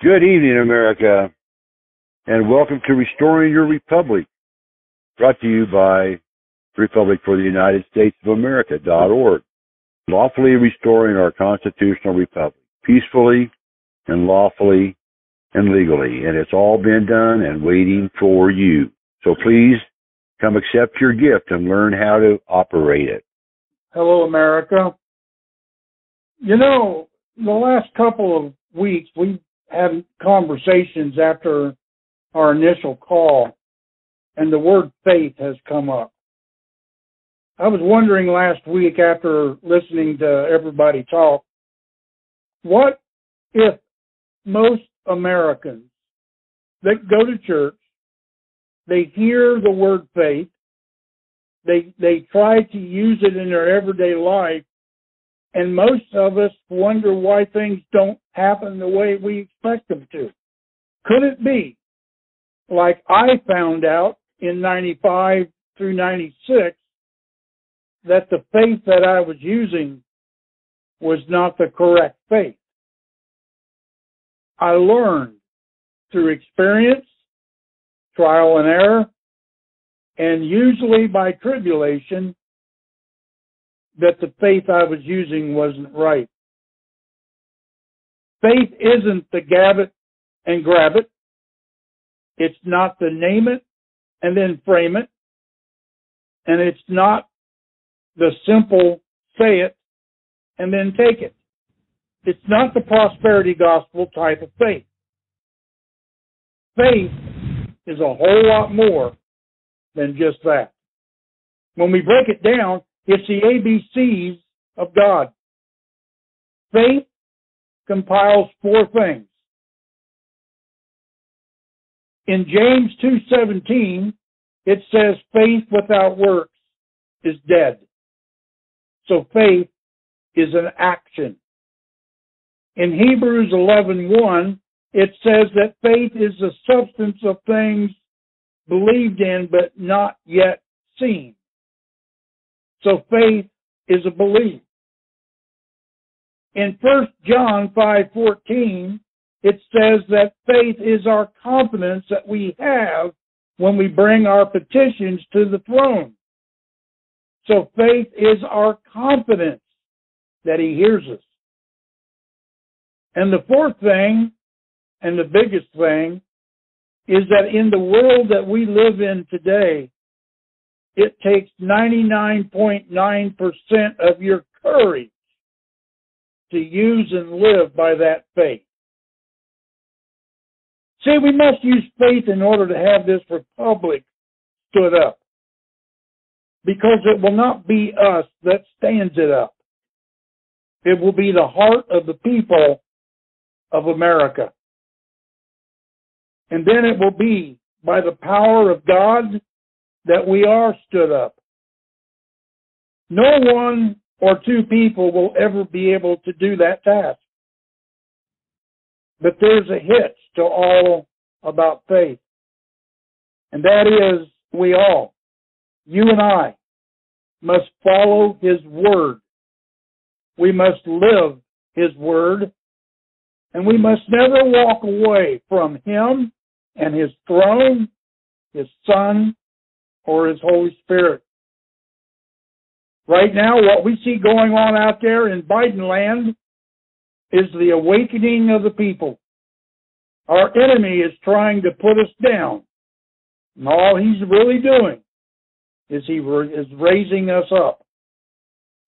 Good evening, America, and welcome to Restoring Your Republic, brought to you by Republic for the United States of America.org, lawfully restoring our constitutional republic, peacefully and lawfully and legally. And it's all been done and waiting for you. So please come accept your gift and learn how to operate it. Hello, America. You know, the last couple of weeks we've had conversations after our initial call, and the word faith has come up. I was wondering last week after listening to everybody talk, what if most Americans that go to church, they hear the word faith, they they try to use it in their everyday life, and most of us wonder why things don't happen the way we expect them to. Could it be, like I found out in 95 through 96, that the faith that I was using was not the correct faith? I learned through experience, trial and error, and usually by tribulation that the faith I was using wasn't right. Faith isn't the gab it and grab it. It's not the name it and then frame it. And it's not the simple say it and then take it. It's not the prosperity gospel type of faith. Faith is a whole lot more than just that. When we break it down, it's the ABCs of God. Faith compiles four things. In James 2:17, it says faith without works is dead. So faith is an action. In Hebrews 11:1, it says that faith is the substance of things believed in but not yet seen. So faith is a belief. In 1 John 5:14, it says that faith is our confidence that we have when we bring our petitions to the throne. So faith is our confidence that he hears us. And the fourth thing, and the biggest thing, is that in the world that we live in today, it takes 99.9% of your courage to use and live by that faith. See, we must use faith in order to have this republic stood up. Because it will not be us that stands it up. It will be the heart of the people of America. And then it will be by the power of God that we are stood up. No one or two people will ever be able to do that task. But there's a hitch to all about faith. And that is we all, you and I, must follow his word. We must live his word. And we must never walk away from him and his throne, his son, or His Holy Spirit. Right now, what we see going on out there in Biden land is the awakening of the people. Our enemy is trying to put us down. And all he's really doing is he is raising us up.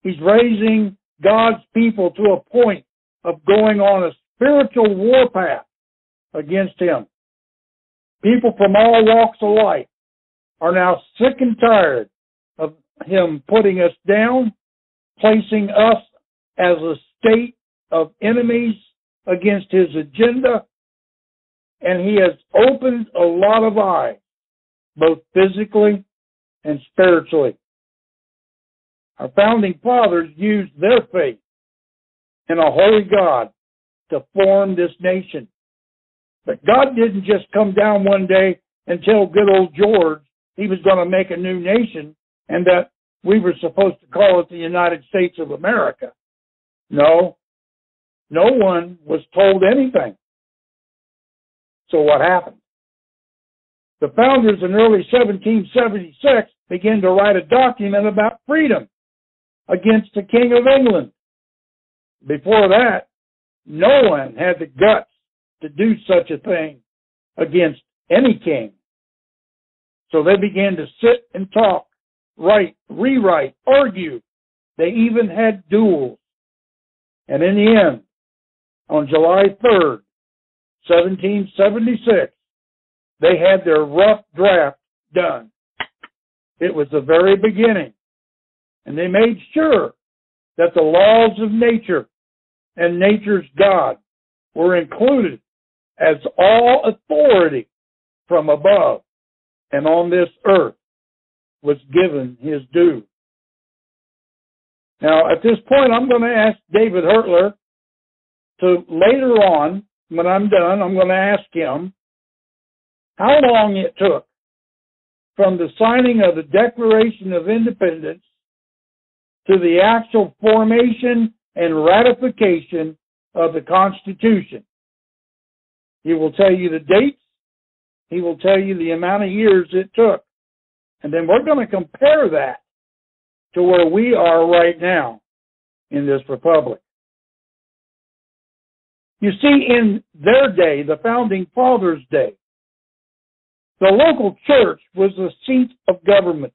He's raising God's people to a point of going on a spiritual warpath against him. People from all walks of life are now sick and tired of him putting us down, placing us as a state of enemies against his agenda, and he has opened a lot of eyes, both physically and spiritually. Our founding fathers used their faith in a holy God to form this nation. But God didn't just come down one day and tell good old George he was going to make a new nation and that we were supposed to call it the United States of America. No, no one was told anything. So what happened? The founders in early 1776 began to write a document about freedom against the King of England. Before that, no one had the guts to do such a thing against any king. So they began to sit and talk, write, rewrite, argue. They even had duels. And in the end, on July 3rd, 1776, they had their rough draft done. It was the very beginning. And they made sure that the laws of nature and nature's God were included as all authority from above and on this earth was given his due. Now, at this point, I'm going to ask David Hurtler to later on, when I'm done, I'm going to ask him how long it took from the signing of the Declaration of Independence to the actual formation and ratification of the Constitution. He will tell you the dates. He will tell you the amount of years it took. And then we're going to compare that to where we are right now in this republic. You see, in their day, the founding fathers' day, the local church was the seat of government.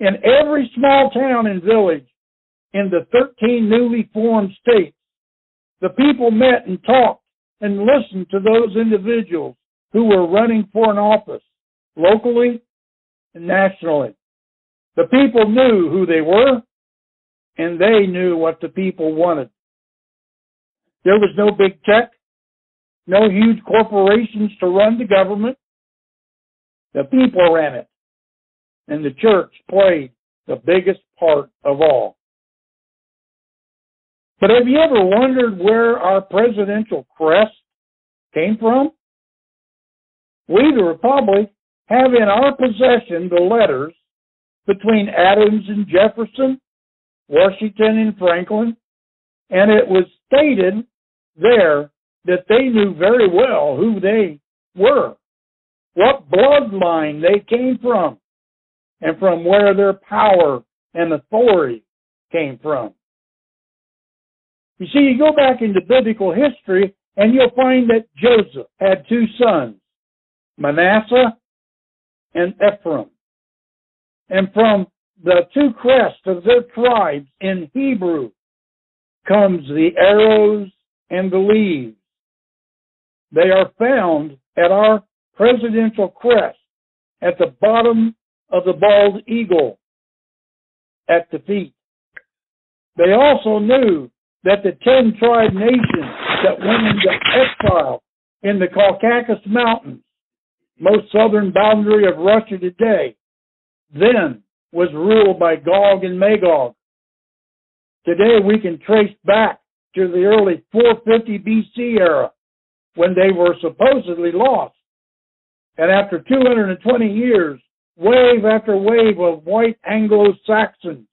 In every small town and village in the 13 newly formed states, the people met and talked and listened to those individuals who were running for an office, locally and nationally. The people knew who they were, and they knew what the people wanted. There was no big tech, no huge corporations to run the government. The people ran it. And the church played the biggest part of all. But have you ever wondered where our presidential crest came from? We, the Republic, have in our possession the letters between Adams and Jefferson, Washington and Franklin, and it was stated there that they knew very well who they were what bloodline they came from, and from where their power and authority came from. You see, you go back into biblical history and you'll find that Joseph had two sons, Manasseh and Ephraim. And from the two crests of their tribes in Hebrew comes the arrows and the leaves. They are found at our presidential crest at the bottom of the bald eagle at the feet. They also knew that the ten tribe nations that went into exile in the Caucasus Mountains, most southern boundary of Russia today, then was ruled by Gog and Magog. Today we can trace back to the early 450 BC era when they were supposedly lost and after 220 years, wave after wave of white Anglo-Saxons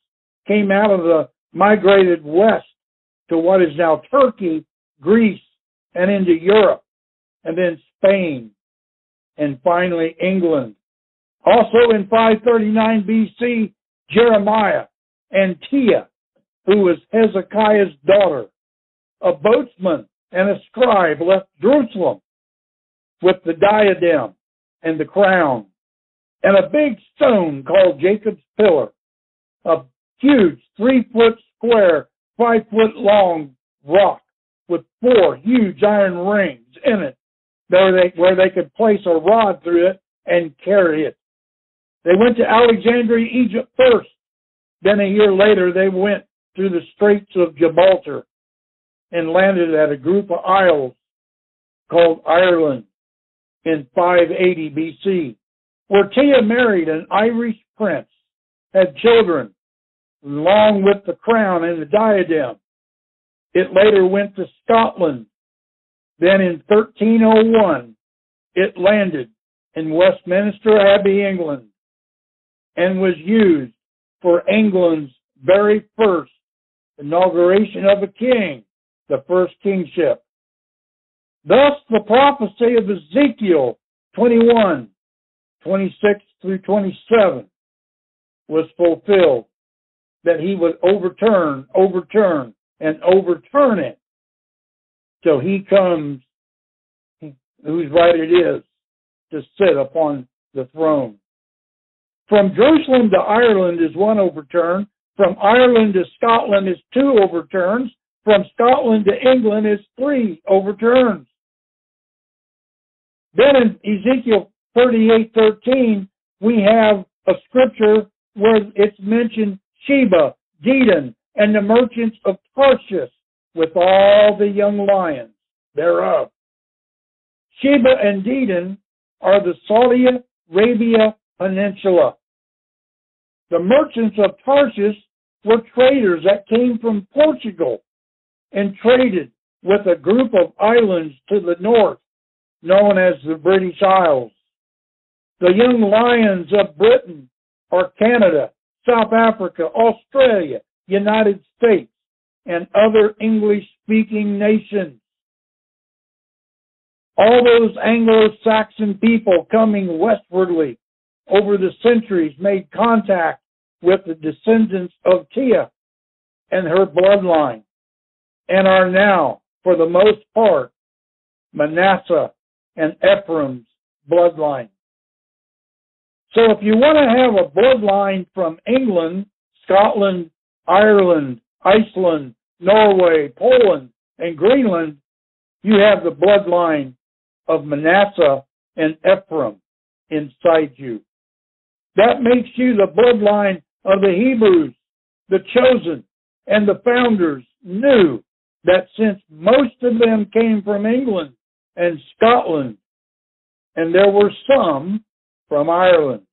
came out of the migrated west to what is now Turkey, Greece, and into Europe, and then Spain, and finally England. Also in 539 BC, Jeremiah and Tia, who was Hezekiah's daughter, a boatsman and a scribe left Jerusalem with the diadem and the crown, and a big stone called Jacob's Pillar, a huge three foot square, five foot long rock with four huge iron rings in it where they, where they could place a rod through it and carry it. They went to Alexandria, Egypt first. Then a year later, they went through the Straits of Gibraltar and landed at a group of isles called Ireland in 580 BC, where Tia married an Irish prince, had children, along with the crown and the diadem. It later went to Scotland. Then in 1301, it landed in Westminster Abbey, England, and was used for England's very first inauguration of a king, the first kingship. Thus the prophecy of Ezekiel 21, 26 through 27 was fulfilled that he would overturn, overturn, and overturn it till he comes, whose right it is to sit upon the throne. From Jerusalem to Ireland is one overturn. From Ireland to Scotland is two overturns. From Scotland to England is three overturns. Then in Ezekiel 38:13, we have a scripture where it's mentioned Sheba, Dedan, and the merchants of Tarshish with all the young lions thereof. Sheba and Dedan are the Saudi Arabia Peninsula. The merchants of Tarshish were traders that came from Portugal and traded with a group of islands to the north known as the British Isles. The young lions of Britain are Canada, South Africa, Australia, United States, and other English speaking nations. All those Anglo-Saxon people coming westwardly over the centuries made contact with the descendants of Tia and her bloodline and are now, for the most part, Manasseh and Ephraim's bloodline. So if you want to have a bloodline from England, Scotland, Ireland, Iceland, Norway, Poland, and Greenland, you have the bloodline of Manasseh and Ephraim inside you. That makes you the bloodline of the Hebrews, the chosen, and the founders knew that since most of them came from England and Scotland, and there were some from Ireland.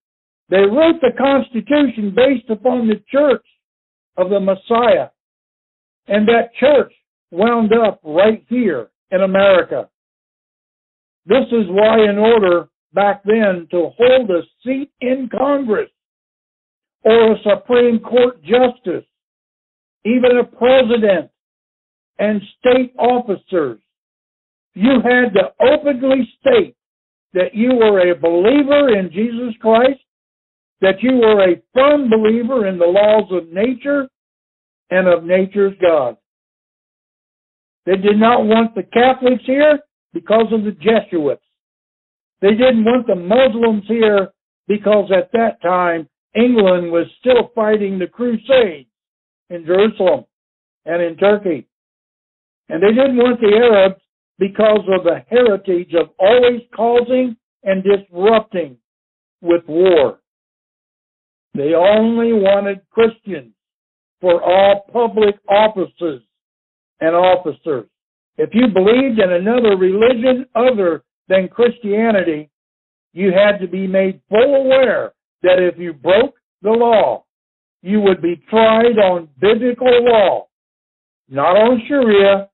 They wrote the Constitution based upon the church of the Messiah. And that church wound up right here in America. This is why, in order back then to hold a seat in Congress or a Supreme Court justice, even a president and state officers, you had to openly state that you were a believer in Jesus Christ that you were a firm believer in the laws of nature and of nature's God. They did not want the Catholics here because of the Jesuits. They didn't want the Muslims here because at that time England was still fighting the Crusades in Jerusalem and in Turkey. And they didn't want the Arabs because of the heritage of always causing and disrupting with war. They only wanted Christians for all public offices and officers. If you believed in another religion other than Christianity, you had to be made full aware that if you broke the law, you would be tried on biblical law, not on Sharia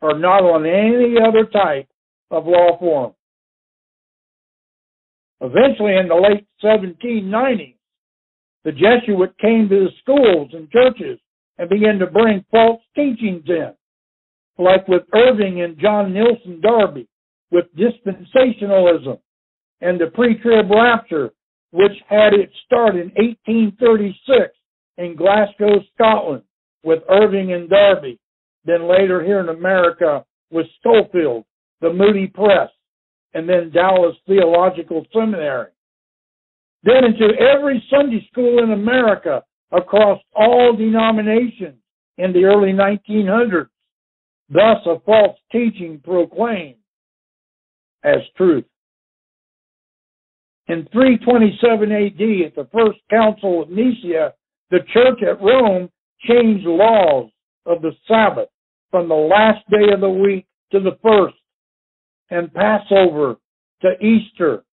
or not on any other type of law form. Eventually, in the late 1790s, the Jesuit came to the schools and churches and began to bring false teachings in, like with Irving and John Nelson Darby, with dispensationalism and the pre-trib rapture, which had its start in 1836 in Glasgow, Scotland, with Irving and Darby. Then later here in America with Scofield, the Moody Press, and then Dallas Theological Seminary then into every Sunday school in America across all denominations in the early 1900s. Thus, a false teaching proclaimed as truth. In 327 AD, at the First Council of Nicaea, the church at Rome changed laws of the Sabbath from the last day of the week to the first, and Passover to Easter,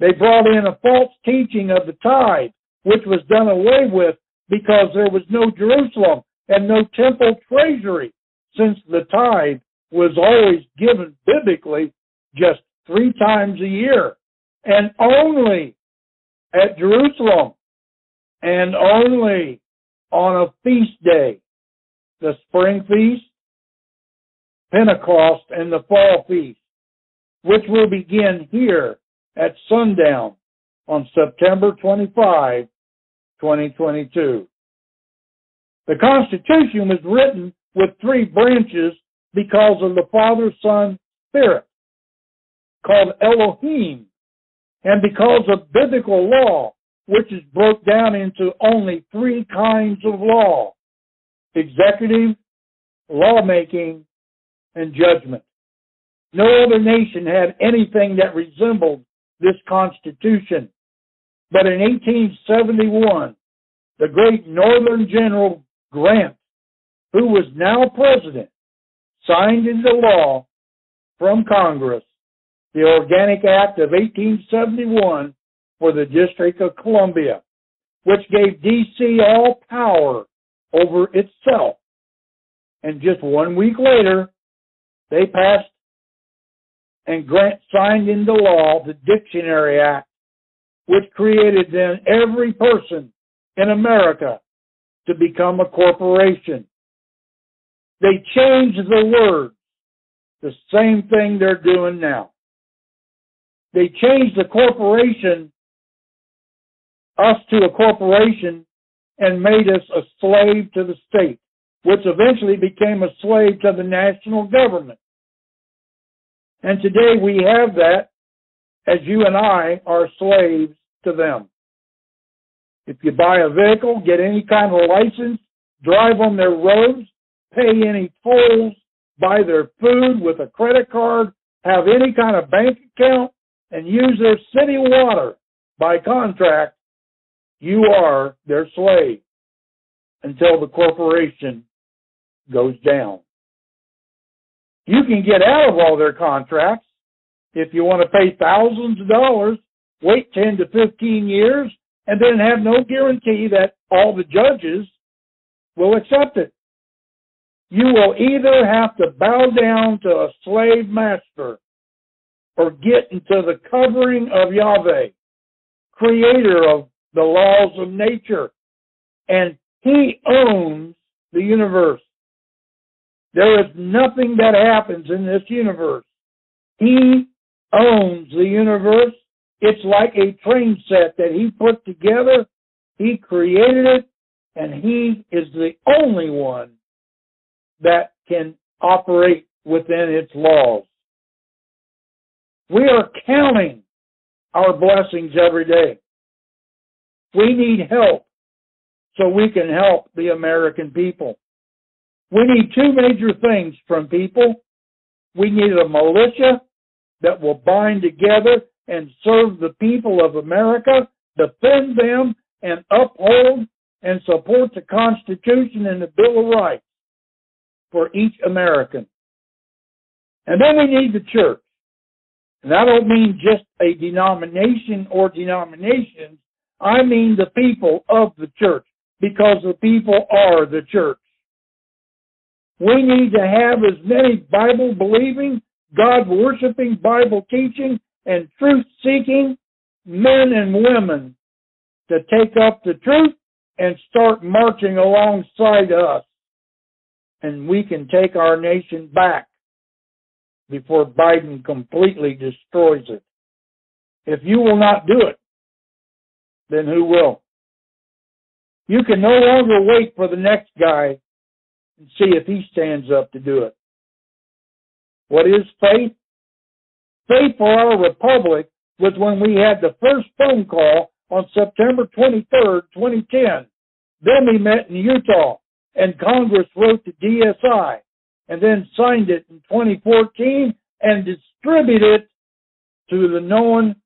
they brought in a false teaching of the tithe, which was done away with because there was no Jerusalem and no temple treasury, since the tithe was always given biblically just three times a year and only at Jerusalem and only on a feast day the spring feast, Pentecost, and the fall feast. which will begin here at sundown on September 25, 2022. The Constitution was written with three branches because of the Father, Son, Spirit, called Elohim, and because of biblical law, which is broke down into only three kinds of law executive, lawmaking, and judgment. No other nation had anything that resembled this Constitution. But in 1871, the great Northern General Grant, who was now president, signed into law from Congress the Organic Act of 1871 for the District of Columbia, which gave D.C. all power over itself. And just one week later, they passed and Grant signed into law the Dictionary Act, which created then every person in America to become a corporation. They changed the words, the same thing they're doing now. They changed the corporation, us to a corporation, and made us a slave to the state, which eventually became a slave to the national government. And today we have that as you and I are slaves to them. If you buy a vehicle, get any kind of license, drive on their roads, pay any tolls, buy their food with a credit card, have any kind of bank account, and use their city water by contract, you are their slave until the corporation goes down. You can get out of all their contracts if you want to pay thousands of dollars, wait 10 to 15 years, and then have no guarantee that all the judges will accept it. You will either have to bow down to a slave master or get into the covering of Yahweh, creator of the laws of nature, and he owns the universe. There is nothing that happens in this universe. He owns the universe. It's like a train set that he put together. He created it, and he is the only one that can operate within its laws. We are counting our blessings every day. We need help so we can help the American people. We need two major things from people. We need a militia that will bind together and serve the people of America, defend them, and uphold and support the Constitution and the Bill of Rights for each American. And then we need the church. And I don't mean just a denomination or denominations. I mean the people of the church because the people are the church. We need to have as many Bible believing, God worshiping, Bible teaching, and truth seeking men and women to take up the truth and start marching alongside us. And we can take our nation back before Biden completely destroys it. If you will not do it, then who will? You can no longer wait for the next guy and see if he stands up to do it. What is faith? Faith for our republic was when we had the first phone call on September 23rd, 2010. Then we met in Utah and Congress wrote to DSI and then signed it in 2014 and distributed it to the known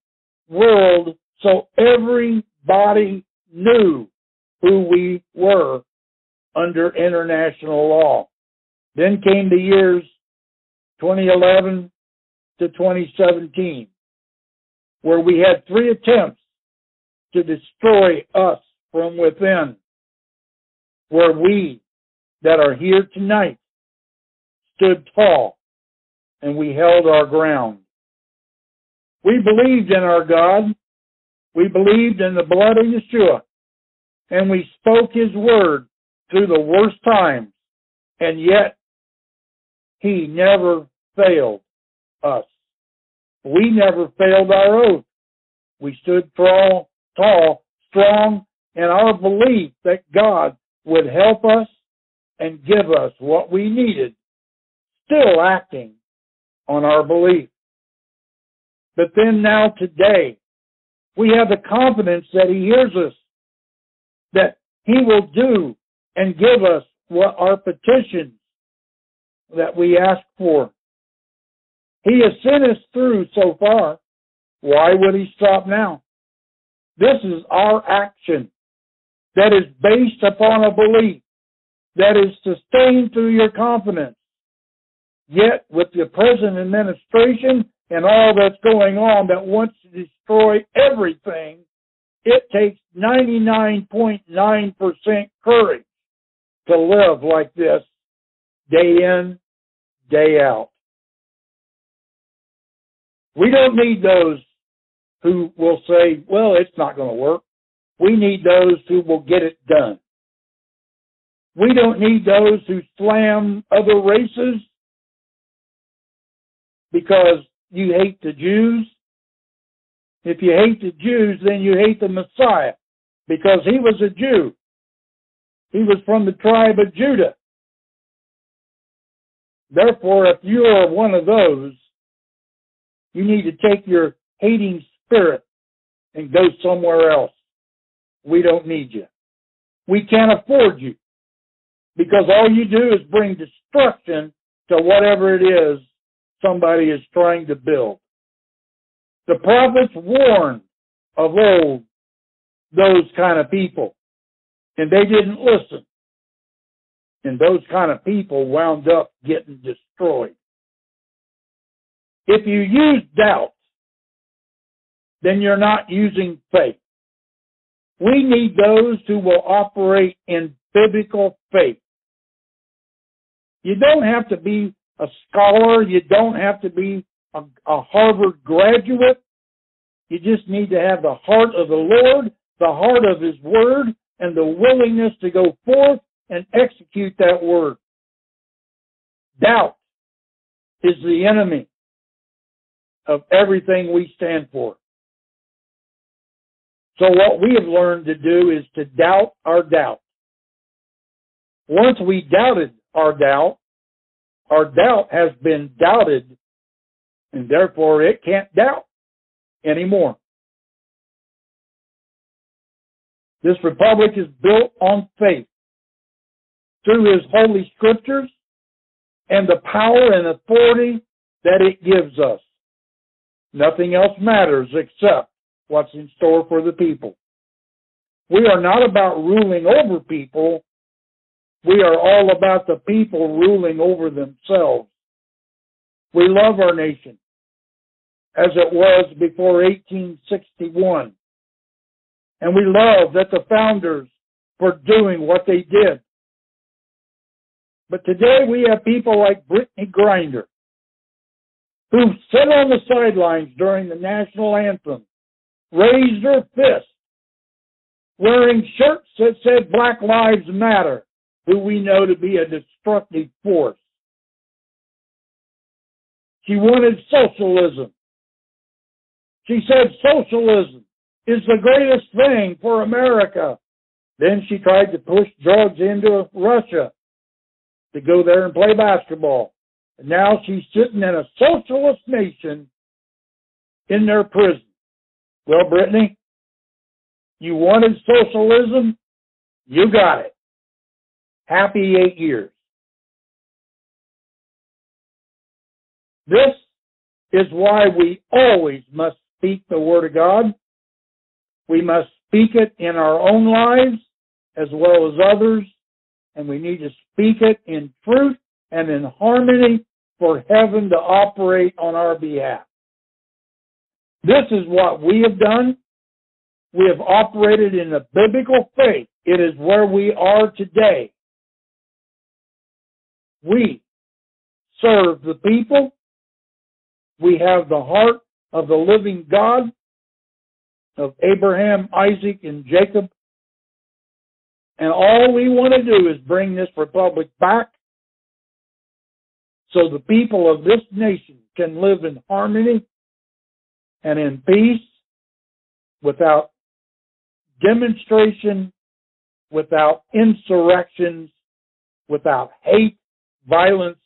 world so everybody knew who we were under international law. Then came the years 2011 to 2017, where we had three attempts to destroy us from within, where we that are here tonight stood tall and we held our ground. We believed in our God. We believed in the blood of Yeshua. And we spoke his word through the worst times, and yet he never failed us. we never failed our oath. We stood tall, tall, strong in our belief that God would help us and give us what we needed, still acting on our belief. But then now today, we have the confidence that He hears us, that He will do and give us what our petitions that we ask for. He has sent us through so far. Why would he stop now? This is our action that is based upon a belief that is sustained through your confidence. Yet, with the present administration and all that's going on that wants to destroy everything, it takes 99.9% courage to live like this day in, day out. We don't need those who will say, well, it's not going to work. We need those who will get it done. We don't need those who slam other races because you hate the Jews. If you hate the Jews, then you hate the Messiah because he was a Jew. He was from the tribe of Judah. Therefore, if you are one of those, you need to take your hating spirit and go somewhere else. We don't need you. We can't afford you because all you do is bring destruction to whatever it is somebody is trying to build. The prophets warned of old those kind of people, and they didn't listen. And those kind of people wound up getting destroyed. If you use doubt, then you're not using faith. We need those who will operate in biblical faith. You don't have to be a scholar. You don't have to be a, a, Harvard graduate. You just need to have the heart of the Lord, the heart of His Word, and the willingness to go forth and execute that Word. Doubt is the enemy of everything we stand for. So what we have learned to do is to doubt our doubt. Once we doubted our doubt, our doubt has been doubted, and therefore it can't doubt anymore. This republic is built on faith through His holy scriptures and the power and authority that it gives us. Nothing else matters except what's in store for the people. We are not about ruling over people. We are all about the people ruling over themselves. We love our nation as it was before 1861. And we love that the founders were doing what they did. But today we have people like Brittney Griner who sit on the sidelines during the national anthem, raised her fist, wearing shirts that said Black Lives Matter, who we know to be a destructive force. She wanted socialism. She said socialism is the greatest thing for America. Then she tried to push drugs into Russia to go there and play basketball. And now she's sitting in a socialist nation in their prison. Well, Brittney, you wanted socialism, you got it. Happy eight years. This is why we always must speak the Word of God. We must speak it in our own lives as well as others, and we need to speak it in truth and in harmony for heaven to operate on our behalf. This is what we have done. We have operated in the biblical faith. It is where we are today. We serve the people. We have the heart of the living God of Abraham, Isaac, and Jacob. And all we want to do is bring this republic back so the people of this nation can live in harmony and in peace, without demonstration, without insurrections, without hate, violence,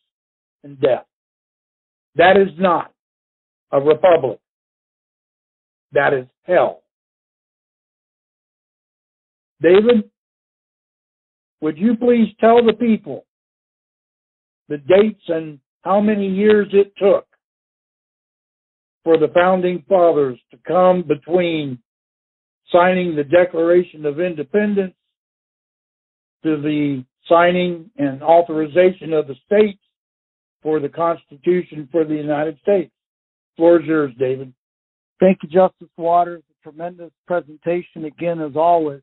and death. That is not a republic. That is hell. David, would you please tell the people the dates and how many years it took for the founding fathers to come between signing the Declaration of Independence to the signing and authorization of the states for the Constitution for the United States. Floor is yours, David. Thank you, Justice Waters. A tremendous presentation again, as always.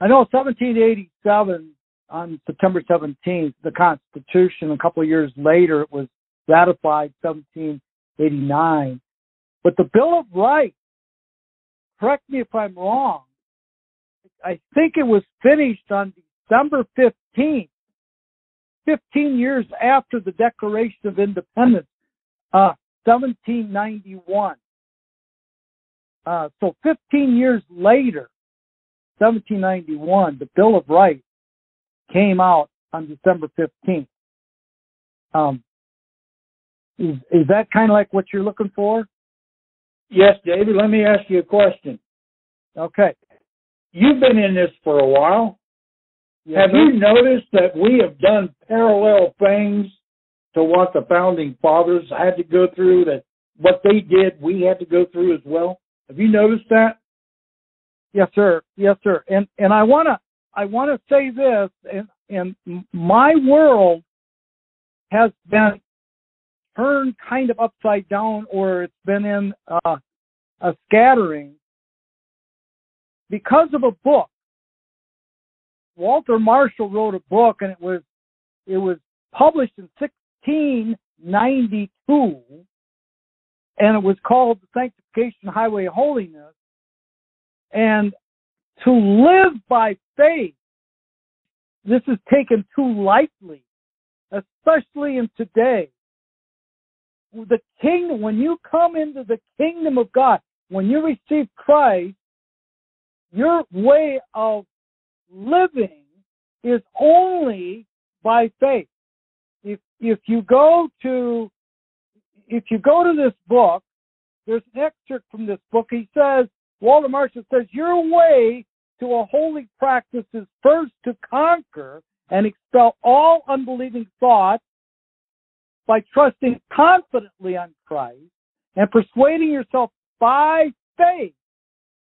I know 1787 on September 17th, the Constitution. A couple of years later, it was ratified 1789. But the Bill of Rights, correct me if I'm wrong, I think it was finished on December 15th, 15 years after the Declaration of Independence, uh, 1791. Uh, so 15 years later, 1791, the Bill of Rights came out on December 15th. Um, is, is that kind of like what you're looking for? Yes, David. Let me ask you a question. Okay. You've been in this for a while. Yes, have sir. you noticed that we have done parallel things to what the founding fathers had to go through? That what they did, we had to go through as well. Have you noticed that? Yes, sir. Yes, sir. And and I wanna I wanna say this, and and my world has been turned kind of upside down, or it's been in uh, a scattering because of a book. Walter Marshall wrote a book, and it was it was published in 1692, and it was called The Sanctification Highway of Holiness. And to live by faith, this is taken too lightly, especially in today. The kingdom, when you come into the kingdom of God, when you receive Christ, your way of living is only by faith. If if you go to if you go to this book, there's an excerpt from this book. He says, Walter Marshall says, your way to a holy practice is first to conquer and expel all unbelieving thoughts by trusting confidently on Christ and persuading yourself by faith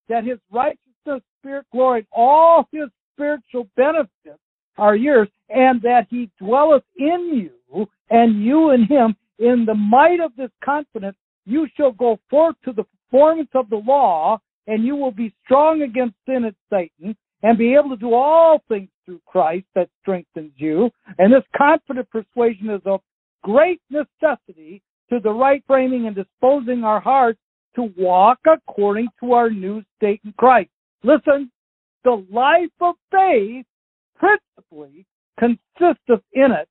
that his righteousness, spirit, glory, and all his spiritual benefits are yours, and that he dwelleth in you, and you in him. In the might of this confidence, you shall go forth to the performance of the law, and you will be strong against sin and Satan, and be able to do all things through Christ that strengthens you. And this confident persuasion is of great necessity to the right framing and disposing our hearts to walk according to our new state in Christ. Listen, the life of faith principally consisteth in it,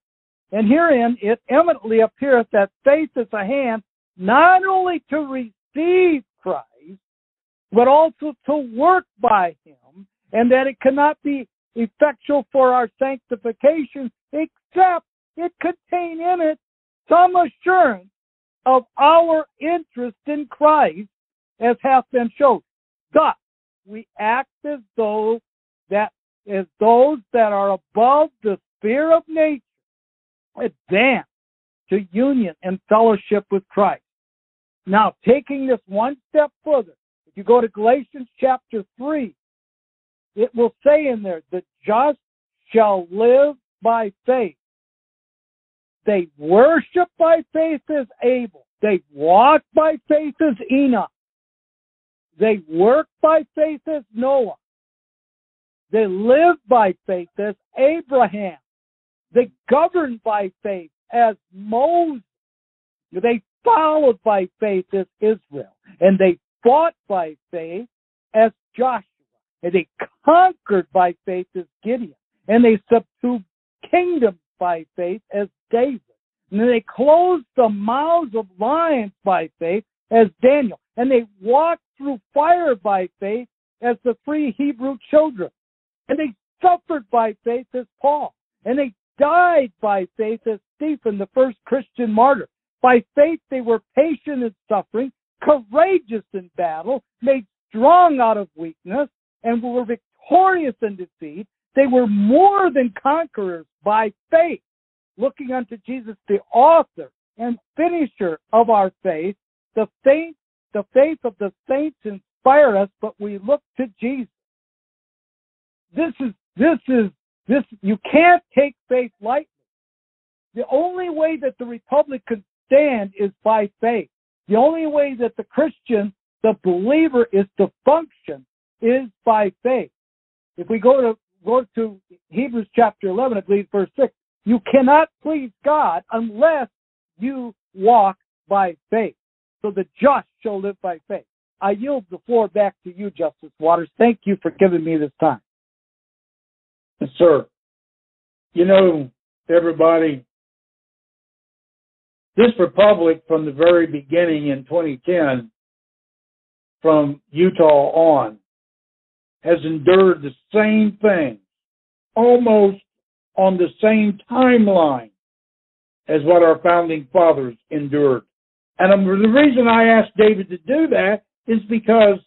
and herein it eminently appeareth that faith is a hand not only to receive but also to work by him, and that it cannot be effectual for our sanctification except it contain in it some assurance of our interest in Christ, as hath been shown. Thus, we act as though that as those that are above the sphere of nature advance to union and fellowship with Christ. Now, taking this one step further, if you go to Galatians chapter 3, it will say in there, the just shall live by faith. They worship by faith as Abel. They walk by faith as Enoch. They work by faith as Noah. They live by faith as Abraham. They govern by faith as Moses. They followed by faith as Israel. And they fought by faith as Joshua. And they conquered by faith as Gideon. And they subdued kingdoms by faith as David. And they closed the mouths of lions by faith as Daniel. and they walked through fire by faith as the three Hebrew children. And they suffered by faith as Paul. And they died by faith as Stephen, the first Christian martyr. By faith they were patient in suffering, courageous in battle, made strong out of weakness, and were victorious in defeat. They were more than conquerors by faith, looking unto Jesus, the author and finisher of our faith. The faith, the faith of the saints inspire us, but we look to Jesus. This is, this is, this, you can't take faith lightly. The only way that the Republic can stand is by faith. The only way that the Christian, the believer, is to function is by faith. If we go to go to Hebrews chapter 11, I believe verse 6, you cannot please God unless you walk by faith. So the just shall live by faith. I yield the floor back to you, Justice Waters. Thank you for giving me this time. Yes, sir. You know, everybody, this republic from the very beginning in 2010, from Utah on, has endured the same thing, almost on the same timeline as what our founding fathers endured. And the reason I asked David to do that is because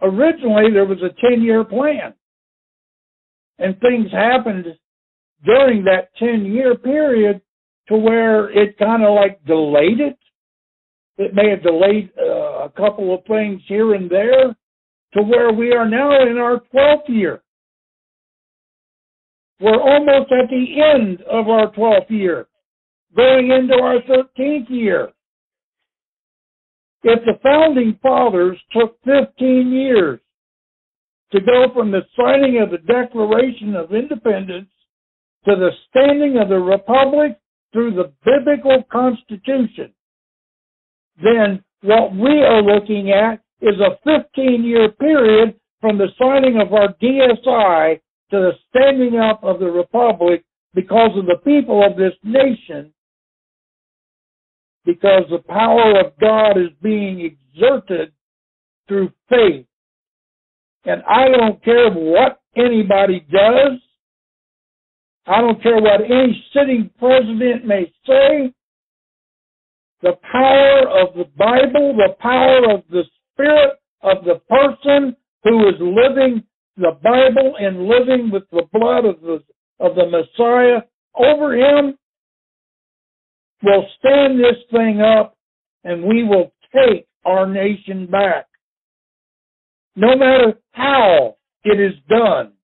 originally there was a 10 year plan. And things happened during that 10 year period to where it kind of like delayed it. It may have delayed uh, a couple of things here and there to where we are now in our 12th year. We're almost at the end of our 12th year, going into our 13th year. If the founding fathers took 15 years to go from the signing of the Declaration of Independence to the standing of the Republic through the biblical Constitution, then what we are looking at is a 15 year period from the signing of our DSI to the standing up of the Republic because of the people of this nation, because the power of God is being exerted through faith. And I don't care what anybody does. I don't care what any sitting president may say. The power of the Bible, the power of the Spirit of the person who is living the Bible and living with the blood of the, of the Messiah over him will stand this thing up and we will take our nation back. No matter how it is done,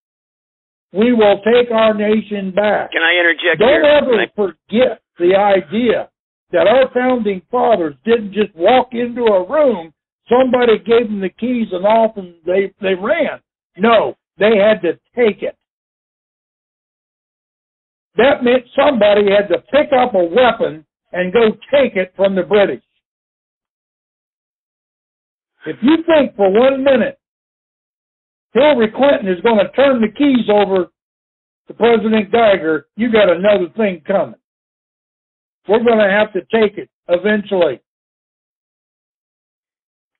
we will take our nation back. Can I interject Don't here? ever I... forget the idea that our founding fathers didn't just walk into a room, somebody gave them the keys and off and they, they ran. No, they had to take it. That meant somebody had to pick up a weapon and go take it from the British. If you think for one minute Hillary Clinton is going to turn the keys over to President Geiger, you got another thing coming. We're going to have to take it eventually.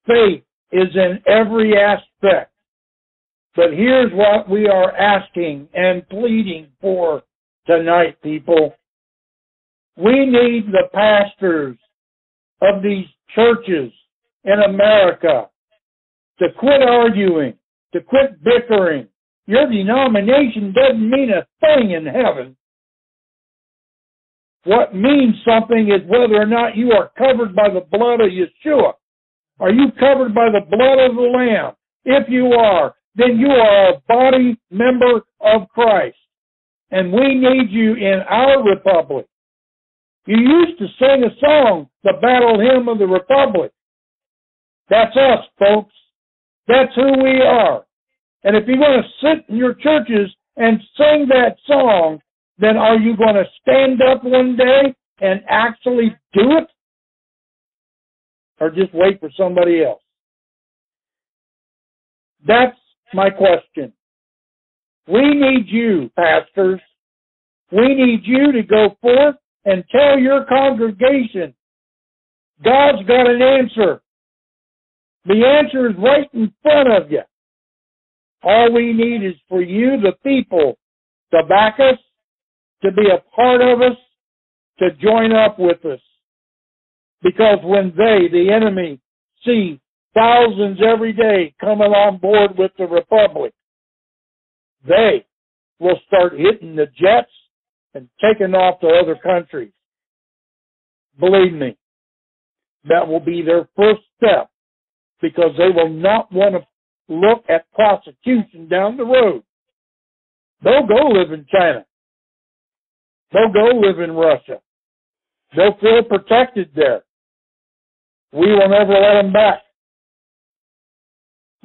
Faith is in every aspect. But here's what we are asking and pleading for tonight, people. We need the pastors of these churches in America to quit arguing, to quit bickering. Your denomination doesn't mean a thing in heaven. What means something is whether or not you are covered by the blood of Yeshua. Are you covered by the blood of the Lamb? If you are, then you are a body member of Christ. And we need you in our republic. You used to sing a song, the battle hymn of the republic. That's us, folks. That's who we are. And if you're going to sit in your churches and sing that song, then are you going to stand up one day and actually do it? Or just wait for somebody else? That's my question. We need you, pastors. We need you to go forth and tell your congregation God's got an answer. The answer is right in front of you. All we need is for you, the people, to back us, to be a part of us, to join up with us. Because when they, the enemy, see thousands every day coming on board with the Republic, they will start hitting the jets and taking off to other countries. Believe me, that will be their first step because they will not want to look at prosecution down the road. They'll go live in China. They'll go live in Russia. They'll feel protected there. We will never let them back.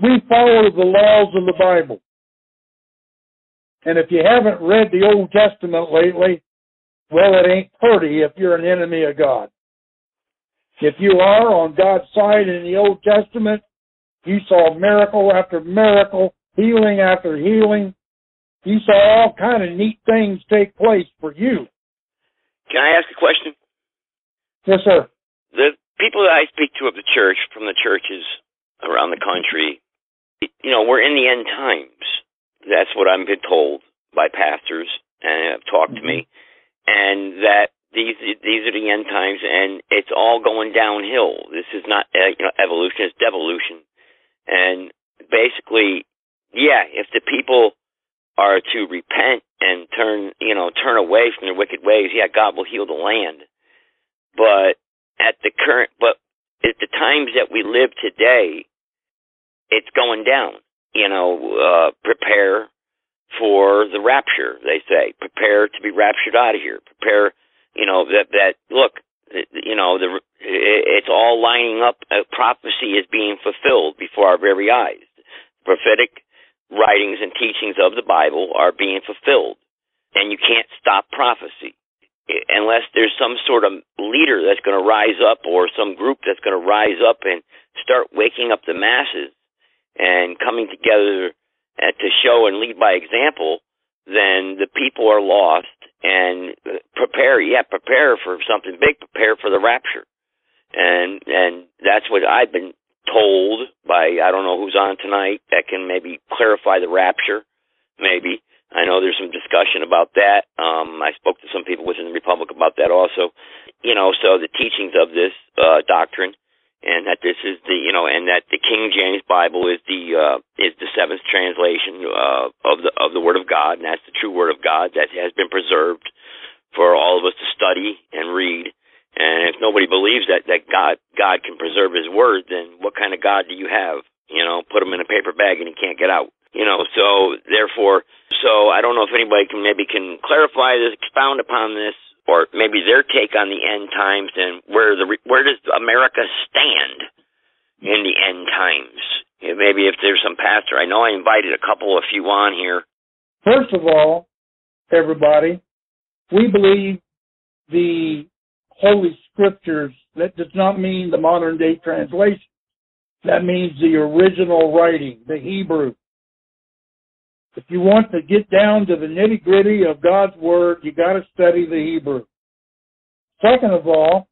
We follow the laws of the Bible. And if you haven't read the Old Testament lately, well, it ain't pretty if you're an enemy of God. If you are on God's side in the Old Testament, you saw miracle after miracle, healing after healing. You saw all kind of neat things take place for you. Can I ask a question? Yes, sir. The people that I speak to of the church, from the churches around the country, you know, we're in the end times. That's what I've been told by pastors and have talked mm-hmm. to me, and that these these are the end times, and it's all going downhill. This is not uh, you know evolution; it's devolution. And basically, yeah, if the people are to repent and turn, you know, turn away from their wicked ways, yeah, God will heal the land. But at the current, but at the times that we live today, it's going down. You know, uh, prepare for the rapture. They say prepare to be raptured out of here. Prepare, you know, that that look, you know, the it's all lining up. Prophecy is being fulfilled before our very eyes. Prophetic writings and teachings of the Bible are being fulfilled, and you can't stop prophecy unless there's some sort of leader that's going to rise up or some group that's going to rise up and start waking up the masses and coming together uh, to show and lead by example, then the people are lost and prepare, yeah, prepare for something big, prepare for the rapture. And, and that's what I've been told by, I don't know who's on tonight that can maybe clarify the rapture, maybe. I know there's some discussion about that. Um, I spoke to some people within the Republic about that also. You know, so the teachings of this uh, doctrine and that this is the you know and that the King James Bible is the uh, is the seventh translation uh, of the of the Word of God, and that's the true Word of God that has been preserved for all of us to study and read. And if nobody believes that that God God can preserve His Word, then what kind of God do you have? You know, put him in a paper bag and he can't get out. You know, so therefore, so I don't know if anybody can maybe can clarify this, expound upon this, or maybe their take on the end times and where the where does America stand in the end times? Maybe if there's some pastor, I know I invited a couple of you on here. First of all, everybody, we believe the Holy Scriptures. That does not mean the modern day translation. That means the original writing, the Hebrew. If you want to get down to the nitty gritty of God's Word, you got to study the Hebrew. Second of all,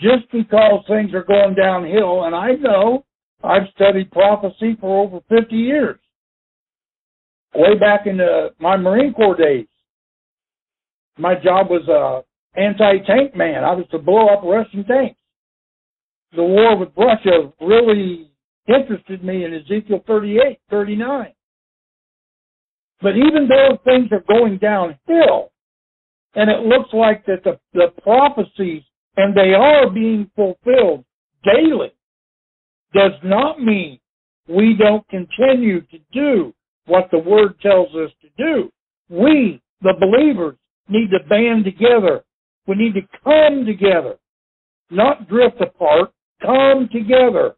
just because things are going downhill, and I know I've studied prophecy for over 50 years, way back in the, my Marine Corps days. My job was a anti-tank man. I was to blow up Russian tanks. The war with Russia really interested me in Ezekiel 38, 39. But even though things are going downhill, and it looks like that the, the prophecies, and they are being fulfilled daily, does not mean we don't continue to do what the Word tells us to do. We, the believers, need to band together. We need to come together, not drift apart, come together.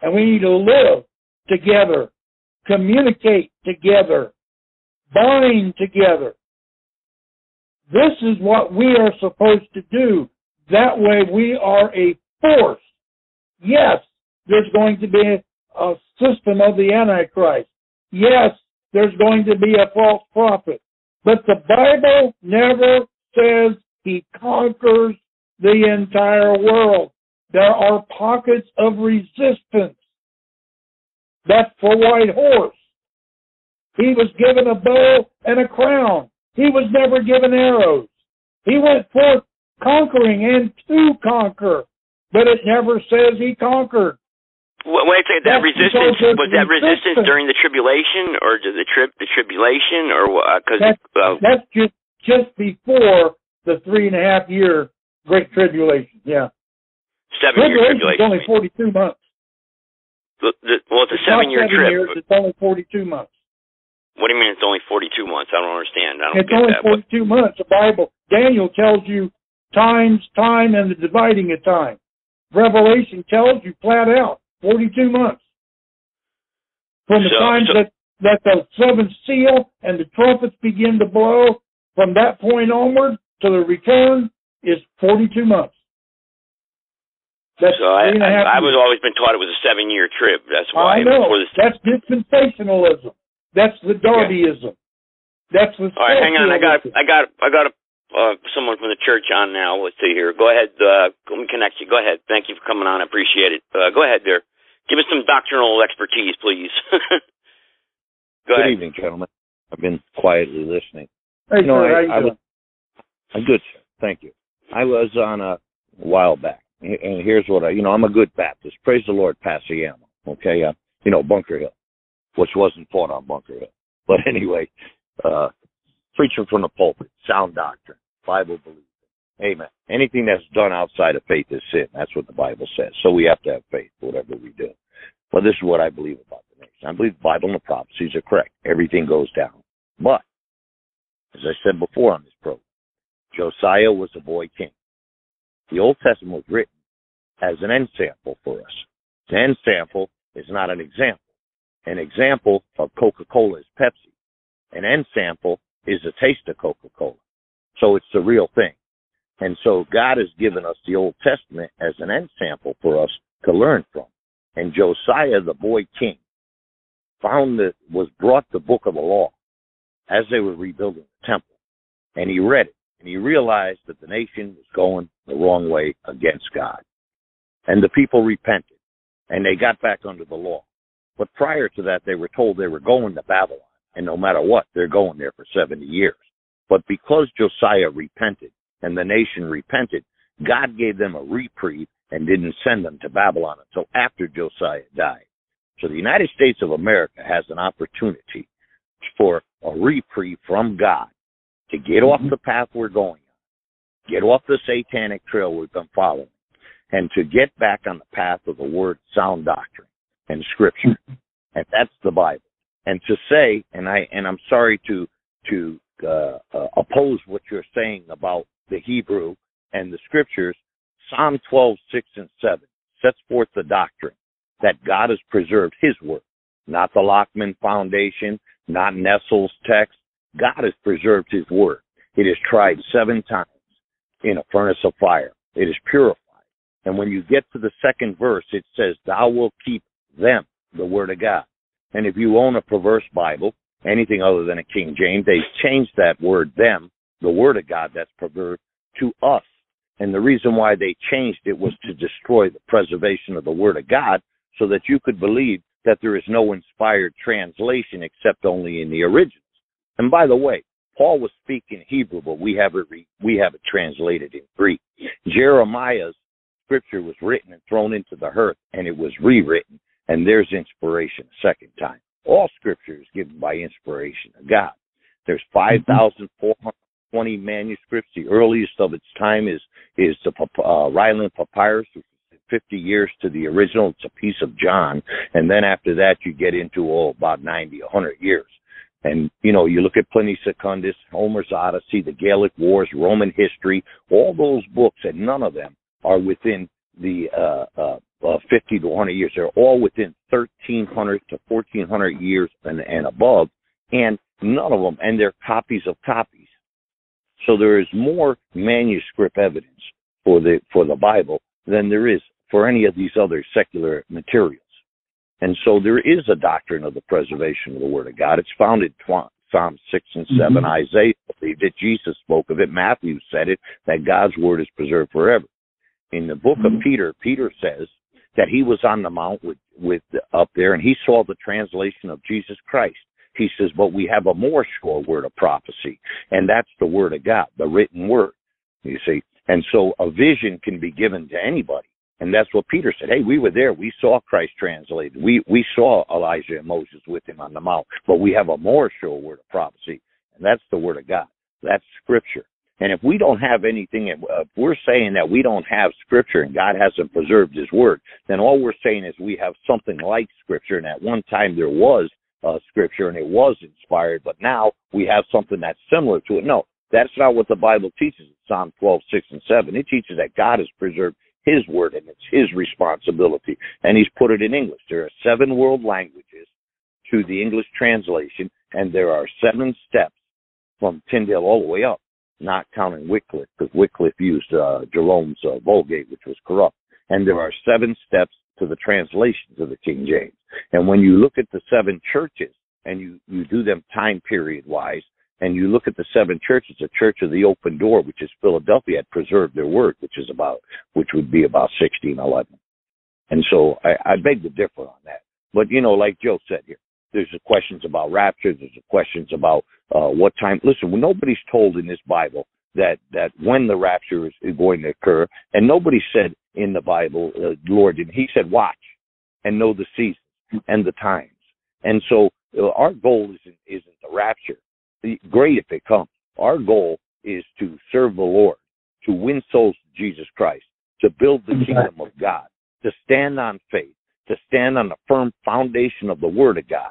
And we need to live together communicate together, bind together. This is what we are supposed to do. That way we are a force. Yes, there's going to be a system of the Antichrist. Yes, there's going to be a false prophet. But the Bible never says he conquers the entire world. there are pockets of resistance. That's for White Horse. He was given a bow and a crown. He was never given arrows. He went forth conquering and to conquer, but it never says he conquered. Well, wait a second. That That's resistance was that resistance resistance. during the tribulation, or the trip, the tribulation, or because That's, uh, that's just just before the three and a half year Great Tribulation. Yeah, seven year Tribulation is tribulation? only forty two months. The- the- well, it's a not seven trip. years. It's only forty two months. What do you mean it's only forty two months? I don't understand. I don't It's get only that. What- 42 months. The Bible, Daniel tells you times, time, and the dividing of time. Revelation tells you flat out 42 months. From the So- time so- that, that the seventh seal and the trumpets begin to blow, from that point onward to the return is 42 months. That's so I, three and a half I, I was always been taught it was a seven year trip. That's why I know. before this. That's dispensationalism. That's the Darbyism. That's the All right, hang on. I got. I got I got a, uh, someone from the church on now. Let's see here. Go ahead. Uh, let me connect you. Go ahead. Thank you for coming on. I appreciate it. Uh, go ahead there. Give us some doctrinal expertise, please. go Good ahead. evening, gentlemen. I've been quietly listening. Hey, No, sir, I- how you I doing? I'm good, sir. Thank you. I was on a while back, and here's what I, you know, I'm a good Baptist. Praise the Lord, Pasiamo. Okay, uh, you know, Bunker Hill, which wasn't fought on Bunker Hill. But anyway, uh, preaching from the pulpit, sound doctrine, Bible belief. Amen. Anything that's done outside of faith is sin. That's what the Bible says. So we have to have faith, whatever we do. Well, this is what I believe about the nation. I believe the Bible and the prophecies are correct. Everything goes down. But, as I said before on this program, Josiah was a boy king. The Old Testament was written as an ensample for us. An ensample is not an example. An example of Coca-Cola is Pepsi. An ensample is a taste of Coca-Cola. So it's the real thing. And so God has given us the Old Testament as an end sample for us to learn from. And Josiah, the boy king, found that was brought the book of the law as they were rebuilding the temple. And he read it and he realized that the nation was going the wrong way against God. And the people repented and they got back under the law. But prior to that, they were told they were going to Babylon. And no matter what, they're going there for 70 years. But because Josiah repented and the nation repented, God gave them a reprieve and didn't send them to Babylon until after Josiah died. So the United States of America has an opportunity for a reprieve from God to get off the path we're going on, get off the satanic trail we've been following, and to get back on the path of the word sound doctrine and scripture. And that's the Bible. And to say, and I and I'm sorry to to uh, uh, oppose what you're saying about the Hebrew and the scriptures, Psalm 12, 6 and 7 sets forth the doctrine that God has preserved his word, not the Lockman Foundation, not Nestle's text. God has preserved his word. It is tried seven times in a furnace of fire. It is purified. And when you get to the second verse, it says, Thou wilt keep them, the word of God. And if you own a perverse Bible, anything other than a King James, they changed that word them, the word of God that's perverse, to us. And the reason why they changed it was to destroy the preservation of the word of God so that you could believe that there is no inspired translation except only in the originals. And by the way, Paul was speaking Hebrew, but we have it re- we have it translated in Greek. Jeremiah's scripture was written and thrown into the earth, and it was rewritten, and there's inspiration a second time. All scripture is given by inspiration of God. There's 5,420 manuscripts. The earliest of its time is is the uh, Ryland Papyrus, which is 50 years to the original. It's a piece of John, and then after that you get into oh about 90, 100 years. And you know, you look at Pliny Secundus, Homer's Odyssey, the Gallic Wars, Roman history, all those books, and none of them are within the uh, uh, uh, 50 to 100 years. They're all within 1,300 to 1,400 years and, and above, and none of them, and they're copies of copies. So there is more manuscript evidence for the for the Bible than there is for any of these other secular materials. And so there is a doctrine of the preservation of the Word of God. It's found in Tw- Psalm 6 and 7. Mhm. Isaiah believed it. Jesus spoke of it. Matthew said it, that God's Word is preserved forever. In the book of Peter, Peter says that he was on the mount with, with up there and he saw the translation of Jesus Christ. He says, but we have a more sure word of prophecy, and that's the word of God, the written word. You see, and so a vision can be given to anybody. And that's what Peter said. Hey, we were there. We saw Christ translated. We we saw Elijah and Moses with him on the mount. But we have a more sure word of prophecy, and that's the word of God. That's Scripture. And if we don't have anything, if we're saying that we don't have Scripture and God hasn't preserved His Word, then all we're saying is we have something like Scripture. And at one time there was uh, Scripture and it was inspired, but now we have something that's similar to it. No, that's not what the Bible teaches Psalm 12, 6, and 7. It teaches that God has preserved his word and it's his responsibility. And he's put it in English. There are seven world languages to the English translation, and there are seven steps from Tyndale all the way up, not counting Wycliffe, because Wycliffe used uh, Jerome's uh, Vulgate, which was corrupt. And there are seven steps to the translations of the King James. And when you look at the seven churches and you, you do them time period wise, and you look at the seven churches, the Church of the Open Door, which is Philadelphia, had preserved their word, which is about, which would be about 1611. And so I, I beg to differ on that. But you know, like Joe said here, there's the questions about rapture. There's the questions about uh, what time. Listen, nobody's told in this Bible that that when the rapture is, is going to occur, and nobody said in the Bible, uh, Lord, did He said, watch and know the seasons and the times. And so uh, our goal isn't isn't the rapture great if it comes. Our goal is to serve the Lord, to win souls to Jesus Christ, to build the kingdom of God, to stand on faith, to stand on the firm foundation of the Word of God.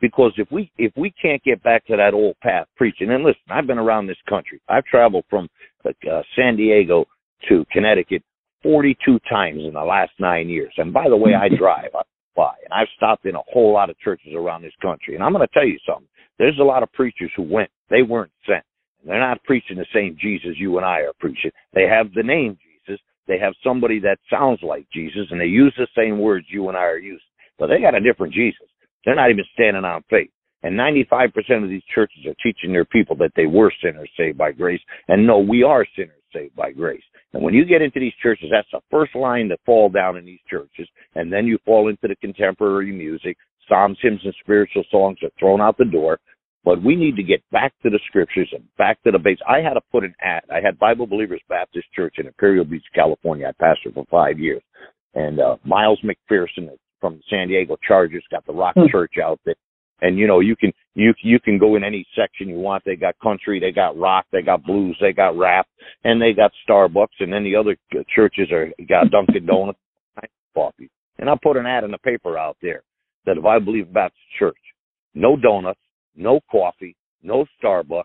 Because if we if we can't get back to that old path preaching, and listen, I've been around this country. I've traveled from uh, San Diego to Connecticut 42 times in the last nine years. And by the way, I drive. Fly, and I've stopped in a whole lot of churches around this country. And I'm going to tell you something. There's a lot of preachers who went. They weren't sent. They're not preaching the same Jesus you and I are preaching. They have the name Jesus. They have somebody that sounds like Jesus, and they use the same words you and I are using. But they got a different Jesus. They're not even standing on faith. And 95% of these churches are teaching their people that they were sinners saved by grace. And no, we are sinners saved by grace. And when you get into these churches, that's the first line that fall down in these churches. And then you fall into the contemporary music. Psalms, hymns, and spiritual songs are thrown out the door. But we need to get back to the scriptures and back to the base. I had to put an ad. I had Bible Believers Baptist Church in Imperial Beach, California. I pastored for five years. And uh, Miles McPherson from San Diego Chargers got the Rock mm-hmm. Church out there. And you know, you can you you can go in any section you want. They got country, they got rock, they got blues, they got rap, and they got Starbucks. And then the other churches are got Dunkin' Donuts, coffee. And I put an ad in the paper out there that if I believe Baptist Church, no donuts, no coffee, no Starbucks,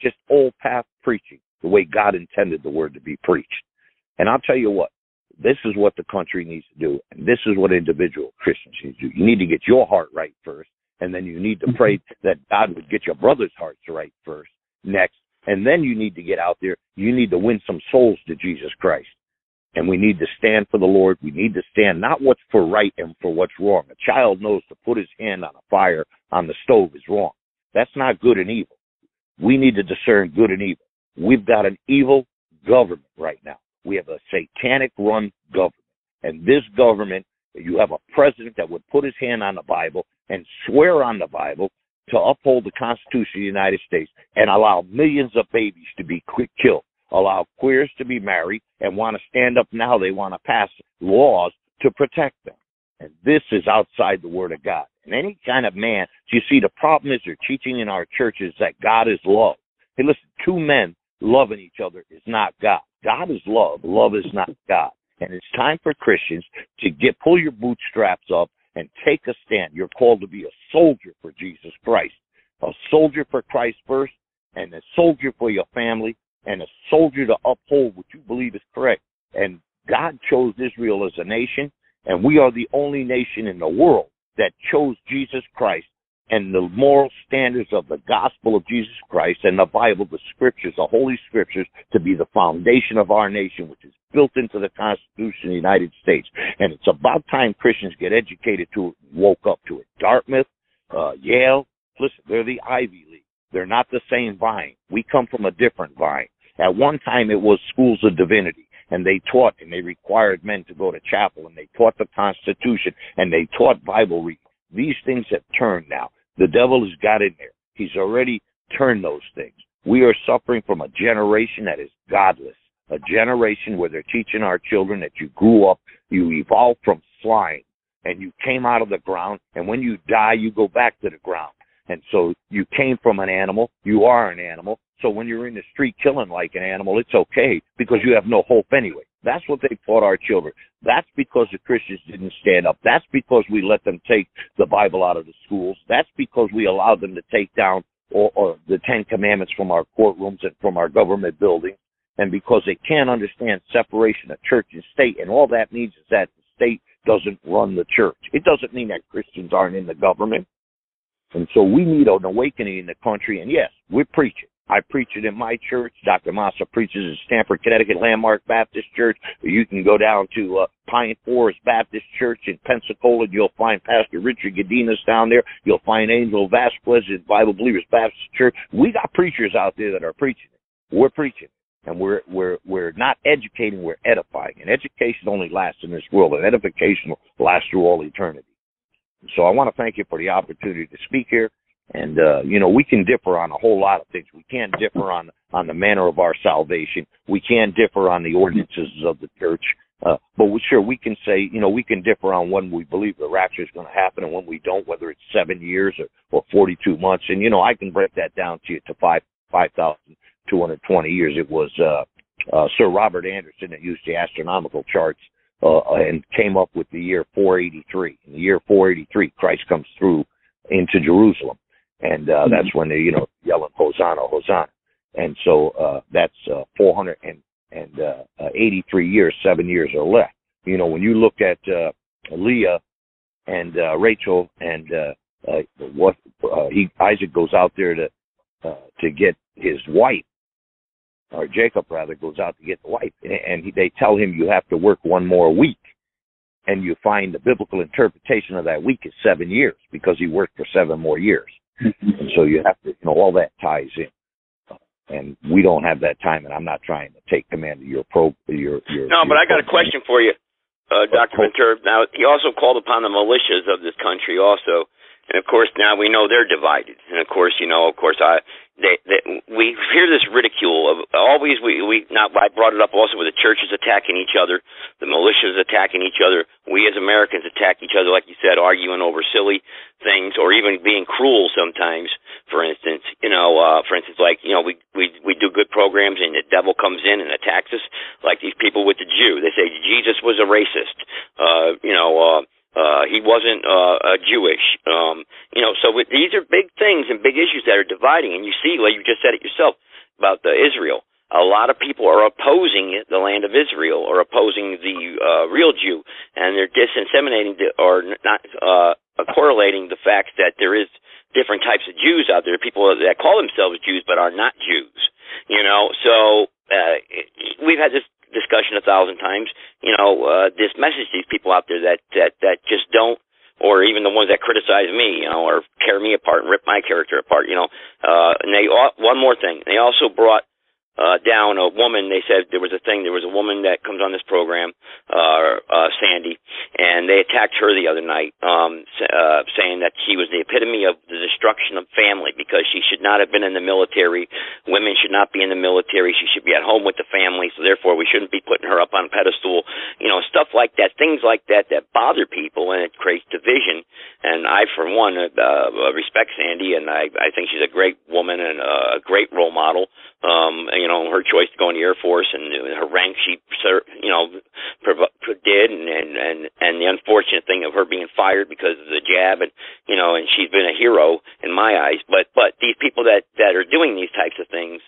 just old path preaching, the way God intended the word to be preached. And I'll tell you what, this is what the country needs to do, and this is what individual Christians need to do. You need to get your heart right first, and then you need to pray mm-hmm. that God would get your brother's hearts right first, next, and then you need to get out there. You need to win some souls to Jesus Christ. And we need to stand for the Lord. We need to stand not what's for right and for what's wrong. A child knows to put his hand on a fire on the stove is wrong. That's not good and evil. We need to discern good and evil. We've got an evil government right now. We have a satanic run government. And this government, you have a president that would put his hand on the Bible and swear on the Bible to uphold the Constitution of the United States and allow millions of babies to be killed, allow queers to be married, and want to stand up now. They want to pass laws to protect them. And this is outside the Word of God. And any kind of man, you see, the problem is they're teaching in our churches that God is love. Hey, listen, two men loving each other is not God. God is love. Love is not God. And it's time for Christians to get pull your bootstraps up and take a stand. You're called to be a soldier for Jesus Christ, a soldier for Christ first, and a soldier for your family, and a soldier to uphold what you believe is correct. And God chose Israel as a nation, and we are the only nation in the world that chose Jesus Christ and the moral standards of the gospel of Jesus Christ and the Bible, the scriptures, the holy scriptures to be the foundation of our nation, which is built into the Constitution of the United States. And it's about time Christians get educated to it, woke up to it. Dartmouth, uh, Yale, listen, they're the Ivy League. They're not the same vine. We come from a different vine. At one time it was schools of divinity. and they taught and they required men to go to chapel and they taught the Constitution and they taught Bible reading. These things have turned now. The devil has got in there. He's already turned those things. We are suffering from a generation that is godless, a generation where they're teaching our children that you grew up, you evolved from slime, and you came out of the ground, and when you die, you go back to the ground. And so you came from an animal, you are an animal. So when you're in the street killing like an animal, it's okay because you have no hope anyway. That's what they taught our children. That's because the Christians didn't stand up. That's because we let them take the Bible out of the schools. That's because we allowed them to take down or, or the Ten Commandments from our courtrooms and from our government buildings. And because they can't understand separation of church and state. And all that means is that the state doesn't run the church. It doesn't mean that Christians aren't in the government. And so we need an awakening in the country. And yes, we're preaching. I preach it in my church. Dr. Massa preaches at Stamford, Connecticut Landmark Baptist Church. You can go down to uh, Pine Forest Baptist Church in Pensacola. You'll find Pastor Richard Gadinas down there. You'll find Angel Vasquez at Bible Believers Baptist Church. We got preachers out there that are preaching it. We're preaching and we're we're we're not educating, we're edifying. And education only lasts in this world, and edification will last through all eternity. So I want to thank you for the opportunity to speak here. And uh, you know, we can differ on a whole lot of things. We can't differ on on the manner of our salvation. We can differ on the ordinances of the church. Uh, but we, sure, we can say, you know, we can differ on when we believe the rapture is going to happen and when we don't, whether it's seven years or, or 42 months. And, you know, I can break that down to you to five, 5,220 years. It was, uh, uh, Sir Robert Anderson that used the astronomical charts, uh, and came up with the year 483. In the year 483, Christ comes through into Jerusalem and uh, mm-hmm. that's when they you know yelling Hosanna, Hosanna, and so uh, that's uh, 483 uh, years, seven years or less. You know, when you look at uh, Leah and uh, Rachel and uh, uh, what uh, he Isaac goes out there to uh, to get his wife, or Jacob rather goes out to get the wife, and, and he, they tell him you have to work one more week and you find the biblical interpretation of that week is seven years because he worked for seven more years and so you have to, you know, all that ties in. And we don't have that time, and I'm not trying to take command of your pro, your, your. No, your but I got a question for you, uh, Dr. Ventura. Now, he also called upon the militias of this country also. And of course, now we know they're divided. And of course, you know, of course, I they, they, we hear this ridicule of always we we not I brought it up also with the churches attacking each other, the militias attacking each other, we as Americans attack each other like you said, arguing over silly things or even being cruel sometimes. For instance, you know, uh for instance like, you know, we we we do good programs and the devil comes in and attacks us like these people with the Jew. They say Jesus was a racist. Uh, you know, uh uh, he wasn't uh, uh, Jewish. Um, you know, so with, these are big things and big issues that are dividing. And you see, like you just said it yourself about the Israel. A lot of people are opposing it, the land of Israel, or opposing the uh, real Jew, and they're disseminating the, or not uh, correlating the fact that there is different types of Jews out there, people that call themselves Jews but are not Jews. You know, so uh, we've had this discussion a thousand times. You know, uh, this message to these people out there that that that just don't, or even the ones that criticize me, you know, or tear me apart and rip my character apart. You know, uh, and they one more thing, they also brought uh, down a woman. They said there was a thing. There was a woman that comes on this program, uh, uh, Sandy, and they attacked her the other night, um, uh, saying that she was the epitome of the destruction of family because she should not have been in the military. Women should not be in the military. She should be at home with the family. So therefore, we shouldn't be putting her up on a pedestal. You know, stuff like that, things like that that bother people, and it creates division. And I, for one, uh, uh, respect Sandy, and I, I think she's a great woman and a great role model um, you know, her choice to go in the Air Force and her rank she, you know, did, and and and the unfortunate thing of her being fired because of the jab, and you know, and she's been a hero in my eyes. But but these people that that are doing these types of things,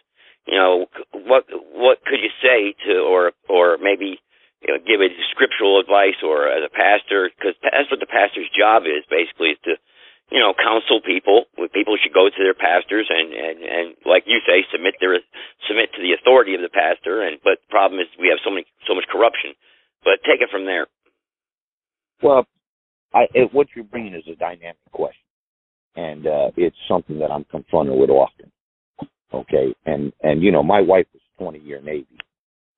you know, what what could you say to, or or maybe you know, give a scriptural advice or uh, as a pastor, because that's what the pastor's job is basically is to you know, counsel people. People should go to their pastors and and and like you say, submit their submit to the authority of the pastor. And but the problem is we have so many so much corruption. But take it from there. Well, I, it, what you're bringing is a dynamic question, and uh, it's something that I'm confronted with often. Okay, and and you know, my wife was 20 year Navy,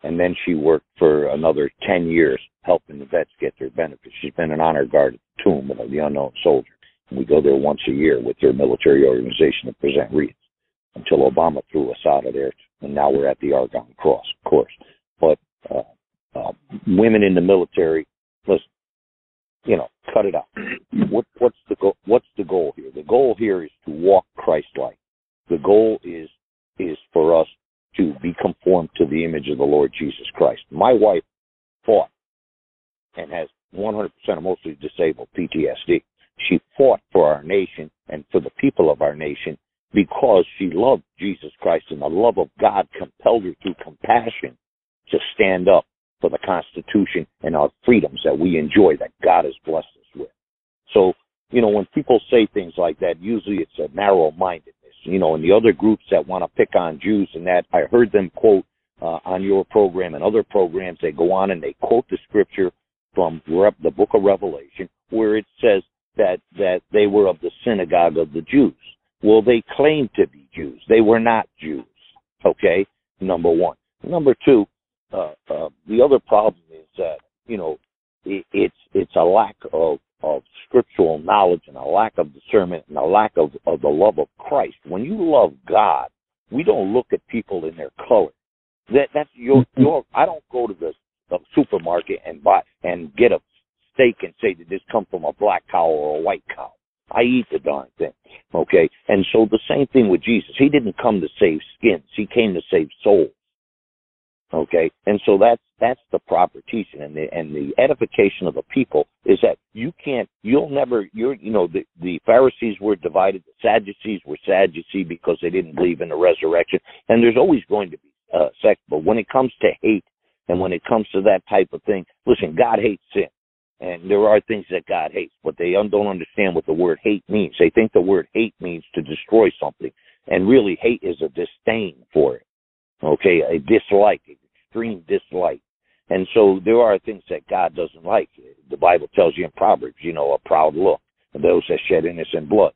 and then she worked for another 10 years helping the vets get their benefits. She's been an honor guard at the tomb of the unknown soldier. We go there once a year with their military organization to present wreaths until Obama threw us out of there. And now we're at the Argonne Cross, of course. But uh, uh, women in the military, listen, you know, cut it out. What, what's the goal? What's the goal here? The goal here is to walk Christ-like. The goal is is for us to be conformed to the image of the Lord Jesus Christ. My wife fought and has 100% of mostly disabled PTSD. She fought for our nation and for the people of our nation because she loved Jesus Christ and the love of God compelled her through compassion to stand up for the Constitution and our freedoms that we enjoy that God has blessed us with. So, you know, when people say things like that, usually it's a narrow mindedness. You know, and the other groups that want to pick on Jews and that, I heard them quote uh, on your program and other programs, they go on and they quote the scripture from the book of Revelation where it says that, that they were of the synagogue of the Jews. Well, they claimed to be Jews. They were not Jews. Okay? Number one. Number two, uh, uh, the other problem is that, you know, it, it's, it's a lack of, of scriptural knowledge and a lack of discernment and a lack of, of the love of Christ. When you love God, we don't look at people in their color. That that's your mm-hmm. your. I don't go to the, the supermarket and buy and get a steak and say that this come from a black cow or a white cow. I eat the darn thing. Okay? And so the same thing with Jesus. He didn't come to save skins. He came to save souls. Okay? And so that's that's the proper teaching and the and the edification of the people is that you can't you'll never you're you know the the Pharisees were divided, the Sadducees were Sadducee because they didn't believe in the resurrection. And there's always going to be uh sex, but when it comes to hate and when it comes to that type of thing, listen, God hates sin. And there are things that God hates, but they don't understand what the word hate means. They think the word hate means to destroy something. And really, hate is a disdain for it. Okay, a dislike, extreme dislike. And so there are things that God doesn't like. The Bible tells you in Proverbs, you know, a proud look, those that shed innocent blood.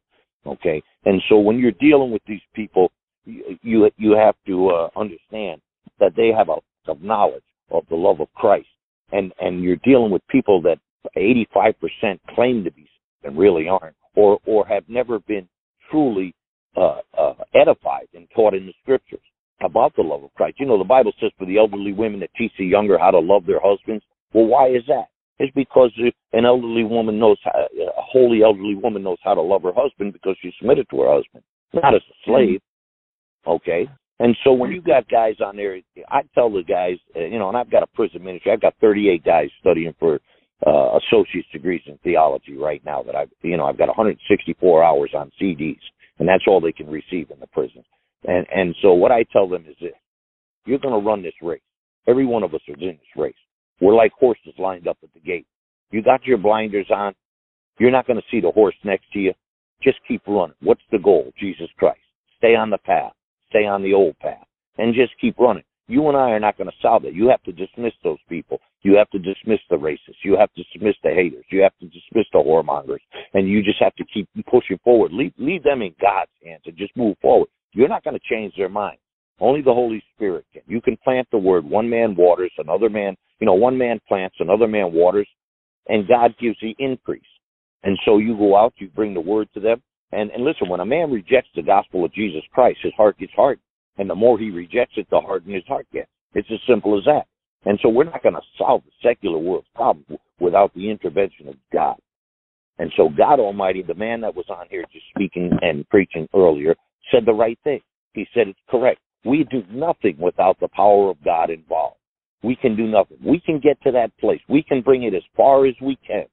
Okay, and so when you're dealing with these people, you you have to uh, understand that they have a of knowledge of the love of Christ, and and you're dealing with people that 85% claim to be and really aren't, or or have never been truly uh, uh, edified and taught in the scriptures about the love of Christ. You know, the Bible says for the elderly women to teach the younger how to love their husbands. Well, why is that? It's because an elderly woman knows, how, a holy elderly woman knows how to love her husband because she's submitted to her husband, not as a slave. Okay, and so when you got guys on there, I tell the guys, uh, you know, and I've got a prison ministry. I've got 38 guys studying for uh, associate's degrees in theology right now that I've, you know, I've got 164 hours on CDs, and that's all they can receive in the prison. And and so what I tell them is this: you're going to run this race. Every one of us is in this race. We're like horses lined up at the gate. You got your blinders on. You're not going to see the horse next to you. Just keep running. What's the goal? Jesus Christ. Stay on the path. Stay on the old path, and just keep running. You and I are not going to solve it. You have to dismiss those people. You have to dismiss the racists. You have to dismiss the haters. You have to dismiss the whoremongers. And you just have to keep pushing forward. Leave, leave them in God's hands and just move forward. You're not going to change their mind. Only the Holy Spirit can. You can plant the word. One man waters, another man, you know, one man plants, another man waters, and God gives the increase. And so you go out, you bring the word to them. And, and listen, when a man rejects the gospel of Jesus Christ, his heart gets hardened. And the more he rejects it, the harder his heart gets. It's as simple as that. And so we're not going to solve the secular world's problem without the intervention of God. And so God Almighty, the man that was on here just speaking and preaching earlier, said the right thing. He said it's correct. We do nothing without the power of God involved. We can do nothing. We can get to that place. We can bring it as far as we can.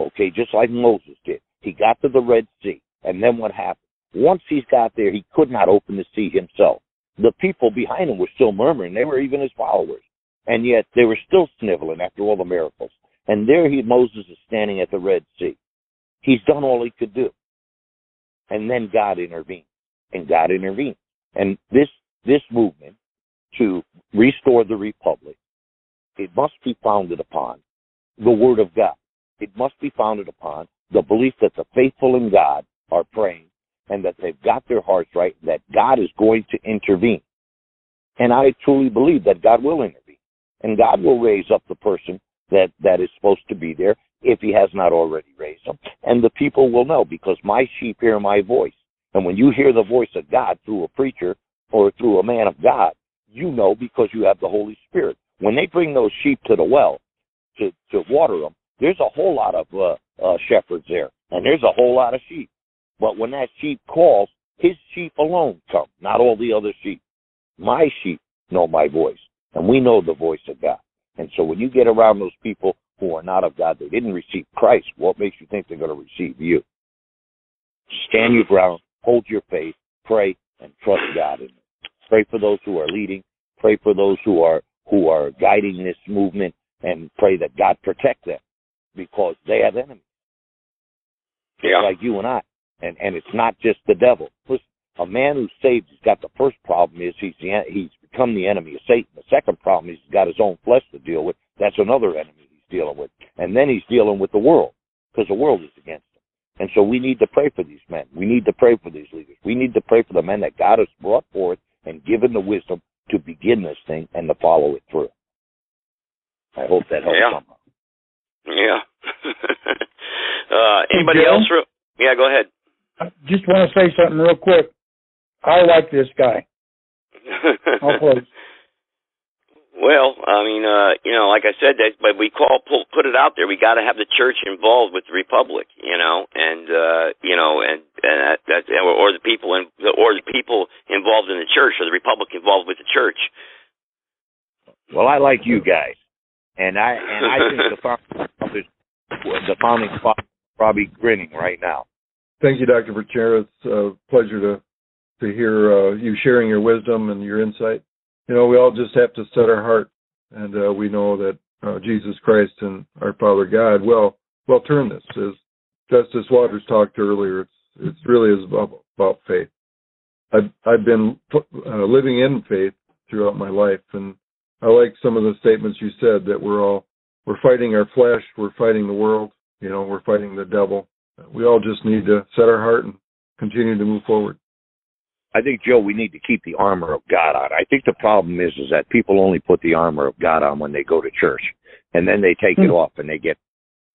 Okay, just like Moses did. He got to the Red Sea. And then what happened? Once he's got there, he could not open the sea himself the people behind him were still murmuring. They were even his followers. And yet they were still sniveling after all the miracles. And there he, Moses is standing at the Red Sea. He's done all he could do. And then God intervened. And God intervened. And this, this movement to restore the republic, it must be founded upon the word of God. It must be founded upon the belief that the faithful in God are praying and that they've got their hearts right, that God is going to intervene. And I truly believe that God will intervene. And God will raise up the person that, that is supposed to be there if he has not already raised them. And the people will know because my sheep hear my voice. And when you hear the voice of God through a preacher or through a man of God, you know because you have the Holy Spirit. When they bring those sheep to the well to, to water them, there's a whole lot of uh, uh, shepherds there, and there's a whole lot of sheep. But when that sheep calls, his sheep alone come, not all the other sheep. My sheep know my voice, and we know the voice of God. And so when you get around those people who are not of God, they didn't receive Christ, what makes you think they're going to receive you? Stand your ground, hold your faith, pray, and trust God in it. Pray for those who are leading. Pray for those who are who are guiding this movement, and pray that God protect them because they have enemies. Yeah. like you and I. And and it's not just the devil. Listen, a man who's saved has got the first problem is he's the, he's become the enemy of Satan. The second problem is he's got his own flesh to deal with. That's another enemy he's dealing with. And then he's dealing with the world because the world is against him. And so we need to pray for these men. We need to pray for these leaders. We need to pray for the men that God has brought forth and given the wisdom to begin this thing and to follow it through. I hope that helps Yeah. somehow. Yeah. uh, anybody else? Re- yeah, go ahead. I just want to say something real quick. I like this guy. I'll close. Well, I mean, uh, you know, like I said, that, but we call pull, put it out there. We got to have the church involved with the republic, you know, and uh, you know, and and that, that or, or the people in, or the people involved in the church, or the republic involved with the church. Well, I like you guys, and I and I think the founding fathers, the founding fathers are probably grinning right now. Thank you, Dr. Ventura. It's a pleasure to to hear uh, you sharing your wisdom and your insight. You know, we all just have to set our heart, and uh, we know that uh, Jesus Christ and our Father God will will turn this. As Justice Waters talked earlier, it's it's really is about, about faith. I've I've been uh, living in faith throughout my life, and I like some of the statements you said that we're all we're fighting our flesh, we're fighting the world, you know, we're fighting the devil. We all just need to set our heart and continue to move forward. I think Joe, we need to keep the armor of God on. I think the problem is is that people only put the armor of God on when they go to church, and then they take it Hmm. off and they get,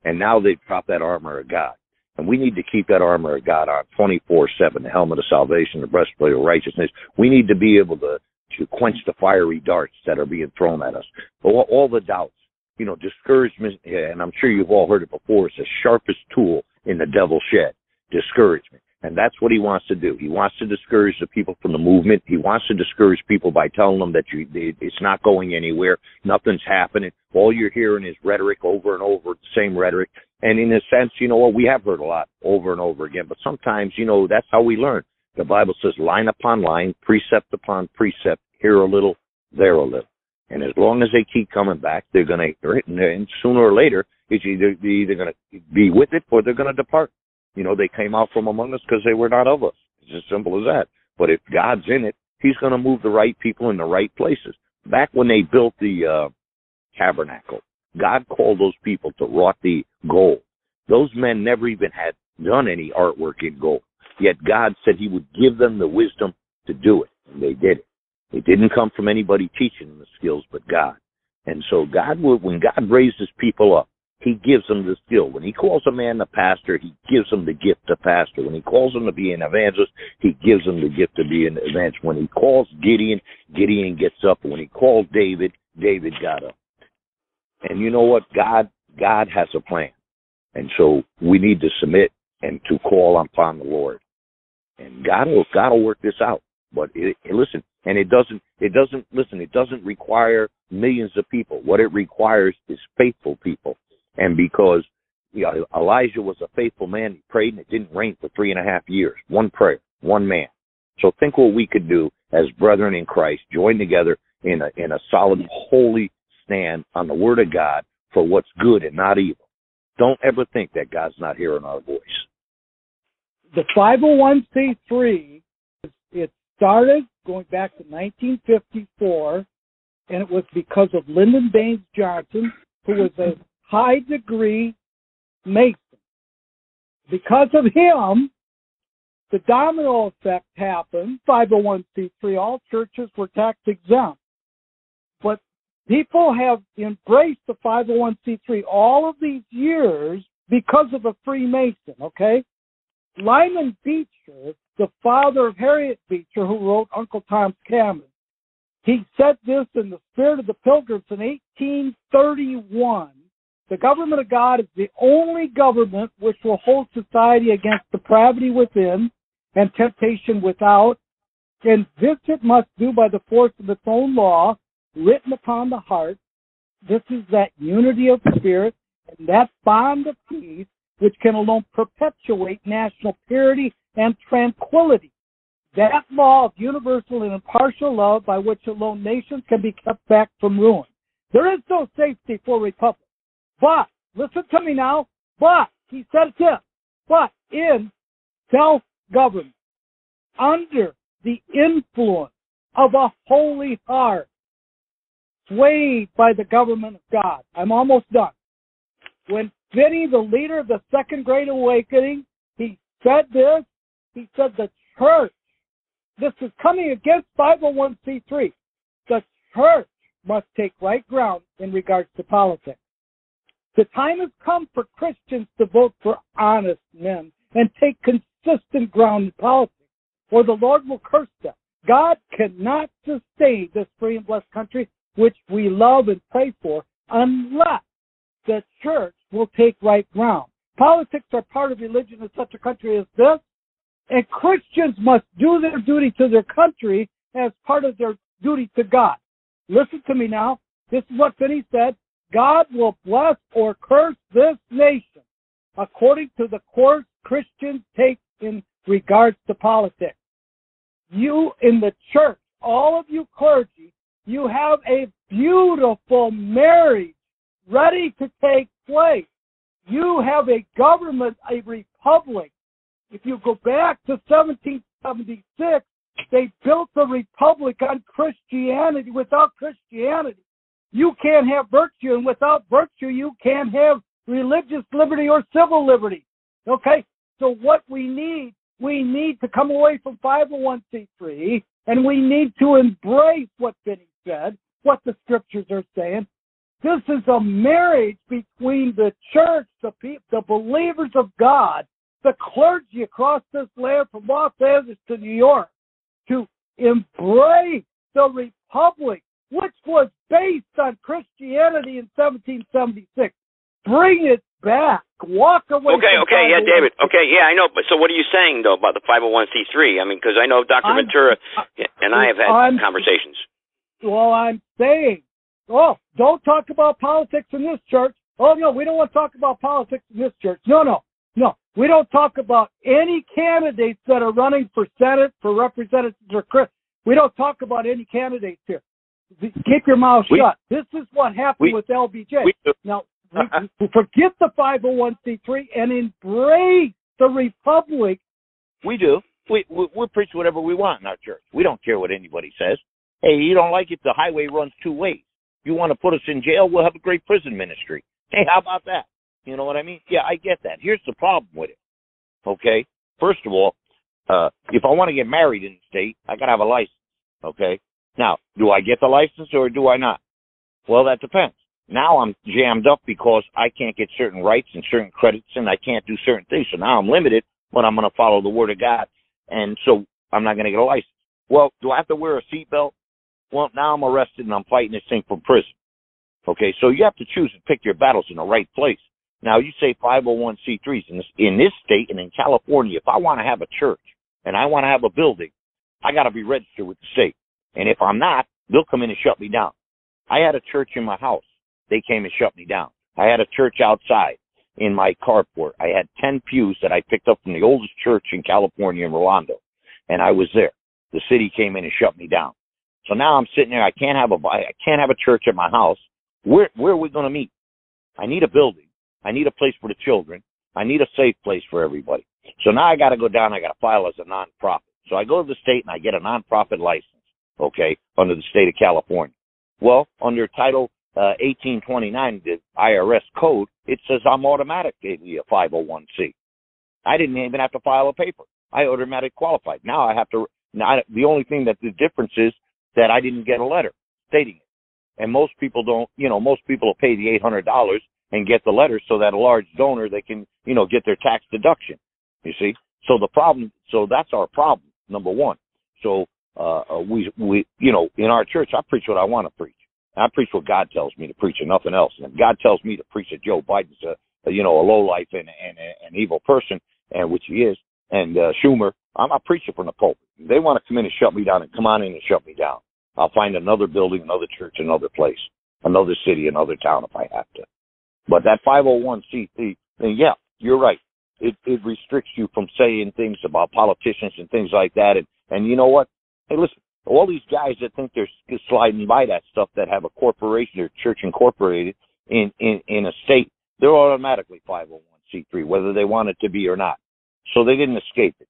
and now they drop that armor of God. And we need to keep that armor of God on 24/7. The helmet of salvation, the breastplate of righteousness. We need to be able to to quench the fiery darts that are being thrown at us. All, all the doubts, you know, discouragement, and I'm sure you've all heard it before. It's the sharpest tool in the devil's shed. Discouragement. And that's what he wants to do. He wants to discourage the people from the movement. He wants to discourage people by telling them that you, it's not going anywhere. Nothing's happening. All you're hearing is rhetoric over and over, the same rhetoric. And in a sense, you know what, we have heard a lot over and over again. But sometimes, you know, that's how we learn. The Bible says line upon line, precept upon precept, here a little, there a little. And as long as they keep coming back, they're going to and sooner or later, it's either, they're either going to be with it or they're going to depart. You know, they came out from among us because they were not of us. It's as simple as that. But if God's in it, He's going to move the right people in the right places. Back when they built the uh, tabernacle, God called those people to wrought the gold. Those men never even had done any artwork in gold. Yet God said He would give them the wisdom to do it, and they did it. It didn't come from anybody teaching them the skills, but God. And so God would, when God raises people up, He gives them the skill. When He calls a man a pastor, He gives him the gift to pastor. When He calls him to be an evangelist, He gives him the gift to be an evangelist. When He calls Gideon, Gideon gets up. When He called David, David got up. And you know what? God, God has a plan. And so we need to submit and to call upon the Lord. And God will, God will work this out. But it, it- listen, and it doesn't, it doesn't, listen, it doesn't require millions of people. What it requires is faithful people. And because you know, Elijah was a faithful man, he prayed and it didn't rain for three and a half years. One prayer, one man. So think what we could do as brethren in Christ, join together in a, in a solid, holy stand on the word of God for what's good and not evil. Don't ever think that God's not hearing our voice. the 501c3 it started going back to 1954 and it was because of Lyndon Baines Johnson who was a high degree mason because of him the domino effect happened 501c3 all churches were tax exempt but People have embraced the 501c3 all of these years because of a Freemason, okay? Lyman Beecher, the father of Harriet Beecher, who wrote Uncle Tom's Cabin, he said this in the Spirit of the Pilgrims in 1831. The government of God is the only government which will hold society against depravity within and temptation without, and this it must do by the force of its own law, written upon the heart. This is that unity of spirit and that bond of peace which can alone perpetuate national purity and tranquility. That law of universal and impartial love by which alone nations can be kept back from ruin. There is no safety for republic. But, listen to me now, but, he said this, but in self-government, under the influence of a holy heart, swayed by the government of God. I'm almost done. When Finney, the leader of the Second Great Awakening, he said this, he said the church, this is coming against 501c3. The church must take right ground in regards to politics. The time has come for Christians to vote for honest men and take consistent ground in politics, or the Lord will curse them. God cannot sustain this free and blessed country which we love and pray for unless the church will take right ground. Politics are part of religion in such a country as this, and Christians must do their duty to their country as part of their duty to God. Listen to me now. This is what Finney said. God will bless or curse this nation according to the course Christians take in regards to politics. You in the church, all of you clergy, you have a beautiful marriage ready to take place. You have a government, a republic. If you go back to 1776, they built a republic on Christianity. Without Christianity, you can't have virtue, and without virtue, you can't have religious liberty or civil liberty. Okay? So what we need, we need to come away from 501c3, and we need to embrace what Finney said, what the scriptures are saying. This is a marriage between the church, the people, the believers of God, the clergy across this land from Los Angeles to New York, to embrace the republic which was based on Christianity in 1776. Bring it back. Walk away. Okay, okay, yeah, David. Okay, yeah, I know. But so, what are you saying though about the 501c3? I mean, because I know Dr. I'm, Ventura and I have had I'm, conversations. Well, I'm saying, oh, don't talk about politics in this church. Oh no, we don't want to talk about politics in this church. No, no, no. We don't talk about any candidates that are running for Senate, for representatives, or Chris. We don't talk about any candidates here. Keep your mouth We- shut. This is what happened We- with LBJ. We now, forget the 501c3 and embrace the republic. We do. We, we we preach whatever we want in our church. We don't care what anybody says. Hey, you don't like it? The highway runs two ways. You want to put us in jail? We'll have a great prison ministry. Hey, how about that? You know what I mean? Yeah, I get that. Here's the problem with it. Okay. First of all, uh, if I want to get married in the state, I got to have a license. Okay. Now, do I get the license or do I not? Well, that depends. Now I'm jammed up because I can't get certain rights and certain credits and I can't do certain things. So now I'm limited, but I'm going to follow the word of God. And so I'm not going to get a license. Well, do I have to wear a seatbelt? Well, now I'm arrested and I'm fighting this thing from prison. Okay, so you have to choose and pick your battles in the right place. Now you say 501c3s in this, in this state and in California. If I want to have a church and I want to have a building, I got to be registered with the state. And if I'm not, they'll come in and shut me down. I had a church in my house. They came and shut me down. I had a church outside in my carport. I had 10 pews that I picked up from the oldest church in California in Rolando. And I was there. The city came in and shut me down. So now I'm sitting there. I can't have a, I can't have a church at my house. Where, where are we going to meet? I need a building. I need a place for the children. I need a safe place for everybody. So now I got to go down. I got to file as a nonprofit. So I go to the state and I get a nonprofit license, okay, under the state of California. Well, under Title uh, 1829, the IRS code, it says I'm automatically a 501c. I didn't even have to file a paper. I automatically qualified. Now I have to. Now the only thing that the difference is that I didn't get a letter stating it. and most people don't. You know, most people will pay the eight hundred dollars and get the letter so that a large donor they can you know get their tax deduction. You see, so the problem, so that's our problem number one. So uh, uh, we we you know in our church I preach what I want to preach. I preach what God tells me to preach and nothing else. And if God tells me to preach that Joe Biden's a, a you know a low life and, and, an evil person, and which he is, and uh, Schumer, I'm a preacher from the pulpit. They want to come in and shut me down, and come on in and shut me down. I'll find another building, another church, another place, another city, another town if I have to. But that 501c3 thing, yeah, you're right. It it restricts you from saying things about politicians and things like that. And and you know what? Hey, listen, all these guys that think they're sliding by that stuff that have a corporation or church incorporated in in in a state, they're automatically 501c3, whether they want it to be or not. So they didn't escape it.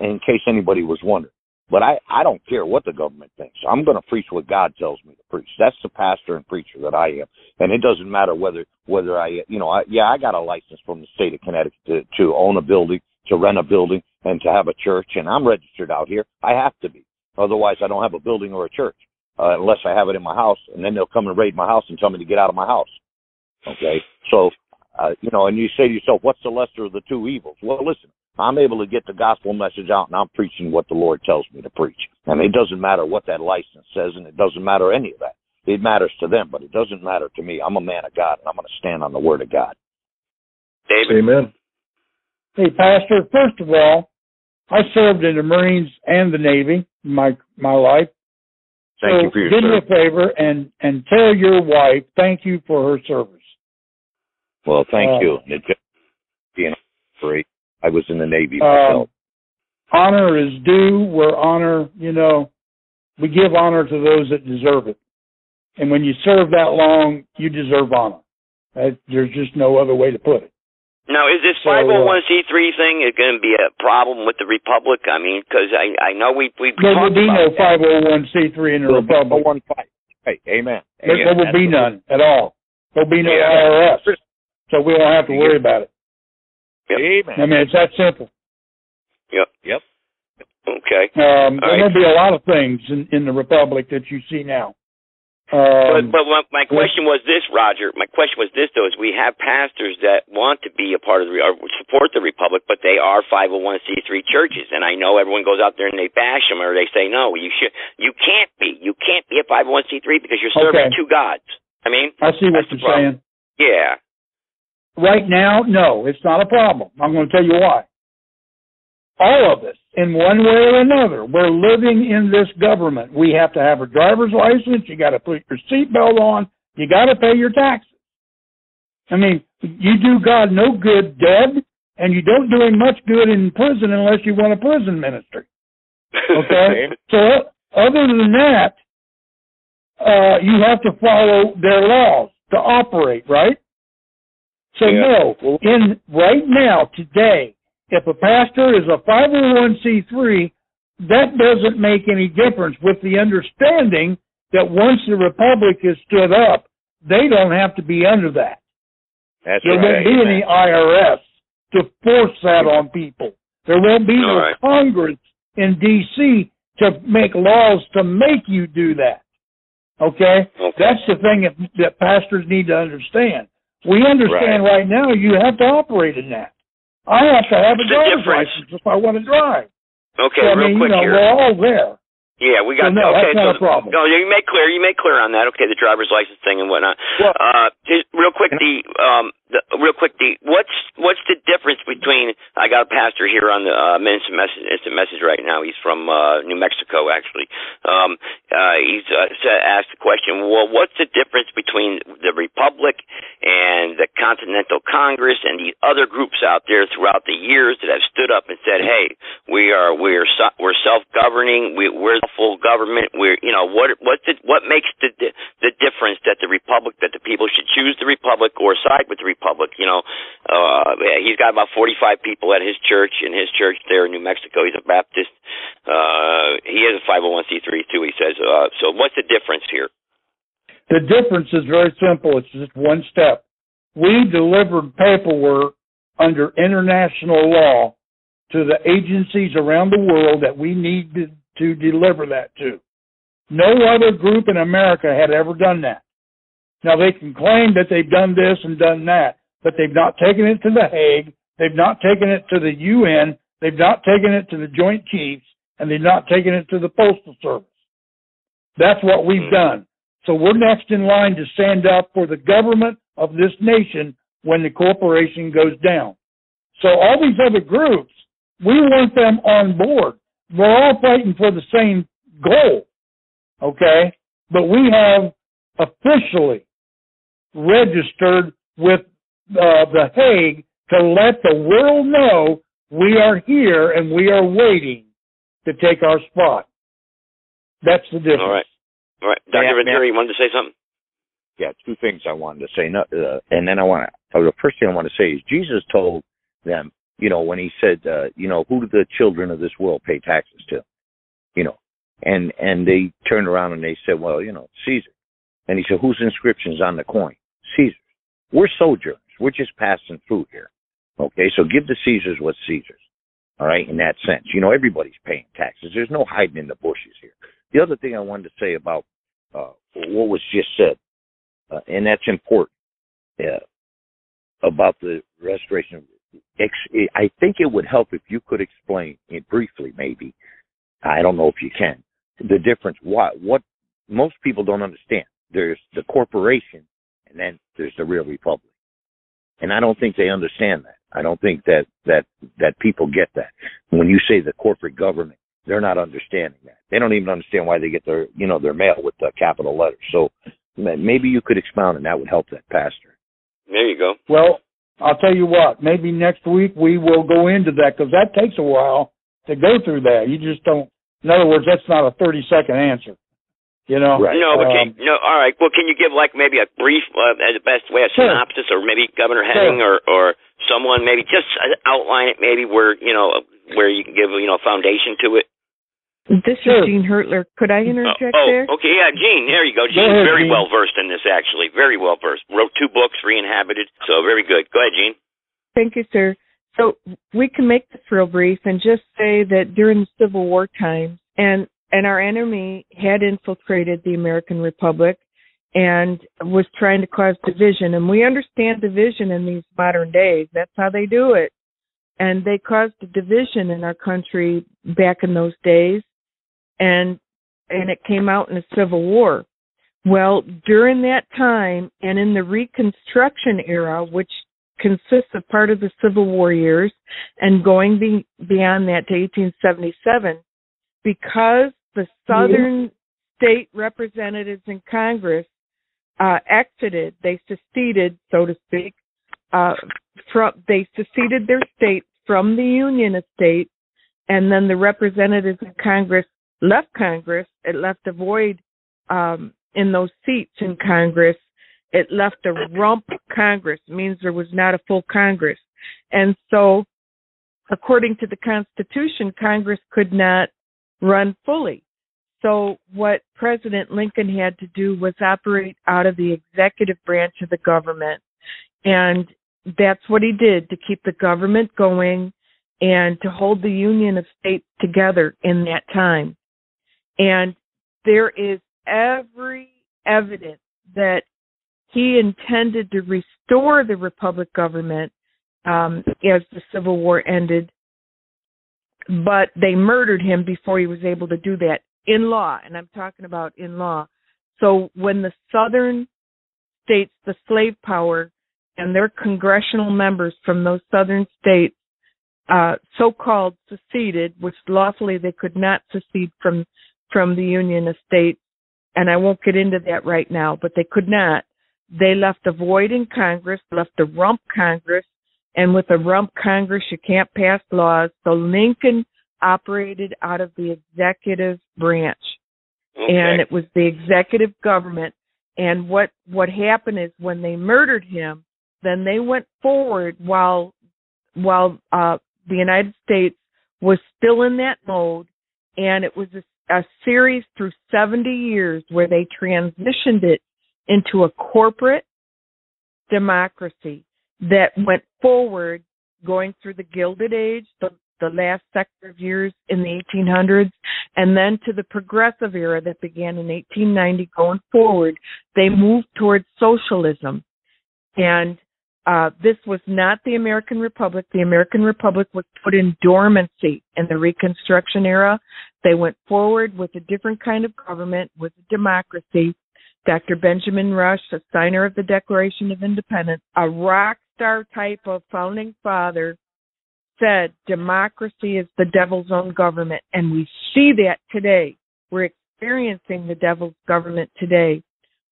In case anybody was wondering. But I, I don't care what the government thinks. I'm going to preach what God tells me to preach. That's the pastor and preacher that I am. And it doesn't matter whether, whether I, you know, I, yeah, I got a license from the state of Connecticut to, to own a building, to rent a building, and to have a church. And I'm registered out here. I have to be. Otherwise, I don't have a building or a church, uh, unless I have it in my house. And then they'll come and raid my house and tell me to get out of my house. Okay. So, uh, you know, and you say to yourself, what's the lesser of the two evils? Well, listen, I'm able to get the gospel message out and I'm preaching what the Lord tells me to preach. And it doesn't matter what that license says and it doesn't matter any of that. It matters to them, but it doesn't matter to me. I'm a man of God and I'm going to stand on the word of God. David. Amen. Hey, Pastor, first of all, I served in the Marines and the Navy my my life. Thank so you for your do me a favor and and tell your wife thank you for her service. Well, thank Uh, you. Being free. I was in the Navy Um, myself. honor is due where honor, you know, we give honor to those that deserve it. And when you serve that long, you deserve honor. That, there's just no other way to put it. Now, is this So, uh, 501c3 thing going to be a problem with the Republic? I mean, because I I know we we There will talked be no about that. 501c3 in the There'll be Republic. one fight. Hey, amen. There, there will be none at all. There'll be no Yeah. IRS. So we won't have to worry about it. Yep. Amen. I mean, it's that simple. Yep. Yep. Okay. Um, All there right. will be a lot of things in, in the Republic that you see now. But, Um, but my, my question was this, Roger. My question was this, though: is we have pastors that want to be a part of the or support the republic, but they are 501c3 churches, and I know everyone goes out there and they bash them or they say no, you should, you can't be, you can't be a 501c3 because you're serving Okay. two gods. I mean, I see what you're saying. yeah, Right now, no, it's not a problem. I'm going to tell you why. All of us, in one way or another, we're living in this government. We have to have a driver's license. You got to put your seatbelt on. You got to pay your taxes. I mean, you do God no good dead, and you don't do him much good in prison unless you want a prison ministry. Okay? so other than that, uh, you have to follow their laws to operate, right? So Yeah. no, in right now, today, if a pastor is a 501c3, that doesn't make any difference with the understanding that once the republic is stood up, they don't have to be under that. That's There right. won't be any IRS to force that on people. There won't be no right. Congress in D.C. to make laws to make you do that. Okay? Okay. That's the thing that, that pastors need to understand. We understand right. now you have to operate in that. I have to have a driver's license if I want to drive. Okay, so, I real mean, quick you know, here. we're all there. Yeah, we got So, no, okay. that's not so a problem. no, you make clear. You make clear on that. Okay, the driver's license thing and whatnot. Well- uh, just real quick, the um, the real quick, the what's what's the difference between? I got a pastor here on the uh, instant message, instant message right now. He's from uh, New Mexico, actually. Um, uh, he's uh, asked the question. Well, what's the difference between the Republic and the Continental Congress and the other groups out there throughout the years that have stood up and said, "Hey, we are we're we're self-governing. We, we're full government. We're you know what what the, what makes the the difference that the republic that the people should choose the republic or side with the republic. You know, uh, he's got about 45 people at his church in his church there in New Mexico. He's a Baptist. Uh, he is a 501c3 too. He says. Uh, so what's the difference here? The difference is very simple. It's just one step. We delivered paperwork under international law to the agencies around the world that we need to, deliver that to. No other group in America had ever done that. Now they can claim that they've done this and done that, but they've not taken it to the Hague. They've not taken it to the UN. They've not taken it to the Joint Chiefs, and they've not taken it to the Postal Service. That's what we've hmm. done. So we're next in line to stand up for the government of this nation when the corporation goes down. So all these other groups, we want them on board. We're all fighting for the same goal. Okay? But we have officially registered with uh, the Hague to let the world know we are here and we are waiting to take our spot. That's the difference. All right. All right. Dr. Ventura, you wanted to say something? Yeah, two things I wanted to say. No, uh, and then I want to, uh, the first thing I want to say is Jesus told them, you know, when he said, uh, you know, who do the children of this world pay taxes to? You know, and, and they turned around and they said, well, you know, Caesar. And he said, whose inscription is on the coin? Caesar's. We're sojourners. We're just passing through here. Okay, so give the Caesars what's Caesar's. All right, in that sense. You know, everybody's paying taxes. There's no hiding in the bushes here. The other thing I wanted to say about uh, what was just said, uh, and that's important, uh, about the restoration. I think it would help if you could explain it briefly, maybe. I don't know if you can. The difference. What what most people don't understand. There's the corporation, and then there's the real republic. And I don't think they understand that. I don't think that that that people get that. When you say the corporate government, they're not understanding that. They don't even understand why they get their you know their mail with the capital letters. So maybe you could expound, and that would help that pastor. There you go. Well, I'll tell you what. Maybe next week we will go into that because that takes a while to go through that. You just don't. In other words, that's not a thirty second answer. You know, right. no, but um, can, no. All right. Well, can you give like maybe a brief, uh, as the best way, a Sure. synopsis, or maybe Governor Henning, or or someone, maybe just uh, outline it, maybe where you know where you can give you know a foundation to it. This Sure. is Gene Hurtler. Could I oh, interject oh, there? okay, yeah, Gene. There you go. Go Gene's ahead, very Gene. well versed in this, actually. Very well versed. Wrote two books, Re-inhabited. So very good. Go ahead, Gene. Thank you, sir. So we can make this real brief and just say that during the Civil War times, and and our enemy had infiltrated the American Republic and was trying to cause division. And we understand division in these modern days. That's how they do it. And they caused a division in our country back in those days, and and it came out in a civil war. Well, during that time and in the Reconstruction era, which consists of part of the Civil War years and going be, beyond that to 1877, because the Southern state representatives in Congress uh, exited, they seceded, so to speak, uh, from they seceded their state from the Union estate, and then the representatives in Congress left Congress. It left a void um, in those seats in Congress. It left a rump Congress. It means there was not a full Congress, and so, according to the Constitution, Congress could not run fully. So what President Lincoln had to do was operate out of the executive branch of the government. And that's what he did to keep the government going and to hold the Union of States together in that time. And there is every evidence that he intended to restore the Republic government um, as the Civil War ended, but they murdered him before he was able to do that in law, and I'm talking about in law. So when the southern states, the slave power, and their congressional members from those southern states, uh, so-called seceded, which lawfully they could not secede from from the Union estate, and I won't get into that right now, but they could not. They left a void in Congress, left a rump Congress, and with a rump Congress, you can't pass laws. So Lincoln operated out of the executive branch Okay. and it was the executive government and what what happened is when they murdered him then they went forward while while uh the United States was still in that mode and it was a, a series through 70 years where they transitioned it into a corporate democracy that went forward going through the gilded age the the last sector of years in the 1800s, and then to the progressive era that began in 1890 going forward, they moved towards socialism. And uh, this was not the American Republic. The American Republic was put in dormancy in the Reconstruction era. They went forward with a different kind of government, with a democracy. Dr. Benjamin Rush, a signer of the Declaration of Independence, a rock star type of founding father, said democracy is the devil's own government. And we see that today. We're experiencing the devil's government today.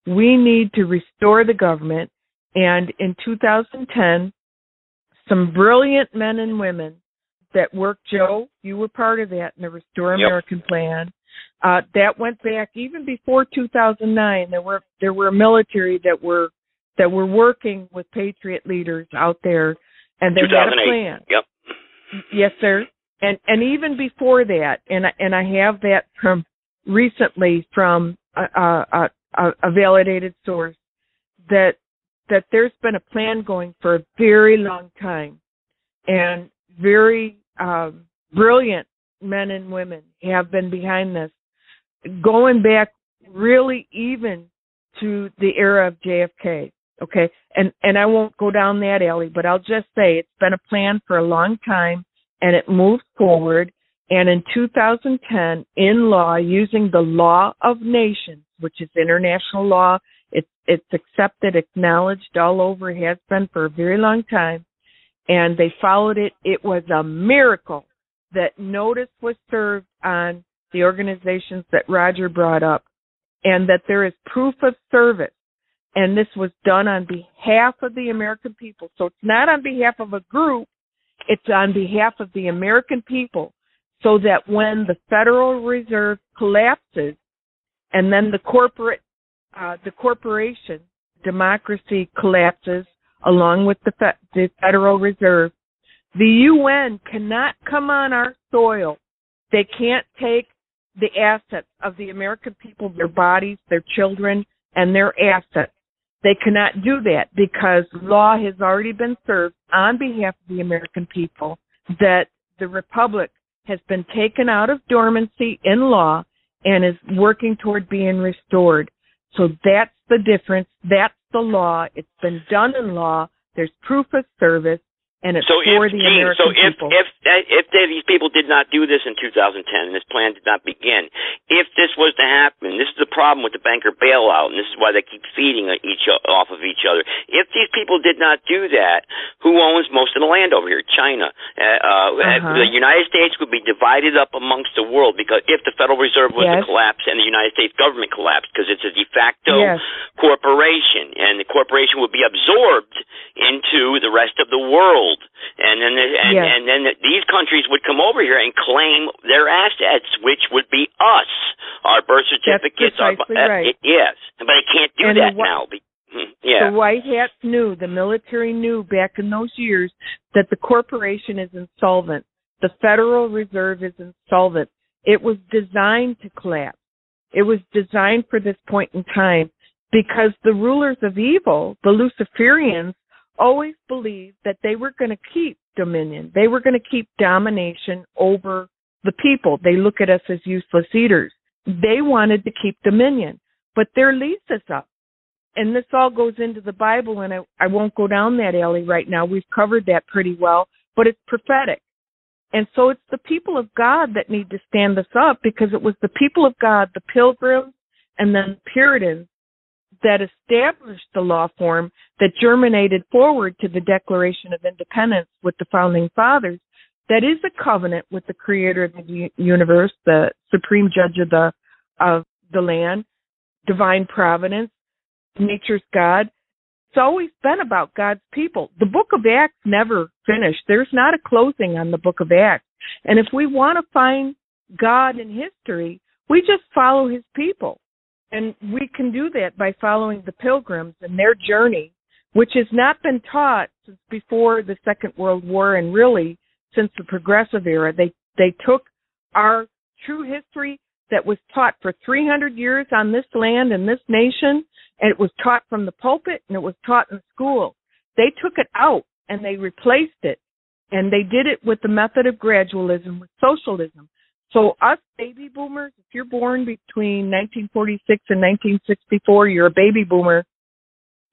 We need to restore the government and in 2010, some brilliant men and women that worked, Joe, you were part of that in the Restore Yep. American plan. Uh, that went back even before 2009. There were there were military that were that were working with patriot leaders out there, and they had a plan. Yep. Yes, sir. And and even before that, and I- and I have that from recently from a, a, a, a validated source that that there's been a plan going for a very long time, and very um, brilliant men and women have been behind this, going back really even to the era of JFK. Okay, and and I won't go down that alley, but I'll just say it's been a plan for a long time, and it moved forward. And in 2010, in law, using the law of nations, which is international law, it's it's accepted, acknowledged all over, has been for a very long time, and they followed it. It was a miracle that notice was served on the organizations that Roger brought up, and that there is proof of service and this was done on behalf of the American people. So it's not on behalf of a group, it's on behalf of the American people so that when the Federal Reserve collapses and then the corporate uh, the corporation democracy collapses along with the, fe- the Federal Reserve, the UN cannot come on our soil. They can't take the assets of the American people, their bodies, their children, and their assets. They cannot do that because law has already been served on behalf of the American people that the Republic has been taken out of dormancy in law and is working toward being restored. So that's the difference. That's the law. It's been done in law. There's proof of service and it's So for if the Gene, American so if people. if if they, these people did not do this in 2010, and this plan did not begin, if this was to happen, this is the problem with the banker bailout, and this is why they keep feeding each off of each other. If these people did not do that, who owns most of the land over here? China. Uh, uh, Uh-huh. The United States would be divided up amongst the world because if the Federal Reserve was to collapse and the United States government collapsed, because it's a de facto yes. corporation, and the corporation would be absorbed into the rest of the world, and then the, and, and then the, these countries would come over here and claim their assets, which would be us, our birth certificates. our, precisely uh, right. it- yes, but they can't do And that what- now. Hmm, yeah, The White Hats knew, the military knew back in those years that the corporation is insolvent. The Federal Reserve is insolvent. It was designed to collapse. It was designed for this point in time because the rulers of evil, the Luciferians, always believed that they were going to keep dominion. They were going to keep domination over the people. They look at us as useless eaters. They wanted to keep dominion, but their lease is up and this all goes into the Bible, and I, I won't go down that alley right now. We've covered that pretty well, but it's prophetic. And so it's the people of God that need to stand this up because it was the people of God, the pilgrims, and then Puritans that established the law form that germinated forward to the Declaration of Independence with the founding fathers. That is a covenant with the creator of the universe, the supreme judge of the, of the land, divine providence, nature's God. It's always been about God's people. The book of Acts never finished. There's not a closing on the book of Acts. And if we want to find God in history, we just follow his people. And we can do that by following the pilgrims and their journey, which has not been taught since before the Second World War and really since the progressive era. They they took our true history that was taught for 300 years on this land and this nation and it was taught from the pulpit and it was taught in school. They took it out and they replaced it And they did it with the method of gradualism, with socialism. So us baby boomers, if you're born between 1946 and 1964, you're a baby boomer.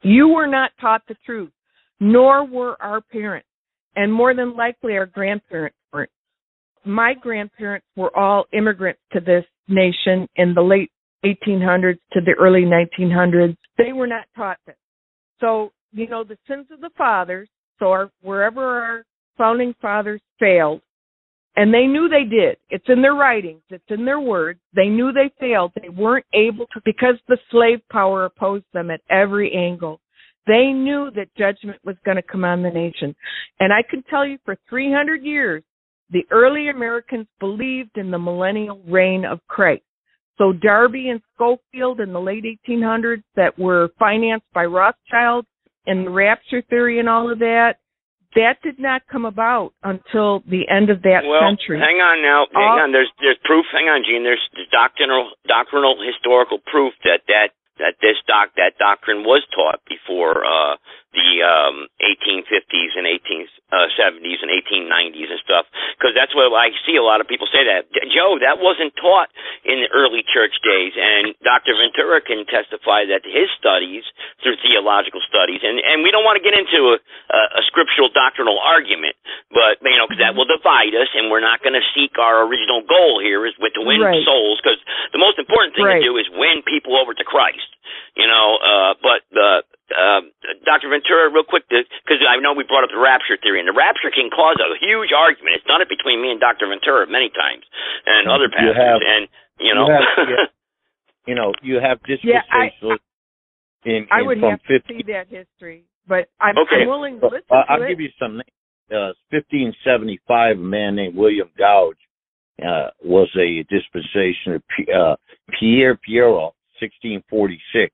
You were not taught the truth, nor were our parents, and more than likely our grandparents weren't. My grandparents were all immigrants to this nation in the late 1800s to the early 1900s. They were not taught this. So, you know, the sins of the fathers, so our, wherever our founding fathers failed, and they knew they did. It's in their writings. It's in their words. They knew they failed. They weren't able to because the slave power opposed them at every angle. They knew that judgment was going to come on the nation. And I can tell you for 300 years, the early Americans believed in the millennial reign of Christ. So Darby and Scofield in the late 1800s that were financed by Rothschild and the rapture theory and all of that, that did not come about until the end of that well, century. hang on now. Hang on. There's there's proof. Hang on, Gene. There's, there's doctrinal doctrinal historical proof that that that this doc that doctrine was taught before uh the um 1850s and 1870s uh, and 1890s and stuff because that's what I see a lot of people say that Joe that wasn't taught in the early church days and Dr. Ventura can testify that his studies through theological studies and and we don't want to get into a, a, a scriptural doctrinal argument but you know because that will divide us and we're not going to seek our original goal here is with to win right. souls because the most important thing right. to do is win people over to Christ you know uh but uh uh, Dr. Ventura, real quick, because I know we brought up the rapture theory, and the rapture can cause a huge argument. It's done it between me and Dr. Ventura many times, and other pastors, you have, and you know, you, have, you, you know, you have dispensationalists yeah, in, in I would from have to see that history, but I'm, Okay. I'm willing to listen uh, to I'll it. give you some. Uh, 1575, a man named William Gouge uh, was a dispensation of P- uh, Pierre Poiret, 1646.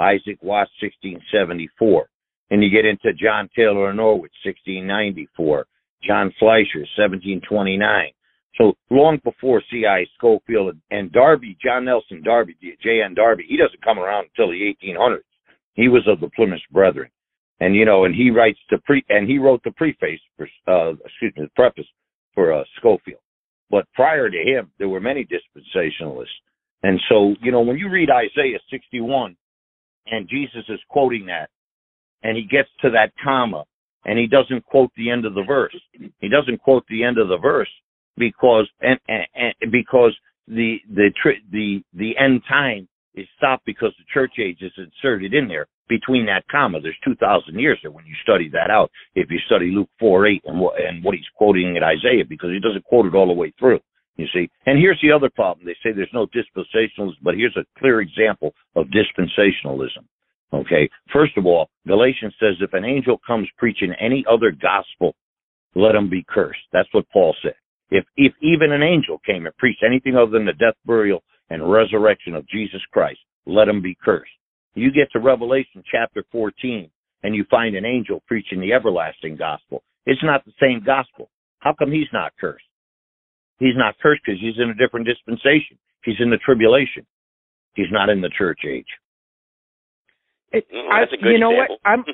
Isaac Watts, 1674. And you get into John Taylor Norwich, 1694. John Fletcher, 1729. So long before C.I. Scofield and Darby, John Nelson Darby, J.N. Darby, he doesn't come around until the 1800s. He was of the Plymouth Brethren. And, you know, and he writes the pre, and he wrote the preface for, uh, excuse me, the preface for, uh, Scofield. But prior to him, there were many dispensationalists. And so, you know, when you read Isaiah 61, and Jesus is quoting that, and he gets to that comma, and he doesn't quote the end of the verse. He doesn't quote the end of the verse because and, and, and because the the the the end time is stopped because the church age is inserted in there between that comma. There's two thousand years there when you study that out. If you study Luke four eight and what and what he's quoting in Isaiah because he doesn't quote it all the way through. You see, and here's the other problem. They say there's no dispensationalism, but here's a clear example of dispensationalism. Okay, first of all, Galatians says if an angel comes preaching any other gospel, let him be cursed. That's what Paul said. If if even an angel came and preached anything other than the death, burial, and resurrection of Jesus Christ, let him be cursed. You get to Revelation chapter 14 and you find an angel preaching the everlasting gospel. It's not the same gospel. How come he's not cursed? He's not cursed because he's in a different dispensation. He's in the tribulation. He's not in the church age. It, I, that's a good you know example. what? I'm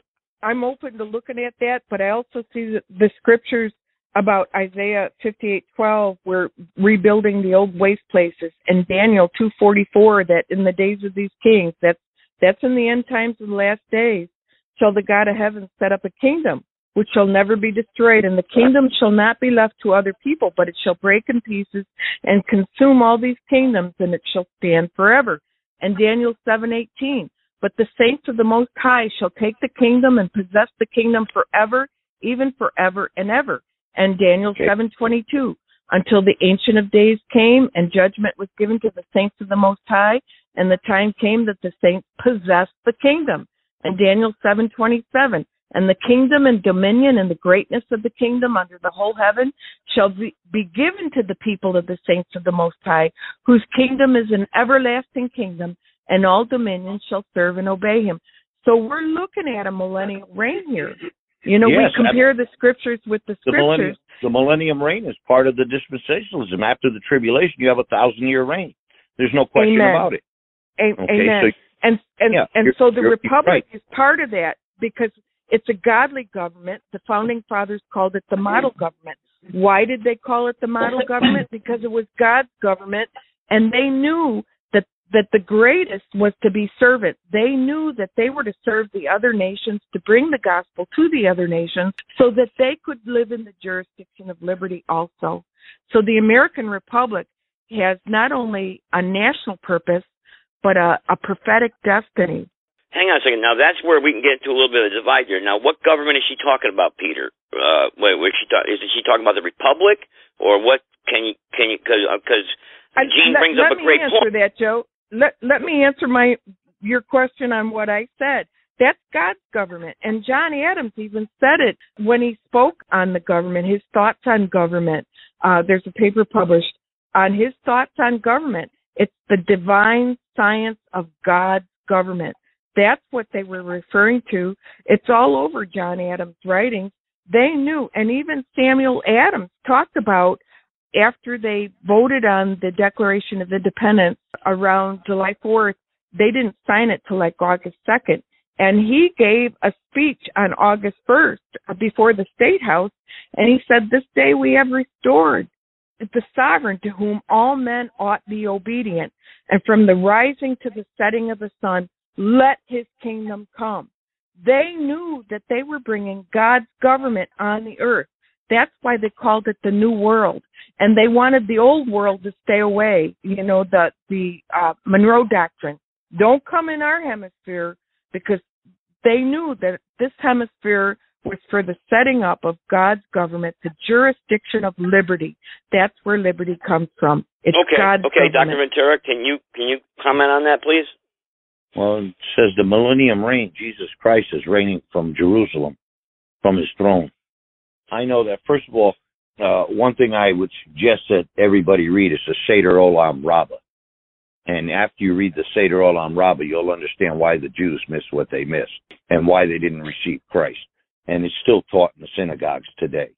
I'm open to looking at that, but I also see the, the scriptures about Isaiah 58:12, we're rebuilding the old waste places, and Daniel 2:44 that in the days of these kings, that's that's in the end times of the last days, shall the God of heaven set up a kingdom which shall never be destroyed, and the kingdom shall not be left to other people, but it shall break in pieces and consume all these kingdoms, and it shall stand forever. And Daniel 7:18, but the saints of the Most High shall take the kingdom and possess the kingdom forever, even forever and ever. And Daniel Okay. 7:22, until the Ancient of Days came and judgment was given to the saints of the Most High, and the time came that the saints possessed the kingdom. And Daniel 7:27, and the kingdom and dominion and the greatness of the kingdom under the whole heaven shall be, be given to the people of the saints of the Most High, whose kingdom is an everlasting kingdom, and all dominions shall serve and obey him. So we're looking at a millennial reign here. You know, Yes, we compare the scriptures with the The millennium, scriptures. the millennium reign is part of the dispensationalism. After the tribulation, you have a thousand year reign. There's no question Amen. about it. A- Okay, Amen. so- and and Yeah, and so the republic right. is part of that because It's a godly government. The founding fathers called it the model government. Why did they call it the model government? Because it was God's government and they knew that that the greatest was to be servant. They knew that they were to serve the other nations to bring the gospel to the other nations so that they could live in the jurisdiction of liberty also. So the American Republic has not only a national purpose but a, a prophetic destiny. Hang on a second. Now that's where we can get into a little bit of a divide here. Now, what government is she talking about, Peter? Uh, wait, wait, she talk, is she talking about the republic or what? Can you can you because because Jean let, brings let up a great point. Let me answer that, Joe. Let let me answer my your question on what I said. That's God's government, and John Adams even said it when he spoke on the government. His thoughts on government. Uh, there's a paper published on his thoughts on government. It's the divine science of God's government. That's what they were referring to. It's all over John Adams' writings. They knew, and even Samuel Adams talked about after they voted on the Declaration of Independence around July 4th, they didn't sign it till like August 2nd. And he gave a speech on August 1st before the State House, and he said, This day we have restored the sovereign to whom all men ought be obedient. And from the rising to the setting of the sun, let his kingdom come. They knew that they were bringing God's government on the earth. That's why they called it the New World, and they wanted the old world to stay away. You know the the uh, Monroe Doctrine. Don't come in our hemisphere because they knew that this hemisphere was for the setting up of God's government, the jurisdiction of liberty. That's where liberty comes from. It's okay, God's okay, government. Dr. Ventura, can you can you comment on that, please? Well, it says the millennium reign, Jesus Christ is reigning from Jerusalem, from his throne. I know that, first of all, uh, one thing I would suggest that everybody read is the Seder Olam Rabbah. And after you read the Seder Olam Rabbah, you'll understand why the Jews missed what they missed and why they didn't receive Christ. And it's still taught in the synagogues today.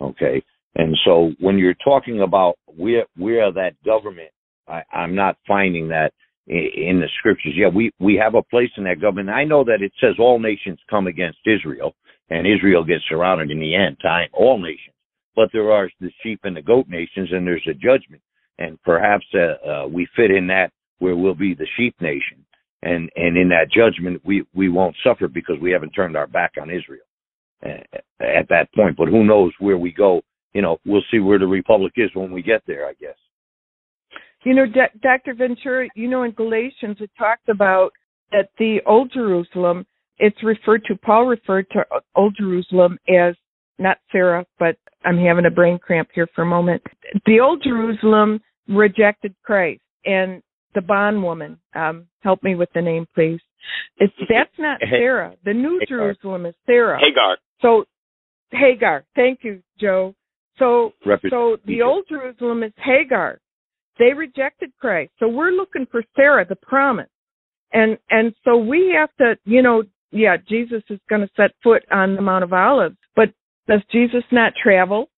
Okay. And so when you're talking about we're, we're that government, I, I'm not finding that in the scriptures. Yeah, we, we have a place in that government. I know that it says all nations come against Israel and Israel gets surrounded in the end time, all nations. But there are the sheep and the goat nations and there's a judgment. And perhaps uh, uh, we fit in that where we'll be the sheep nation. And, and in that judgment, we, we won't suffer because we haven't turned our back on Israel uh, at that point. But who knows where we go? You know, we'll see where the republic is when we get there, I guess. You know, D- Dr. Ventura, you know, in Galatians it talks about that the Old Jerusalem, it's referred to, Paul referred to Old Jerusalem as not Sarah, but I'm having a brain cramp here for a moment. The Old Jerusalem rejected Christ, and the bondwoman, um, help me with the name, please. It's that's not Sarah. The New Hagar. Jerusalem is Sarah. Hagar. So Hagar, thank you, Joe. So Represent so the old Jerusalem is Hagar. They rejected Christ. So we're looking for Sarah, the promise. And and so we have to, you know, yeah, Jesus is going to set foot on the Mount of Olives, but does Jesus not travel?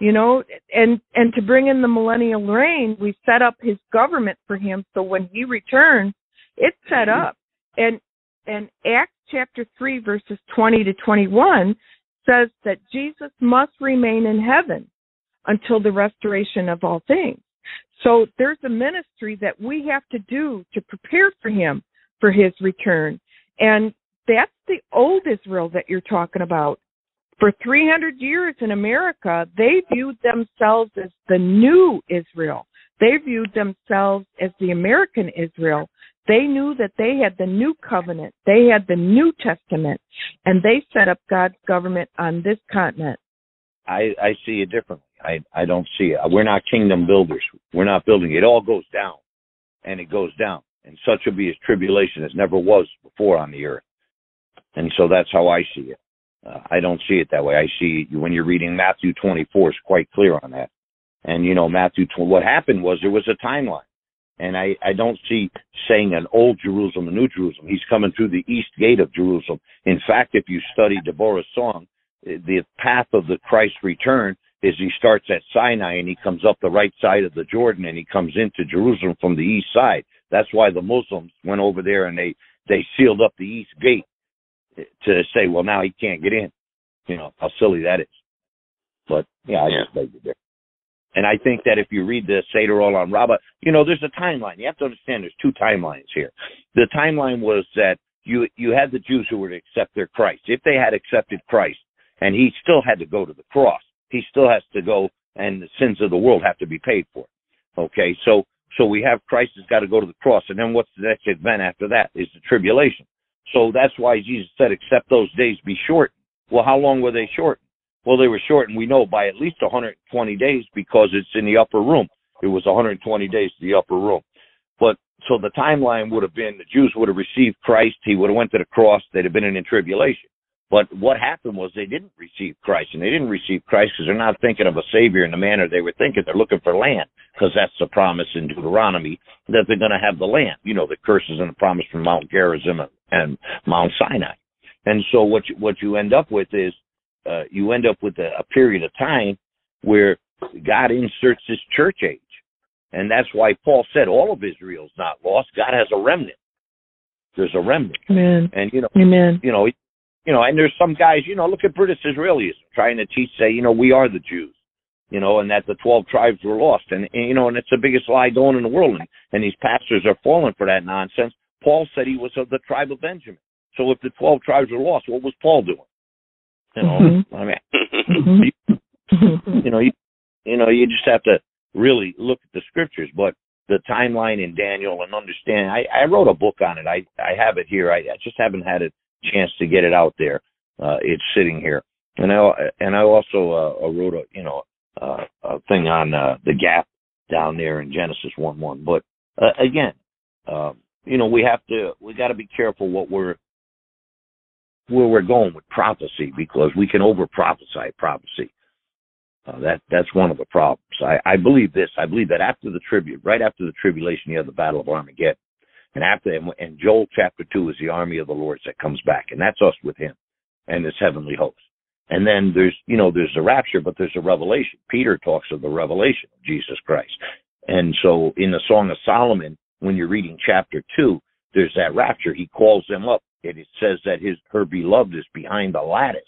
You know, and and to bring in the millennial reign, we set up his government for him so when he returns, it's set mm-hmm. up. And and Acts chapter 3 verses 20 to 21 says that Jesus must remain in heaven until the restoration of all things. So there's a ministry that we have to do to prepare for him for his return. And that's the old Israel that you're talking about. For 300 years in America, they viewed themselves as the new Israel. They viewed themselves as the American Israel. They knew that they had the new covenant. They had the New Testament and they set up God's government on this continent. I, I see it differently. I, I don't see it. We're not kingdom builders. We're not building. It all goes down and it goes down. And such will be his tribulation as never was before on the earth. And so that's how I see it. Uh, I don't see it that way. I see when you're reading Matthew 24, it's quite clear on that. And you know, Matthew, what happened was there was a timeline. And I, I don't see saying an old Jerusalem, a new Jerusalem. He's coming through the east gate of Jerusalem. In fact, if you study Deborah's song, eh, the path of the Christ return is he starts at Sinai and he comes up the right side of the Jordan and he comes into Jerusalem from the east side. That's why the Muslims went over there and they, they sealed up the east gate to say, well, now he can't get in. You know how silly that is. But yeah, I Yeah. just made it there. And I think that if you read the Seder Olam Rabbah, you know, there's a timeline. You have to understand there's two timelines here. The timeline was that you you had the Jews who were to accept their Christ. If they had accepted Christ, and he still had to go to the cross, he still has to go, and the sins of the world have to be paid for. Okay, so so we have Christ has got to go to the cross, and then what's the next event after that is the tribulation. So that's why Jesus said, "Except those days be short." Well, how long were they short? Well, they were shortened, we know, by at least 120 days because it's in the upper room. It was 120 days to the upper room. But so the timeline would have been the Jews would have received Christ. He would have went to the cross. They'd have been in tribulation. But what happened was they didn't receive Christ, and they didn't receive Christ because they're not thinking of a Savior in the manner they were thinking. They're looking for land because that's the promise in Deuteronomy that they're going to have the land. You know, the curses and the promise from Mount Gerizim and, and Mount Sinai. And so what you, what you end up with is uh, you end up with a, a period of time where God inserts this church age. And that's why Paul said all of Israel's not lost. God has a remnant. There's a remnant. Amen. And, you know, Amen. you know, you know, and there's some guys, you know, look at British Israelis trying to teach, say, you know, we are the Jews, you know, and that the 12 tribes were lost. And, and you know, and it's the biggest lie going in the world. And, and these pastors are falling for that nonsense. Paul said he was of the tribe of Benjamin. So if the 12 tribes were lost, what was Paul doing? You know, Mhm. I mean, Mhm. Mhm. you know, you, you know, you just have to really look at the scriptures, but the timeline in Daniel and understand. I, I wrote a book on it. I, I have it here. I, I just haven't had a chance to get it out there. Uh, it's sitting here, and I and I also uh, wrote a you know uh, a thing on uh, the gap down there in Genesis one one. But uh, again, um, you know, we have to we got to be careful what we're where we're going with prophecy because we can over prophesy prophecy. Uh, that that's one of the problems. I, I believe this. I believe that after the tribute, right after the tribulation, you have the battle of Armageddon, and after and, and Joel chapter two is the army of the Lord that comes back, and that's us with Him and His heavenly host. And then there's you know there's the rapture, but there's a revelation. Peter talks of the revelation of Jesus Christ, and so in the Song of Solomon, when you're reading chapter two, there's that rapture. He calls them up, and it says that his her beloved is behind the lattice.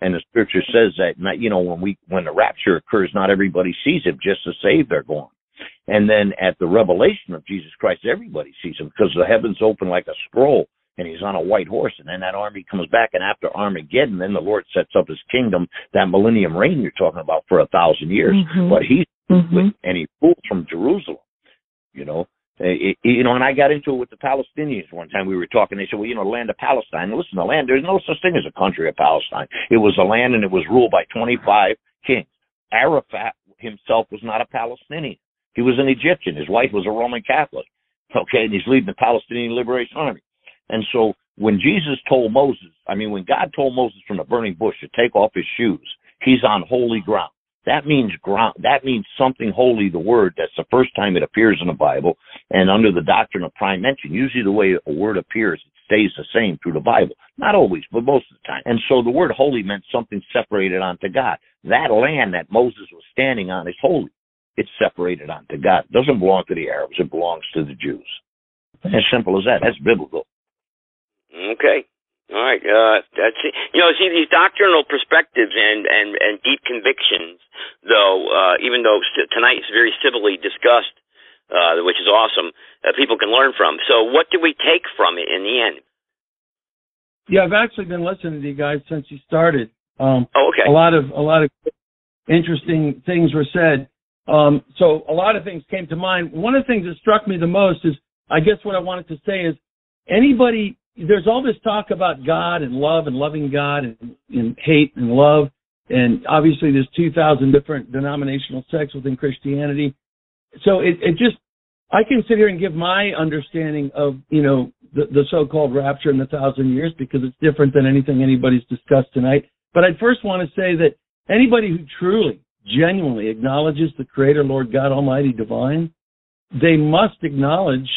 And the scripture says that not, you know when we when the rapture occurs, not everybody sees him, just the saved are gone. And then at the revelation of Jesus Christ, everybody sees him because the heavens open like a scroll, and he's on a white horse. And then that army comes back, and after Armageddon, then the Lord sets up his kingdom, that millennium reign you're talking about for a thousand years. Mhm. But he's Mhm. and he rules from Jerusalem. You know, Uh, it, you know, and I got into it with the Palestinians one time. We were talking. They said, "Well, you know, the land of Palestine. Listen, the land. There's no such thing as a country of Palestine. It was a land, and it was ruled by 25 kings. Arafat himself was not a Palestinian. He was an Egyptian. His wife was a Roman Catholic. Okay, and he's leading the Palestinian Liberation Army. And so when Jesus told Moses, I mean, when God told Moses from the burning bush to take off his shoes, he's on holy ground. That means ground. That means something holy. The word. That's the first time it appears in the Bible, and under the doctrine of prime mention. Usually, the way a word appears, it stays the same through the Bible. Not always, but most of the time. And so, the word holy meant something separated onto God. That land that Moses was standing on is holy. It's separated onto God. It doesn't belong to the Arabs. It belongs to the Jews. As simple as that. That's biblical. Okay. All right. Uh, that's it. You know, see these doctrinal perspectives and and and deep convictions, though. Uh, even though st- tonight is very civilly discussed, uh, which is awesome, uh, people can learn from. So, what do we take from it in the end? Yeah, I've actually been listening to you guys since you started. Um, Oh, okay. a lot of a lot of interesting things were said. Um, so a lot of things came to mind. One of the things that struck me the most is, I guess what I wanted to say is, anybody. There's all this talk about God and love and loving God and, and hate and love, and obviously there's 2,000 different denominational sects within Christianity. So it, it just, I can sit here and give my understanding of, you know, the, the so-called rapture in the thousand years because it's different than anything anybody's discussed tonight. But I'd first want to say that anybody who truly, genuinely acknowledges the Creator, Lord God Almighty Divine, they must acknowledge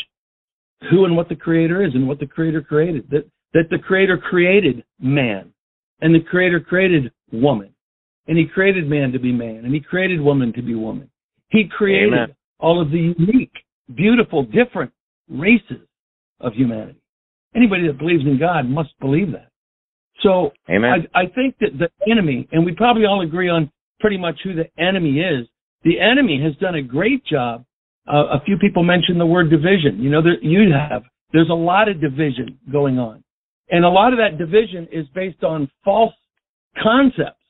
who and what the Creator is and what the Creator created. That that the Creator created man, and the Creator created woman, and He created man to be man, and He created woman to be woman. He created Amen. all of the unique, beautiful, different races of humanity. Anybody that believes in God must believe that. So Amen. I, I think that the enemy, and we probably all agree on pretty much who the enemy is. The enemy has done a great job. Uh, a few people mentioned the word division. You know, there, you have. There's a lot of division going on. And a lot of that division is based on false concepts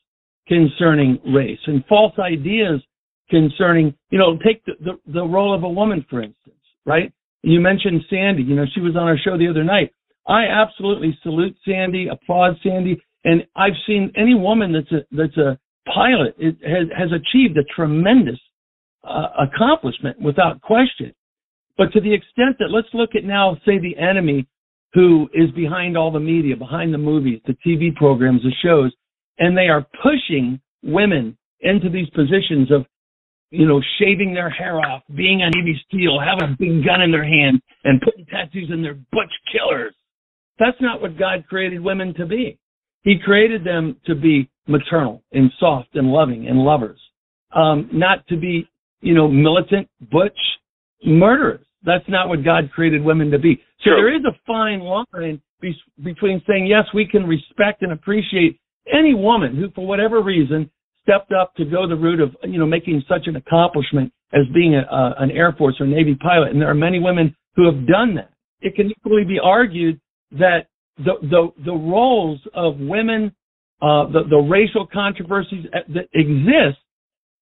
concerning race and false ideas concerning, you know, take the, the, the role of a woman, for instance, right? You mentioned Sandy. You know, she was on our show the other night. I absolutely salute Sandy, applaud Sandy, and I've seen any woman that's a that's a pilot it has has achieved a tremendous uh, accomplishment without question. But to the extent that let's look at now, say the enemy who is behind all the media, behind the movies, the TV programs, the shows, and they are pushing women into these positions of, you know, shaving their hair off, being on Navy SEAL, having a big gun in their hand, and putting tattoos in their butch killers. That's not what God created women to be. He created them to be maternal and soft and loving and lovers, um, not to be, you know, militant, butch murderers. That's not what God created women to be. So True. there is a fine line be- between saying, yes, we can respect and appreciate any woman who, for whatever reason, stepped up to go the route of, you know, making such an accomplishment as being a, a, an Air Force or Navy pilot. And there are many women who have done that. It can equally be argued that the, the, the roles of women, uh, the, the racial controversies that exist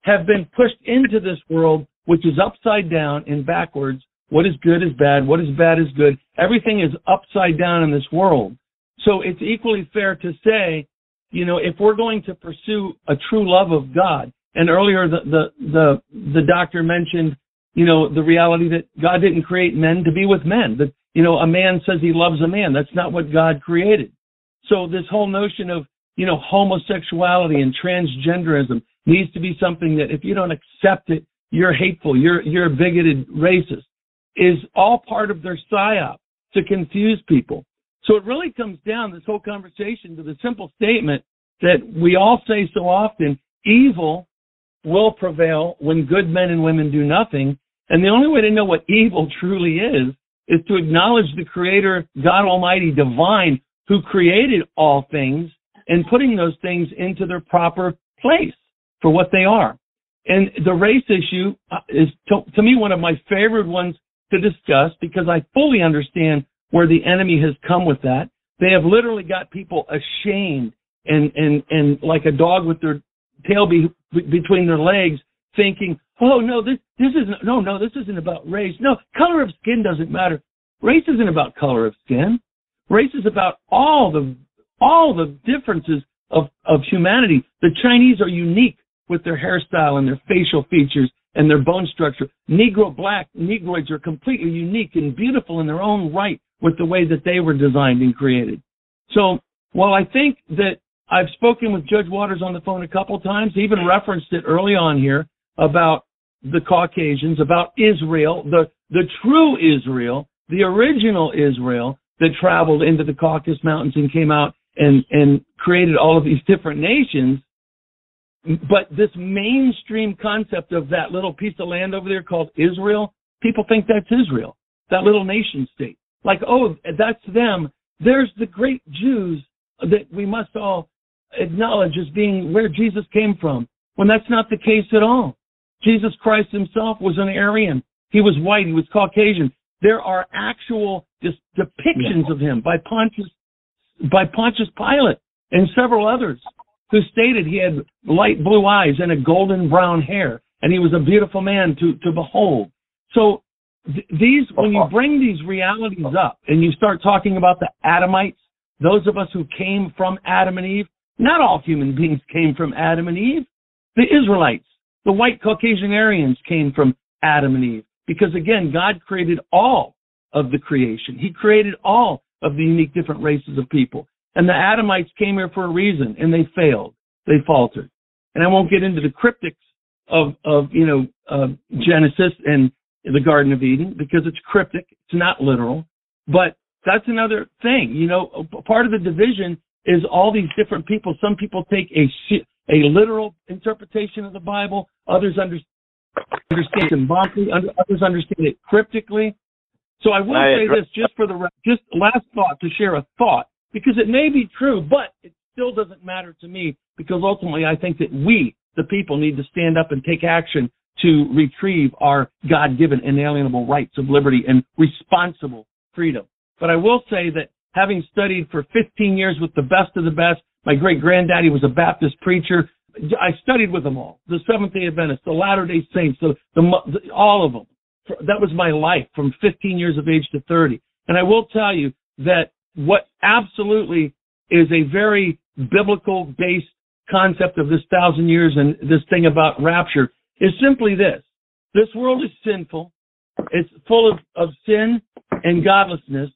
have been pushed into this world, which is upside down and backwards. What is good is bad. What is bad is good. Everything is upside down in this world. So it's equally fair to say, you know, if we're going to pursue a true love of God, and earlier the, the, the, the doctor mentioned, you know, the reality that God didn't create men to be with men. That, you know, a man says he loves a man. That's not what God created. So this whole notion of, you know, homosexuality and transgenderism needs to be something that if you don't accept it, you're hateful, you're, you're a bigoted racist, is all part of their psyop to confuse people. So it really comes down, this whole conversation, to the simple statement that we all say so often, evil will prevail when good men and women do nothing. And the only way to know what evil truly is, is to acknowledge the creator, God Almighty, divine, who created all things and putting those things into their proper place for what they are. And the race issue uh, is, to, to me, one of my favorite ones to discuss because I fully understand where the enemy has come with that. They have literally got people ashamed and, and, and like a dog with their tail be, between their legs thinking, oh no, this, this isn't, no, no, this isn't about race. No, color of skin doesn't matter. Race isn't about color of skin. Race is about all the, all the differences of, of humanity. The Chinese are unique with their hairstyle and their facial features and their bone structure. Negro black Negroids are completely unique and beautiful in their own right with the way that they were designed and created. So while I think that I've spoken with Judge Waters on the phone a couple times, even referenced it early on here about the Caucasians, about Israel, the, the true Israel, the original Israel that traveled into the Caucasus Mountains and came out and, and created all of these different nations. But this mainstream concept of that little piece of land over there called Israel, people think that's Israel, that little nation state. Like, oh, that's them. There's the great Jews that we must all acknowledge as being where Jesus came from, when that's not the case at all. Jesus Christ himself was an Aryan. He was white. He was Caucasian. There are actual dis- depictions of him by Pontius, by Pontius Pilate and several others who stated he had light blue eyes and a golden brown hair and he was a beautiful man to, to behold. So th- these, when you bring these realities up and you start talking about the Adamites, those of us who came from Adam and Eve, not all human beings came from Adam and Eve. The Israelites, the white Caucasian Aryans came from Adam and Eve. Because again, God created all of the creation. He created all of the unique different races of people. And the Adamites came here for a reason and they failed. They faltered. And I won't get into the cryptics of, of, you know, uh, Genesis and the Garden of Eden because it's cryptic. It's not literal. But that's another thing. You know, part of the division is all these different people. Some people take a a literal interpretation of the Bible. Others under, understand symbolically. Others understand it cryptically. So I will I say agree. this, just for the re- just last thought to share a thought because it may be true, but it still doesn't matter to me because ultimately I think that we, the people, need to stand up and take action to retrieve our God given inalienable rights of liberty and responsible freedom. But I will say that having studied for 15 years with the best of the best, my great granddaddy was a Baptist preacher. I studied with them all, the Seventh day Adventists, the Latter day Saints, the, the, all of them. That was my life from 15 years of age to 30. And I will tell you that what absolutely is a very biblical based concept of this thousand years and this thing about rapture is simply this. This world is sinful. It's full of, of sin and godlessness.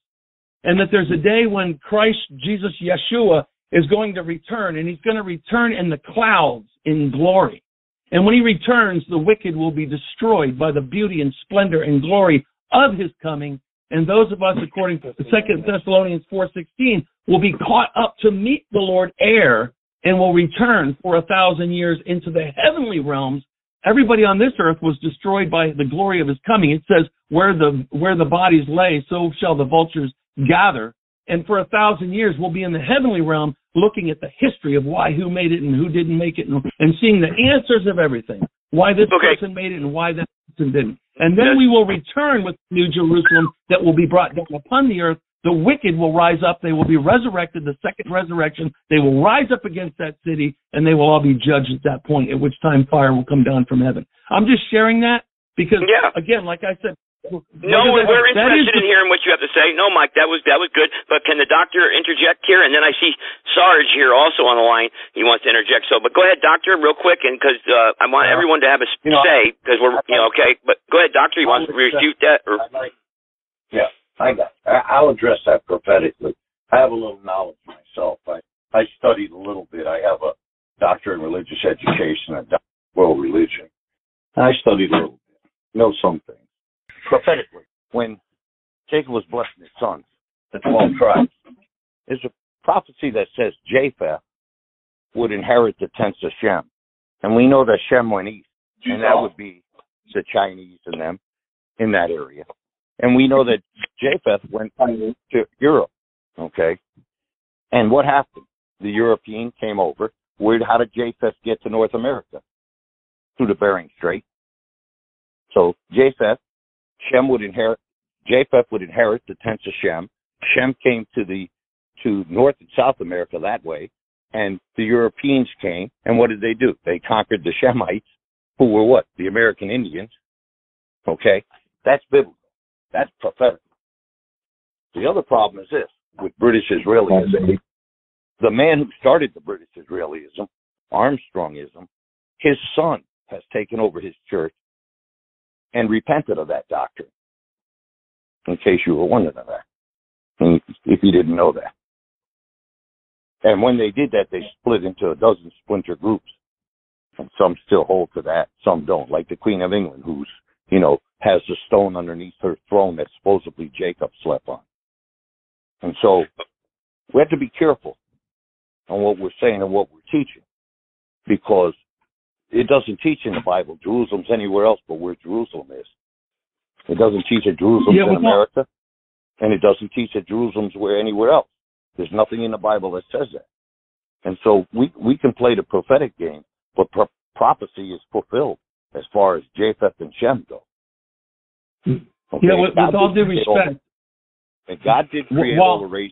And that there's a day when Christ, Jesus, Yeshua is going to return and he's going to return in the clouds in glory. And when he returns, the wicked will be destroyed by the beauty and splendor and glory of his coming. And those of us, according to 2 Thessalonians 4.16, will be caught up to meet the Lord air and will return for a thousand years into the heavenly realms. Everybody on this earth was destroyed by the glory of his coming. It says, where the, where the bodies lay, so shall the vultures gather. And for a thousand years, we'll be in the heavenly realm looking at the history of why who made it and who didn't make it and, and seeing the answers of everything. Why this okay. person made it and why that person didn't. And then we will return with New Jerusalem that will be brought down upon the earth. The wicked will rise up. They will be resurrected, the second resurrection. They will rise up against that city and they will all be judged at that point, at which time fire will come down from heaven. I'm just sharing that because, yeah. again, like I said, no, we're interested in hearing what you have to say. No, Mike, that was that was good. But can the doctor interject here? And then I see Sarge here also on the line. He wants to interject. So, but go ahead, doctor, real quick, and because uh, I want everyone to have a you know, say because we're you know okay. But go ahead, doctor. You want to refute that? Or? Yeah, I got. I'll address that prophetically. I have a little knowledge myself. I I studied a little bit. I have a doctorate in religious education and world religion. I studied a little bit. Know some things prophetically, when Jacob was blessing his sons, the 12 tribes, there's a prophecy that says Japheth would inherit the tents of Shem. And we know that Shem went east, and that would be the Chinese and them in that area. And we know that Japheth went to Europe, okay? And what happened? The European came over. Where, how did Japheth get to North America? Through the Bering Strait. So Japheth Shem would inherit, Japheth would inherit the tents of Shem. Shem came to the to North and South America that way, and the Europeans came, and what did they do? They conquered the Shemites, who were what? The American Indians. Okay, that's biblical. That's prophetic. The other problem is this with British Israelism. The man who started the British Israelism, Armstrongism, his son has taken over his church and repented of that doctrine. In case you were wondering that, if you didn't know that. And when they did that, they split into a dozen splinter groups. And some still hold to that, some don't, like the Queen of England, who's, you know, has the stone underneath her throne that supposedly Jacob slept on. And so we have to be careful on what we're saying and what we're teaching because it doesn't teach in the Bible Jerusalem's anywhere else but where Jerusalem is. It doesn't teach that Jerusalem's yeah, in America, and it doesn't teach that Jerusalem's where anywhere else. There's nothing in the Bible that says that. And so we we can play the prophetic game, but pro- prophecy is fulfilled as far as Japheth and Shem go. Hmm. Okay? Yeah, with, with all due respect. All, and God did create well, all the race.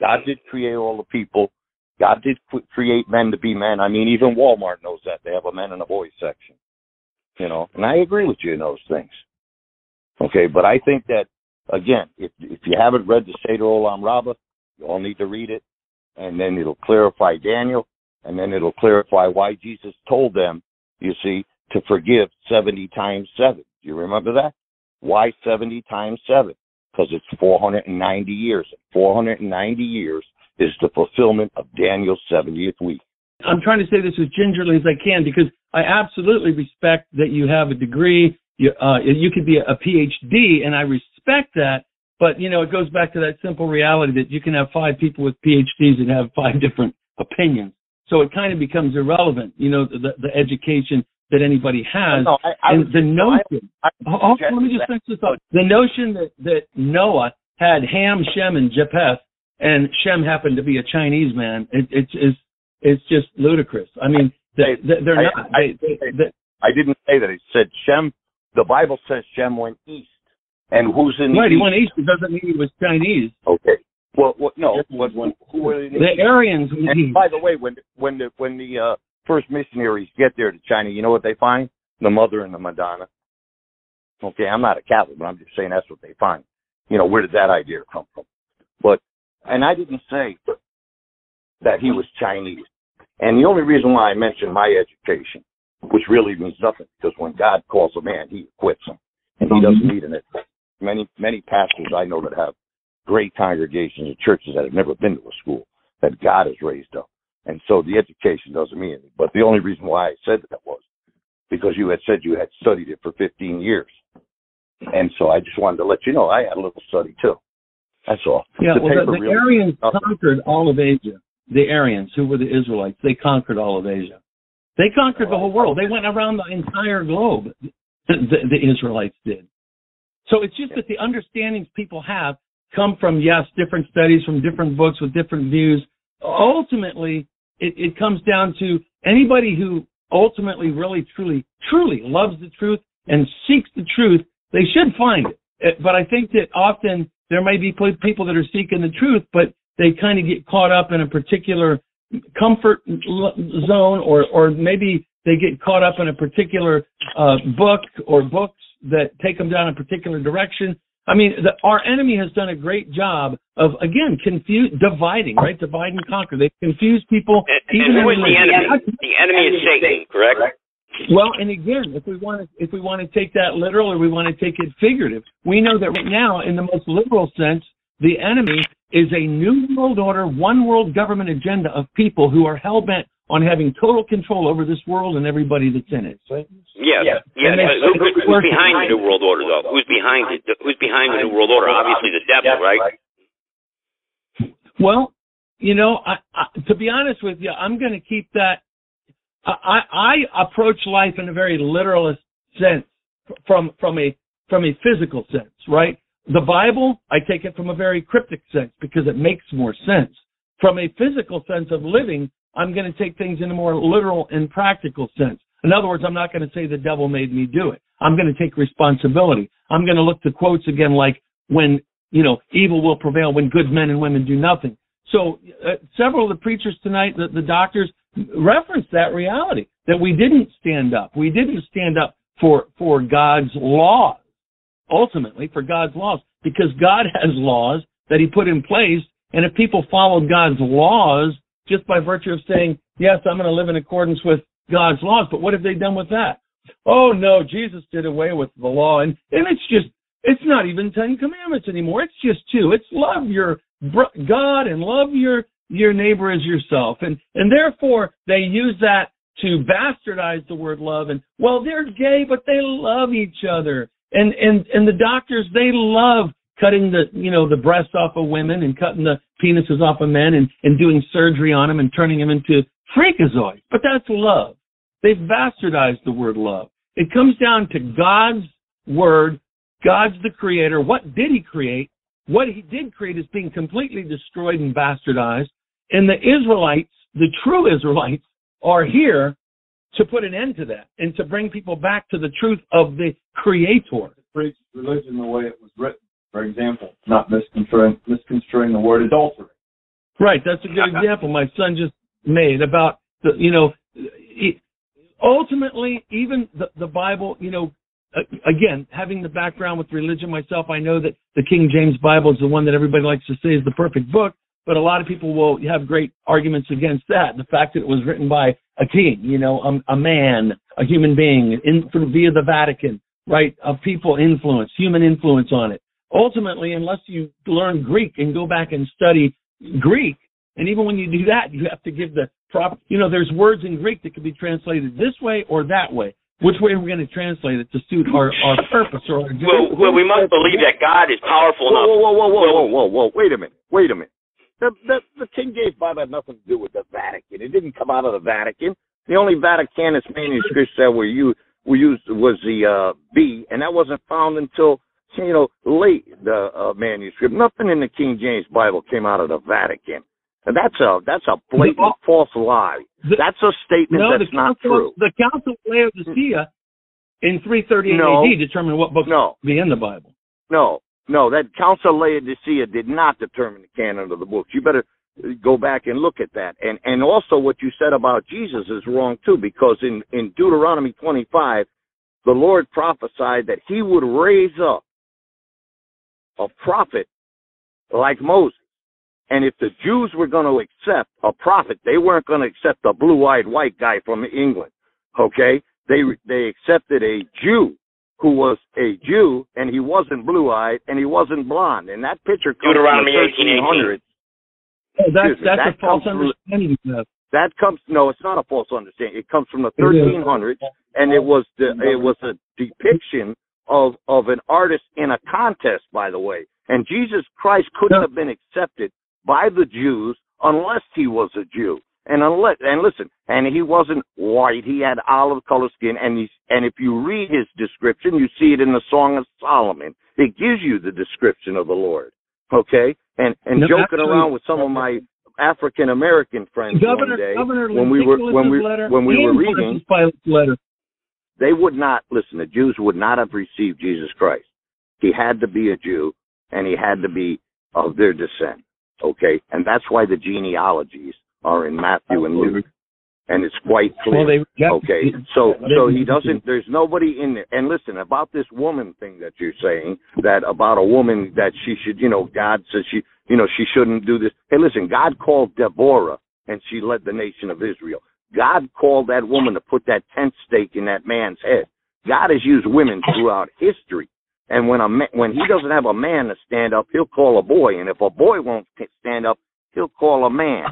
God did create all the people. God did create men to be men. I mean, even Walmart knows that. They have a men and a boys section. You know, and I agree with you in those things. Okay, but I think that again, if if you haven't read the Seder Olam Rabbah, you all need to read it, and then it'll clarify Daniel, and then it'll clarify why Jesus told them, you see, to forgive seventy times seven. Do you remember that? Why seventy times seven? Because it's 490 years. 490 years is the fulfillment of Daniel's 70th week. I'm trying to say this as gingerly as I can because I absolutely respect that you have a degree. You, uh, you could be a, a PhD, and I respect that. But you know, it goes back to that simple reality that you can have five people with PhDs and have five different opinions. So it kind of becomes irrelevant, you know, the, the education that anybody has. No, I, I and the notion. I, oh, let me just finish this. The notion that that Noah had Ham, Shem, and Japheth and Shem happened to be a Chinese man. It, it's it's it's just ludicrous. I mean, they, they're I- not. I- They, they, they, I didn't say that. It said Shem. The Bible says Shem went east, and who's in right, the he went east. It doesn't mean he was Chinese. Okay. Well, what, no. What, when, who were in The Aryans And by the way, when when the when the uh, first missionaries get there to China, you know what they find? The mother and the Madonna. Okay, I'm not a Catholic, but I'm just saying that's what they find. You know, where did that idea come from? But and I didn't say that he was Chinese. And the only reason why I mentioned my education, which really means nothing, because when God calls a man, he equips him, and he doesn't mm-hmm. need an equip. Many many pastors I know that have great congregations and churches that have never been to a school that God has raised up. And so the education doesn't mean anything. But the only reason why I said that was because you had said you had studied it for 15 years. And so I just wanted to let you know I had a little study too. That's all. Yeah, The well, the, the really- Aryans nothing. conquered all of Asia. The Aryans, who were the Israelites, they conquered all of Asia. They conquered the whole world. They went around the entire globe. The, the, Israelites did. So it's just that the understandings people have come from yes, different studies from different books with different views. Ultimately, it, it comes down to anybody who ultimately, really, truly, truly loves the truth and seeks the truth. They should find it. Uh, But I think that often there may be people that are seeking the truth, but they kind of get caught up in a particular comfort zone, or or maybe they get caught up in a particular uh, book or books that take them down a particular direction. I mean, the, our enemy has done a great job of again confuse, dividing, right? Divide and conquer. They confuse people. And, even and who is the enemy? The enemy is Satan, correct? Well, and again, if we want to, if we want to take that literal or we want to take it figurative, we know that right now, in the most literal sense, the enemy is a new world order, one world government agenda of people who are hell bent on having total control over this world and everybody that's in it. Yeah, yeah. And they- Who, who- who's behind the New World Order, though? Who's behind it? Who's behind the New World Order? Obviously, the devil, right? Well, you know, I, I, to be honest with you, I'm going to keep that. I, I approach life in a very literalist sense, from from a from a physical sense, right? The Bible, I take it from a very cryptic sense because it makes more sense. From a physical sense of living, I'm going to take things in a more literal and practical sense. In other words, I'm not going to say the devil made me do it. I'm going to take responsibility. I'm going to look to quotes again like when, you know, evil will prevail when good men and women do nothing. So uh, several of the preachers tonight, the, the doctors referenced that reality that we didn't stand up. We didn't stand up for, for God's laws, ultimately for God's laws, because God has laws that he put in place. And if people followed God's laws just by virtue of saying, yes, I'm going to live in accordance with God's laws, but what have they done with that? Oh no, Jesus did away with the law and, and it's just, it's not even Ten Commandments anymore. It's just two. It's love your br- God and love your, your neighbor as yourself. And, and therefore they use that to bastardize the word love and, well, they're gay, but they love each other. And, and, and the doctors, they love cutting the, you know, the breasts off of women and cutting the penises off of men and, and doing surgery on them and turning them into freakazoids. But that's love. They've bastardized the word love. It comes down to God's word. God's the creator. What did he create? What he did create is being completely destroyed and bastardized. And the Israelites, the true Israelites, are here to put an end to that and to bring people back to the truth of the creator. Preach religion the way it was written. For example, not misconstruing, misconstruing the word adultery. Right. That's a good example my son just made about the, you know, it, ultimately, even the, the Bible, you know, again, having the background with religion myself, I know that the King James Bible is the one that everybody likes to say is the perfect book, but a lot of people will have great arguments against that. The fact that it was written by a king, you know, a, a man, a human being, in, through, via the Vatican, right, of people influence, human influence on it. Ultimately, unless you learn Greek and go back and study Greek, and even when you do that, you have to give the proper, you know, there's words in Greek that can be translated this way or that way. Which way are we going to translate it to suit our, our purpose or our Well, well, we must believe that God is powerful Whoa, enough. whoa, whoa, whoa, whoa, whoa, whoa, whoa! Wait a minute, wait a minute. The, the the King James Bible had nothing to do with the Vatican. It didn't come out of the Vatican. The only Vaticanus manuscripts that were used were used was the uh, B, and that wasn't found until you know, late the uh, manuscript. Nothing in the King James Bible came out of the Vatican. And that's a that's a blatant No. false lie. The- that's a statement no, that's not council, true. The Council of Laodicea in 338 No. AD determined what books No, be in the Bible. no, no. That Council of Laodicea did not determine the canon of the books. You better uh, go back and look at that. And and also what you said about Jesus is wrong too, because in in Deuteronomy 25, the Lord prophesied that He would raise up a prophet like Moses. And if the Jews were going to accept a prophet, they weren't going to accept a blue-eyed white guy from England. Okay? They they accepted a Jew who was a Jew and he wasn't blue-eyed and he wasn't blonde. And that picture comes Deuteronomy from the 18:18. 1300s. Oh, that's Excuse me, that's that a false comes from- understanding. That comes no, it's not a false understanding. It comes from the It is. 1300s, and it was the it was a depiction of of an artist in a contest, by the way. And Jesus Christ couldn't Yeah. have been accepted by the Jews unless he was a Jew. And unless and listen, and he wasn't white. He had olive color skin, and he's and if you read his description, you see it in the Song of Solomon. It gives you the description of the Lord. Okay, and and No, joking actually- around with some of my African American friends Governor one day Governor when we were when we when we were reading, Pilate's letter. they would not listen. The Jews would not have received Jesus Christ. He had to be a Jew, and he had to be of their descent. Okay, and that's why the genealogies are in Matthew and Luke, and it's quite clear. Well, they Okay, so so he doesn't. There's nobody in there. And listen about this woman thing that you're saying that about a woman that she should, you know, God says she, you know, she shouldn't do this. Hey, listen, God called Deborah and she led the nation of Israel. God called that woman to put that tent stake in that man's head. God has used women throughout history. And when a ma- when he doesn't have a man to stand up, he'll call a boy. And if a boy won't stand up, he'll call a man.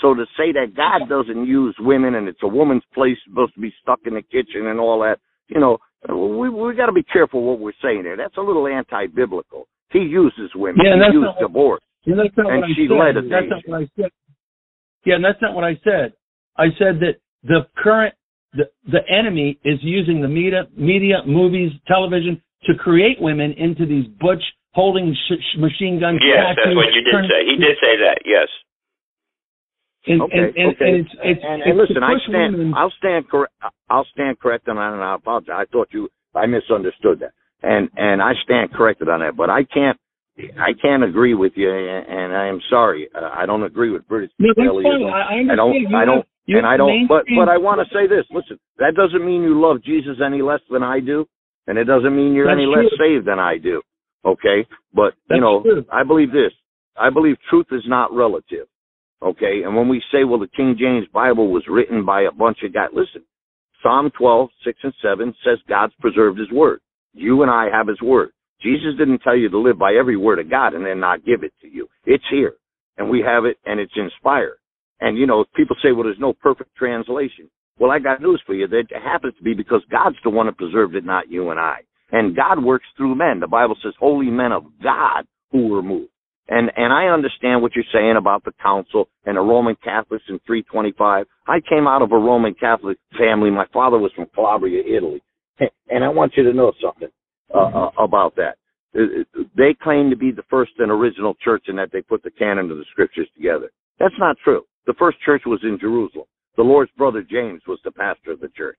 So to say that God doesn't use women and it's a woman's place supposed to be stuck in the kitchen and all that, you know, we we got to be careful what we're saying there. That's a little anti-biblical. He uses women. Yeah, he that's used not- divorce. Yeah, that's not And what I she said. led a that's not what I said. Yeah, and that's not what I said. I said that the current the the enemy is using the media, media, movies, television to create women into these butch holding sh- sh- machine guns. Yes, that's what you did say. He did say that. Yes. And, Okay, and, and, okay. and it's, it's, and, it's and listen, I stand. Women. I'll stand correct. I'll stand corrected on that, and I apologize. I thought you. I misunderstood that, and and I stand corrected on that. But I can't. I can't agree with you, and, and I am sorry. Uh, I don't agree with British No, that's Israelism. fine. I, I I don't. You I don't. you and I don't. But but I want to say this. Listen, that doesn't mean you love Jesus any less than I do, and it doesn't mean you're That's any less saved than I do. Okay, but That's you know, true. I believe this. I believe truth is not relative. Okay, and when we say, well, the King James Bible was written by a bunch of guys, listen. Psalm 12, 6 and 7 says God's preserved his word. You and I have his word. Jesus didn't tell you to live by every word of God and then not give it to you. It's here. And we have it and it's inspired. And you know, people say, well, there's no perfect translation. Well, I got news for you. That happens to be because God's the one that preserved it, not you and I. And God works through men. The Bible says, holy men of God who were moved. And and I understand what you're saying about the council and the Roman Catholics in 325. I came out of a Roman Catholic family. My father was from Calabria, Italy, and I want you to know something uh, uh, about that. Uh, They claim to be the first and original church, and that they put the canon of the scriptures together. That's not true. The first church was in Jerusalem. The Lord's brother James was the pastor of the church.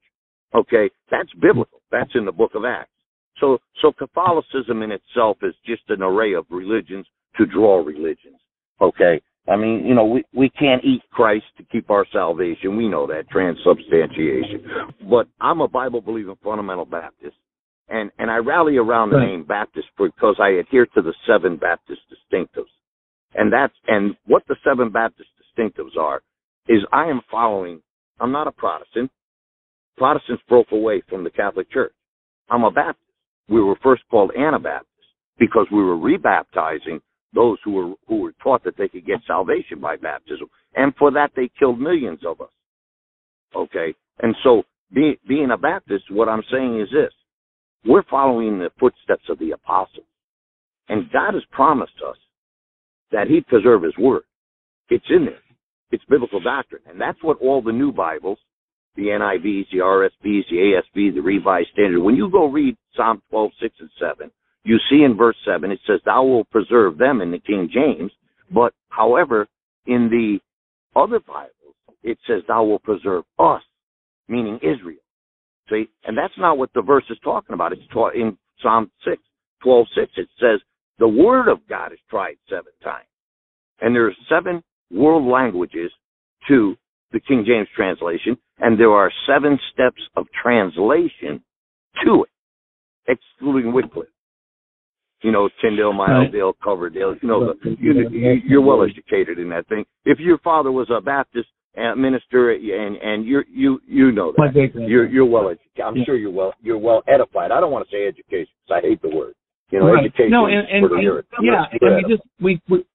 Okay, that's biblical. That's in the book of Acts. So, so Catholicism in itself is just an array of religions to draw religions. Okay. I mean, you know, we, we can't eat Christ to keep our salvation. We know that transubstantiation. But I'm a Bible believing fundamental Baptist. And, and I rally around the name Baptist because I adhere to the seven Baptist distinctives. And that's, and what the seven Baptist distinctives are is I am following, I'm not a Protestant. Protestants broke away from the Catholic Church. I'm a Baptist. We were first called Anabaptists because we were rebaptizing those who were who were taught that they could get salvation by baptism, and for that they killed millions of us. Okay, and so be, being a Baptist, what I'm saying is this: we're following the footsteps of the apostles, and God has promised us that He'd preserve His word. It's in there. It's biblical doctrine, and that's what all the new Bibles, the NIVs, the RSVs, the ASV, the Revised Standard. When you go read Psalm 12, 6, and 7, you see in verse 7, it says, Thou will preserve them in the King James. But, however, in the other Bibles, it says, Thou will preserve us, meaning Israel. See? And that's not what the verse is talking about. It's taught in Psalm 6, 12, 6. It says, The word of God is tried seven times. And there are seven world languages to the King James translation, and there are seven steps of translation to it, excluding Wycliffe. You know, Tyndale, Milesdale, Coverdale. You know, the, you, you're well educated in that thing. If your father was a Baptist uh, minister, and and you you you know that you're you're well educated. I'm sure you're well you're well edified. I don't want to say education because I hate the word. You know, right. education. No, and, and, and yeah, and we just we, we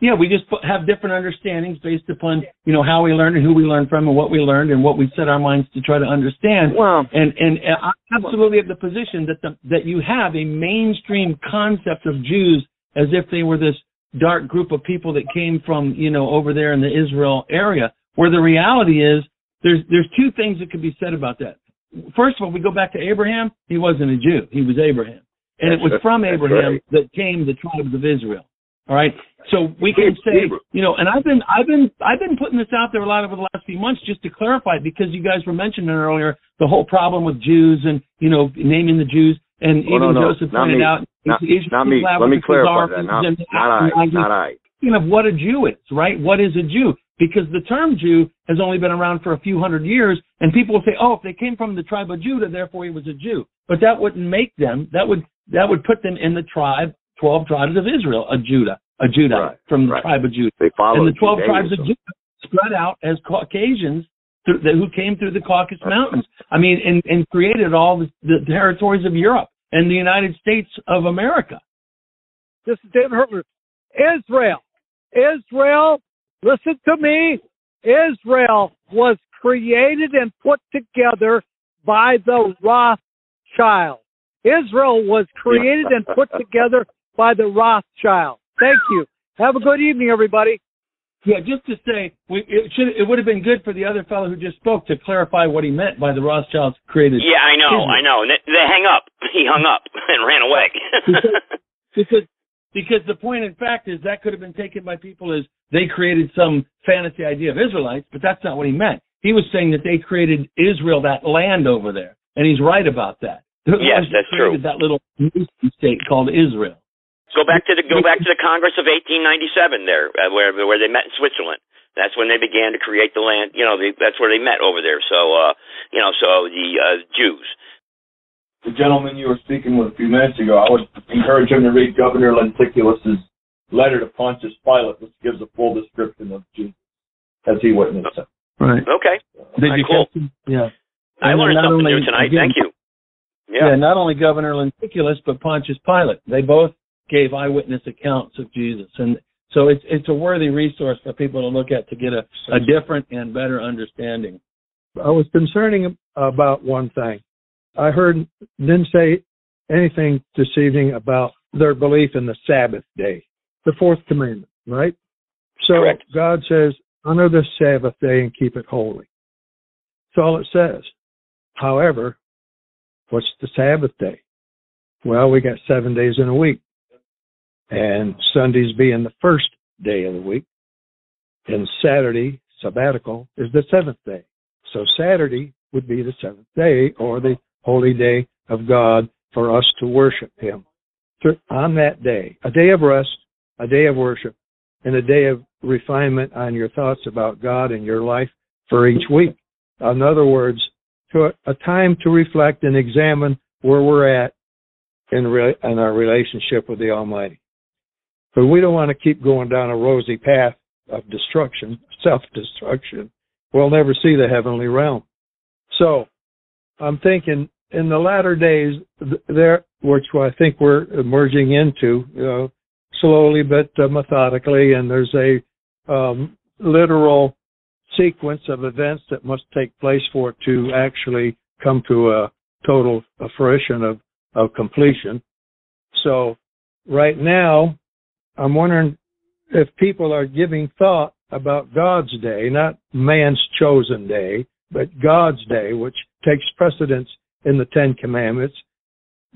yeah, we just have different understandings based upon you know how we learned and who we learned from and what we learned and what we set our minds to try to understand. Well, and and I absolutely have the position that the, that you have a mainstream concept of Jews as if they were this dark group of people that came from you know over there in the Israel area, where the reality is there's there's two things that could be said about that. First of all, we go back to Abraham. He wasn't a Jew. He was Abraham, and That's it was right. from Abraham right. that came the tribes of Israel. All right. So we can say, you know, and I've been, I've been, I've been putting this out there a lot over the last few months just to clarify because you guys were mentioning earlier the whole problem with Jews and you know naming the Jews and Oh, even no, no, Joseph not pointed me. out Not- not me. Let me clarify that. Not- not I. Not I. Speaking of what a Jew is, right? What is a Jew? Because the term Jew has only been around for a few hundred years, and people will say, "Oh, if they came from the tribe of Judah, therefore he was a Jew." But that wouldn't make them. That would that would put them in the tribe, twelve tribes of Israel, a Judah, a Judah Right, from the right. tribe of Judah, They follow and the twelve tribes of Judah spread out as Caucasians through, that, who came through the Caucasus Mountains. I mean, and, and created all the, the territories of Europe and the United States of America. This is David Hurtler. Israel. Israel, listen to me. Israel was created and put together by the Rothschild. Israel was created and put together by the Rothschild. Thank you. Have a good evening, everybody. Yeah, just to say, we, it should it would have been good for the other fellow who just spoke to clarify what he meant by the Rothschilds created. Yeah, I know, Israel. I know. They, they hang up. He hung up and ran away. because because the point in fact is that could have been taken by people as they created some fantasy idea of Israelites, but that's not what he meant. He was saying that they created Israel, that land over there, and he's right about that. The Yes, that that's true. That little nation state called Israel. Go back to the go back to the Congress of 1897 there, uh, where where they met in Switzerland. That's when they began to create the land. You know, they, that's where they met over there. So, uh, you know, so the uh, Jews. the gentleman you were speaking with a few minutes ago, I would encourage him to read Governor Lenticulus's letter to Pontius Pilate, which gives a full description of Jesus as he witnessed him. Right. Okay, Did you cool. catch him? Yeah. I And learned something only- new tonight. again, Thank you. Yeah. Yeah. not only Governor Lenticulus, but Pontius Pilate. They both gave eyewitness accounts of Jesus. And so it's it's a worthy resource for people to look at to get a, a different and better understanding. I was concerning about one thing. I heard didn't say anything this evening about their belief in the Sabbath day, the fourth commandment, right? So Correct. God says, honor the Sabbath day and keep it holy. That's all it says. However, what's the Sabbath day? Well, we got seven days in a week, and Sundays being the first day of the week, and Saturday, sabbatical, is the seventh day. So Saturday would be the seventh day or the holy day of God for us to worship Him. On that day, a day of rest, a day of worship, and a day of refinement on your thoughts about God and your life for each week. In other words, to a, time to reflect and examine where we're at in, re, in our relationship with the Almighty. But we don't want to keep going down a rosy path of destruction, self-destruction. We'll never see the heavenly realm. So I'm thinking in the latter days, th- there, which I think we're emerging into, you know, slowly but uh, methodically, and there's a um, literal sequence of events that must take place for it to actually come to a total fruition of, of completion. So right now, I'm wondering if people are giving thought about God's day, not man's chosen day, but God's day, which takes precedence in the Ten Commandments,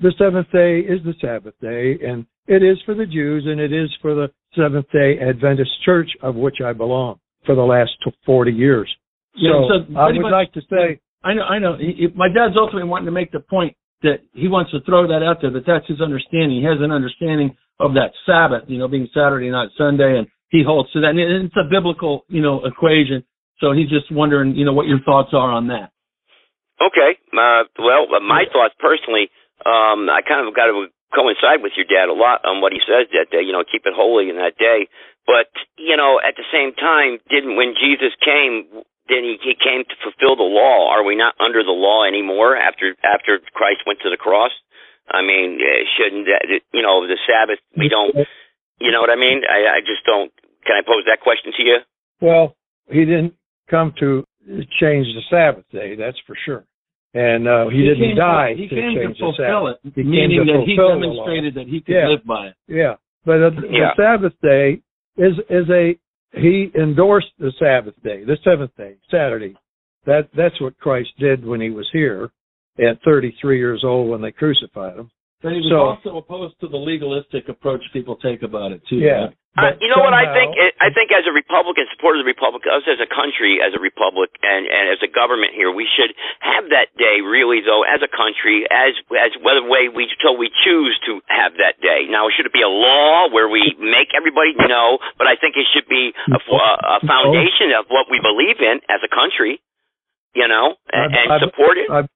the seventh day is the Sabbath day, and it is for the Jews, and it is for the Seventh Day Adventist Church of which I belong for the last 40 years. Yeah, so, so I would much- like to say, I know, I know. He, my dad's ultimately wanting to make the point that he wants to throw that out there, that that's his understanding. He has an understanding of that Sabbath, you know, being Saturday, not Sunday, and he holds to that. And it's a biblical, you know, equation. So he's just wondering, you know, what your thoughts are on that. Okay. Uh, well, uh, my thoughts personally, um, I kind of got to coincide with your dad a lot on what he says that day. You know, keep it holy in that day. But you know, at the same time, didn't when Jesus came, then he, he came to fulfill the law. Are we not under the law anymore after after Christ went to the cross? I mean, uh, shouldn't that, you know the Sabbath? We don't. You know what I mean? I, I just don't. Can I pose that question to you? well, he didn't come to change the Sabbath day, that's for sure. And uh, he, came didn't die To, he to came change to the Sabbath. fulfill it, He came meaning to that he fulfill the law. demonstrated that he could Yeah. live by it. Yeah, but uh, Yeah. the Sabbath day is is a he endorsed the Sabbath day, the seventh day, Saturday. That that's what Christ did when he was here at 33 years old when they crucified him. But he was So- also opposed to the legalistic approach people take about it too. Yeah. right? Uh, you know what I think? I think as a Republican, supporter of the Republic, us as a country, as a republic, and and as a government here, we should have that day really, though, as a country, as as whether way we till we choose to have that day. Now, should it be a law where we make everybody know? But I think it should be a, a, a foundation of what we believe in as a country. You know, and, I- and I- support it. I,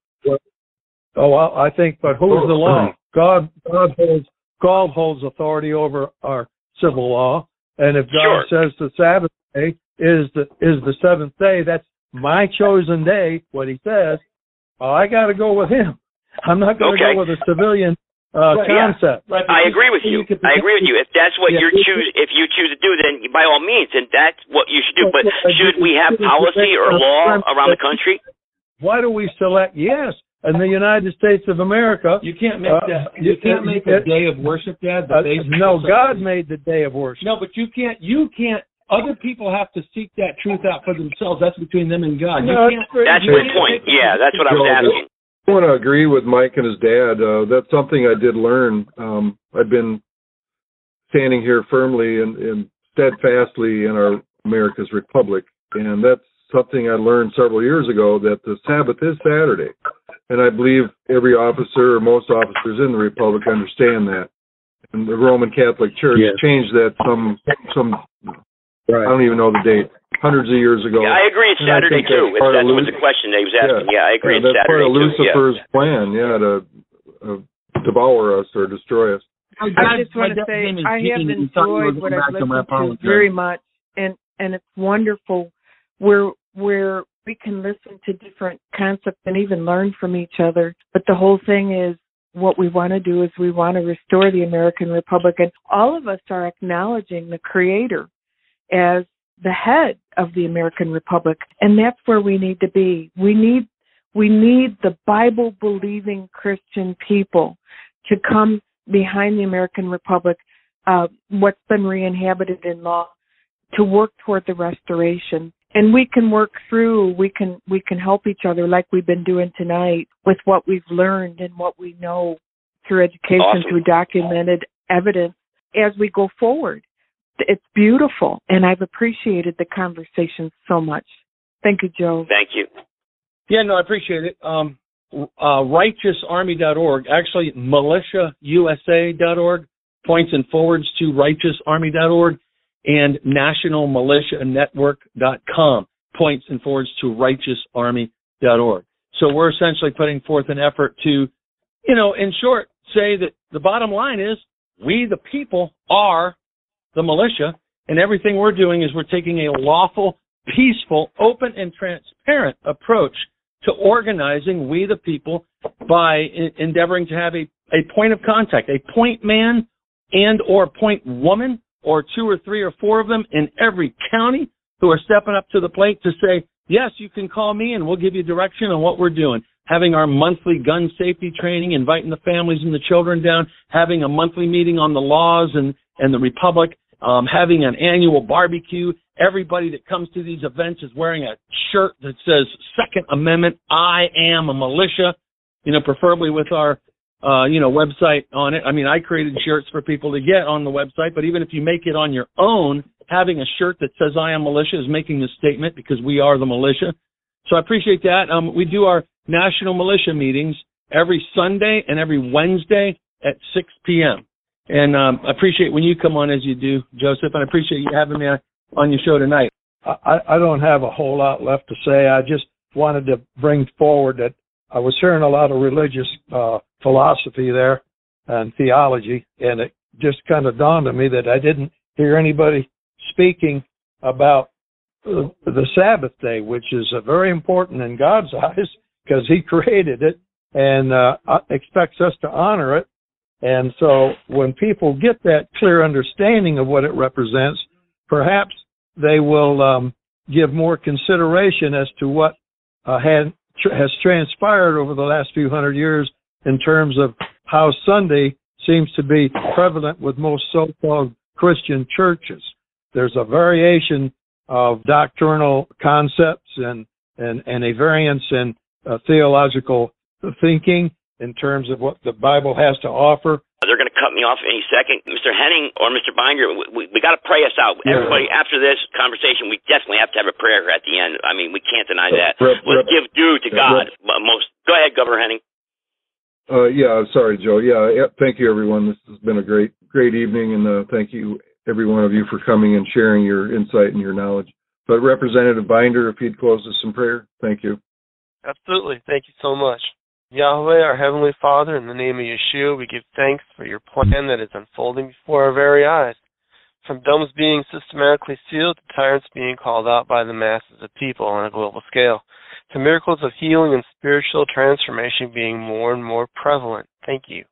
oh, I, I think, but who's the law? God, God holds, God holds authority over our civil law, and if God Sure. says the Sabbath day is the is the seventh day, that's my chosen day. What He says, well, I got to go with Him. I'm not going to Okay. go with a civilian uh, Right, yeah. concept. Right, but I agree with you. could I agree with you. If that's what Yeah. you choose, if you choose to do, then by all means, and that's what you should do. But Well, well, I should we have policy or law around the country? Why do we select? Yes, in the United States of America. You can't make Uh, that. You you- can't make a day of worship, Dad. The Uh, no, God made the day of worship. No, but you can't. You can't. Other people have to seek that truth out for themselves. That's between them and God. You No, can't. That's you my can't point. Yeah, that's what I was Well, asking. I want to agree with Mike and his dad. Uh, that's something I did learn. Um, I've been standing here firmly and, and steadfastly in our America's Republic, and that's something I learned several years ago that the Sabbath is Saturday, and I believe every officer or most officers in the Republic understand that. And the Roman Catholic Church Yes. changed that some some I don't even know the date hundreds of years ago. Yeah, I agree. It's And Saturday think that's too. It's, part of that's what Luc- the question that he was asking. Yeah, I agree. Yeah, it's that's Saturday part of too. Yeah. Lucifer's plan, yeah, to uh, devour us or destroy us. My I just want to say I have Gene. He thought you were enjoyed what I've back to my listened to very much, and and it's wonderful where where we can listen to different concepts and even learn from each other. But the whole thing is what we want to do is we want to restore the American Republic, and all of us are acknowledging the Creator as the head of the American Republic, and that's where we need to be. We need we need the Bible believing Christian people to come behind the American Republic, uh, what's been re-inhabited in law, to work toward the restoration. And we can work through, we can, we can help each other like we've been doing tonight with what we've learned and what we know through education, Awesome. through documented evidence as we go forward. It's beautiful and I've appreciated the conversation so much. Thank you, Joe. Thank you. Yeah, no, I appreciate it. Um, uh, righteousarmy.org, actually militiausa.org, points and forwards to righteousarmy.org, and nationalmilitianetwork.com, points and forwards to righteousarmy.org. So we're essentially putting forth an effort to, you know, in short, say that the bottom line is we, the people, are the militia, and everything we're doing is we're taking a lawful, peaceful, open, and transparent approach to organizing we, the people, by en- endeavoring to have a, a point of contact, a point man and or point woman, or two or three or four of them in every county who are stepping up to the plate to say, yes, you can call me and we'll give you direction on what we're doing. Having our monthly gun safety training, inviting the families and the children down, having a monthly meeting on the laws and, and the republic, um, having an annual barbecue. Everybody that comes to these events is wearing a shirt that says Second Amendment, I am a militia, you know, preferably with our uh, you know, website on it. I mean, I created shirts for people to get on the website, but even if you make it on your own, having a shirt that says I am militia is making the statement because we are the militia. So I appreciate that. Um, we do our national militia meetings every Sunday and every Wednesday at 6 p.m. And um, I appreciate when you come on as you do, Joseph, and I appreciate you having me on your show tonight. I, I don't have a whole lot left to say. I just wanted to bring forward that I was hearing a lot of religious uh, philosophy there and theology, and it just kind of dawned on me that I didn't hear anybody speaking about the Sabbath day, which is uh, very important in God's eyes because He created it and uh, expects us to honor it. And so when people get that clear understanding of what it represents, perhaps they will um, give more consideration as to what uh, had, has transpired over the last few hundred years in terms of how Sunday seems to be prevalent with most so-called Christian churches. There's a variation of doctrinal concepts and, and, and a variance in uh, theological thinking in terms of what the Bible has to offer. They're going to cut me off any second. Mr. Henning or Mr. Binder, we, we got to pray us out. Yeah. Everybody, after this conversation, we definitely have to have a prayer at the end. I mean, we can't deny that. Uh, Let's give due to God. Most. Go ahead, Governor Henning. Uh, yeah, sorry, Joe. Yeah, thank you, everyone. This has been a great, great evening, and uh, thank you, every one of you, for coming and sharing your insight and your knowledge. But Representative Binder, if you'd close us in prayer, thank you. Absolutely. Thank you so much. Yahweh, our Heavenly Father, in the name of Yeshua, we give thanks for your plan that is unfolding before our very eyes. From domes being systematically sealed to tyrants being called out by the masses of people on a global scale, to miracles of healing and spiritual transformation being more and more prevalent. Thank you.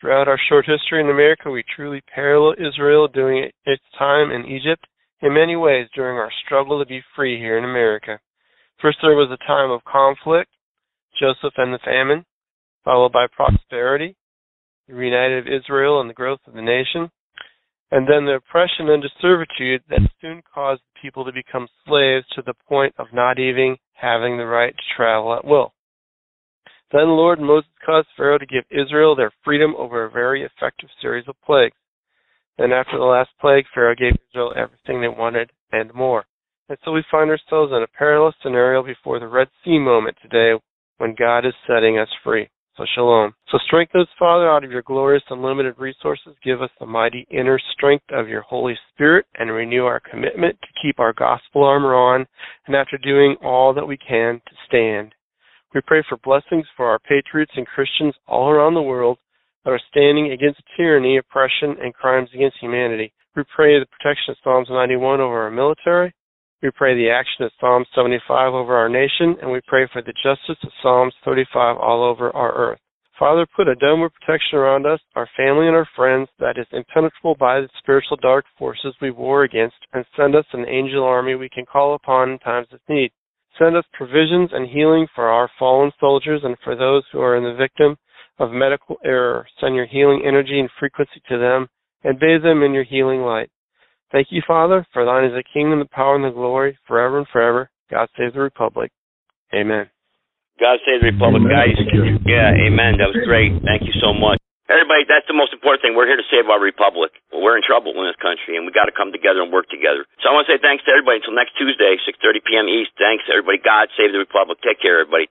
Throughout our short history in America, we truly parallel Israel during its time in Egypt in many ways during our struggle to be free here in America. First, there was a time of conflict, Joseph and the famine, followed by prosperity, the reunited of Israel and the growth of the nation, and then the oppression and servitude that soon caused people to become slaves to the point of not even having the right to travel at will. Then Lord Moses caused Pharaoh to give Israel their freedom over a very effective series of plagues. Then after the last plague, Pharaoh gave Israel everything they wanted and more. And so we find ourselves in a perilous scenario before the Red Sea moment today when God is setting us free. So shalom. So strengthen us, Father, out of your glorious and unlimited resources. Give us the mighty inner strength of your Holy Spirit and renew our commitment to keep our gospel armor on and after doing all that we can to stand. We pray for blessings for our patriots and Christians all around the world that are standing against tyranny, oppression, and crimes against humanity. We pray the protection of Psalms 91 over our military. We pray the action of Psalm 75 over our nation, and we pray for the justice of Psalms 35 all over our earth. Father, put a dome of protection around us, our family, and our friends that is impenetrable by the spiritual dark forces we war against, and send us an angel army we can call upon in times of need. Send us provisions and healing for our fallen soldiers and for those who are in the victim of medical error. Send your healing energy and frequency to them and bathe them in your healing light. Thank you, Father, for thine is the kingdom, the power, and the glory, forever and forever. God save the Republic. Amen. God save the Republic, amen. guys. Yeah, amen. That was great. Thank you so much. Everybody, that's the most important thing. We're here to save our republic. We're in trouble in this country, and we got to come together and work together. So I want to say thanks to everybody until next Tuesday, 6:30 p.m. East. Thanks, everybody. God save the republic. Take care, everybody.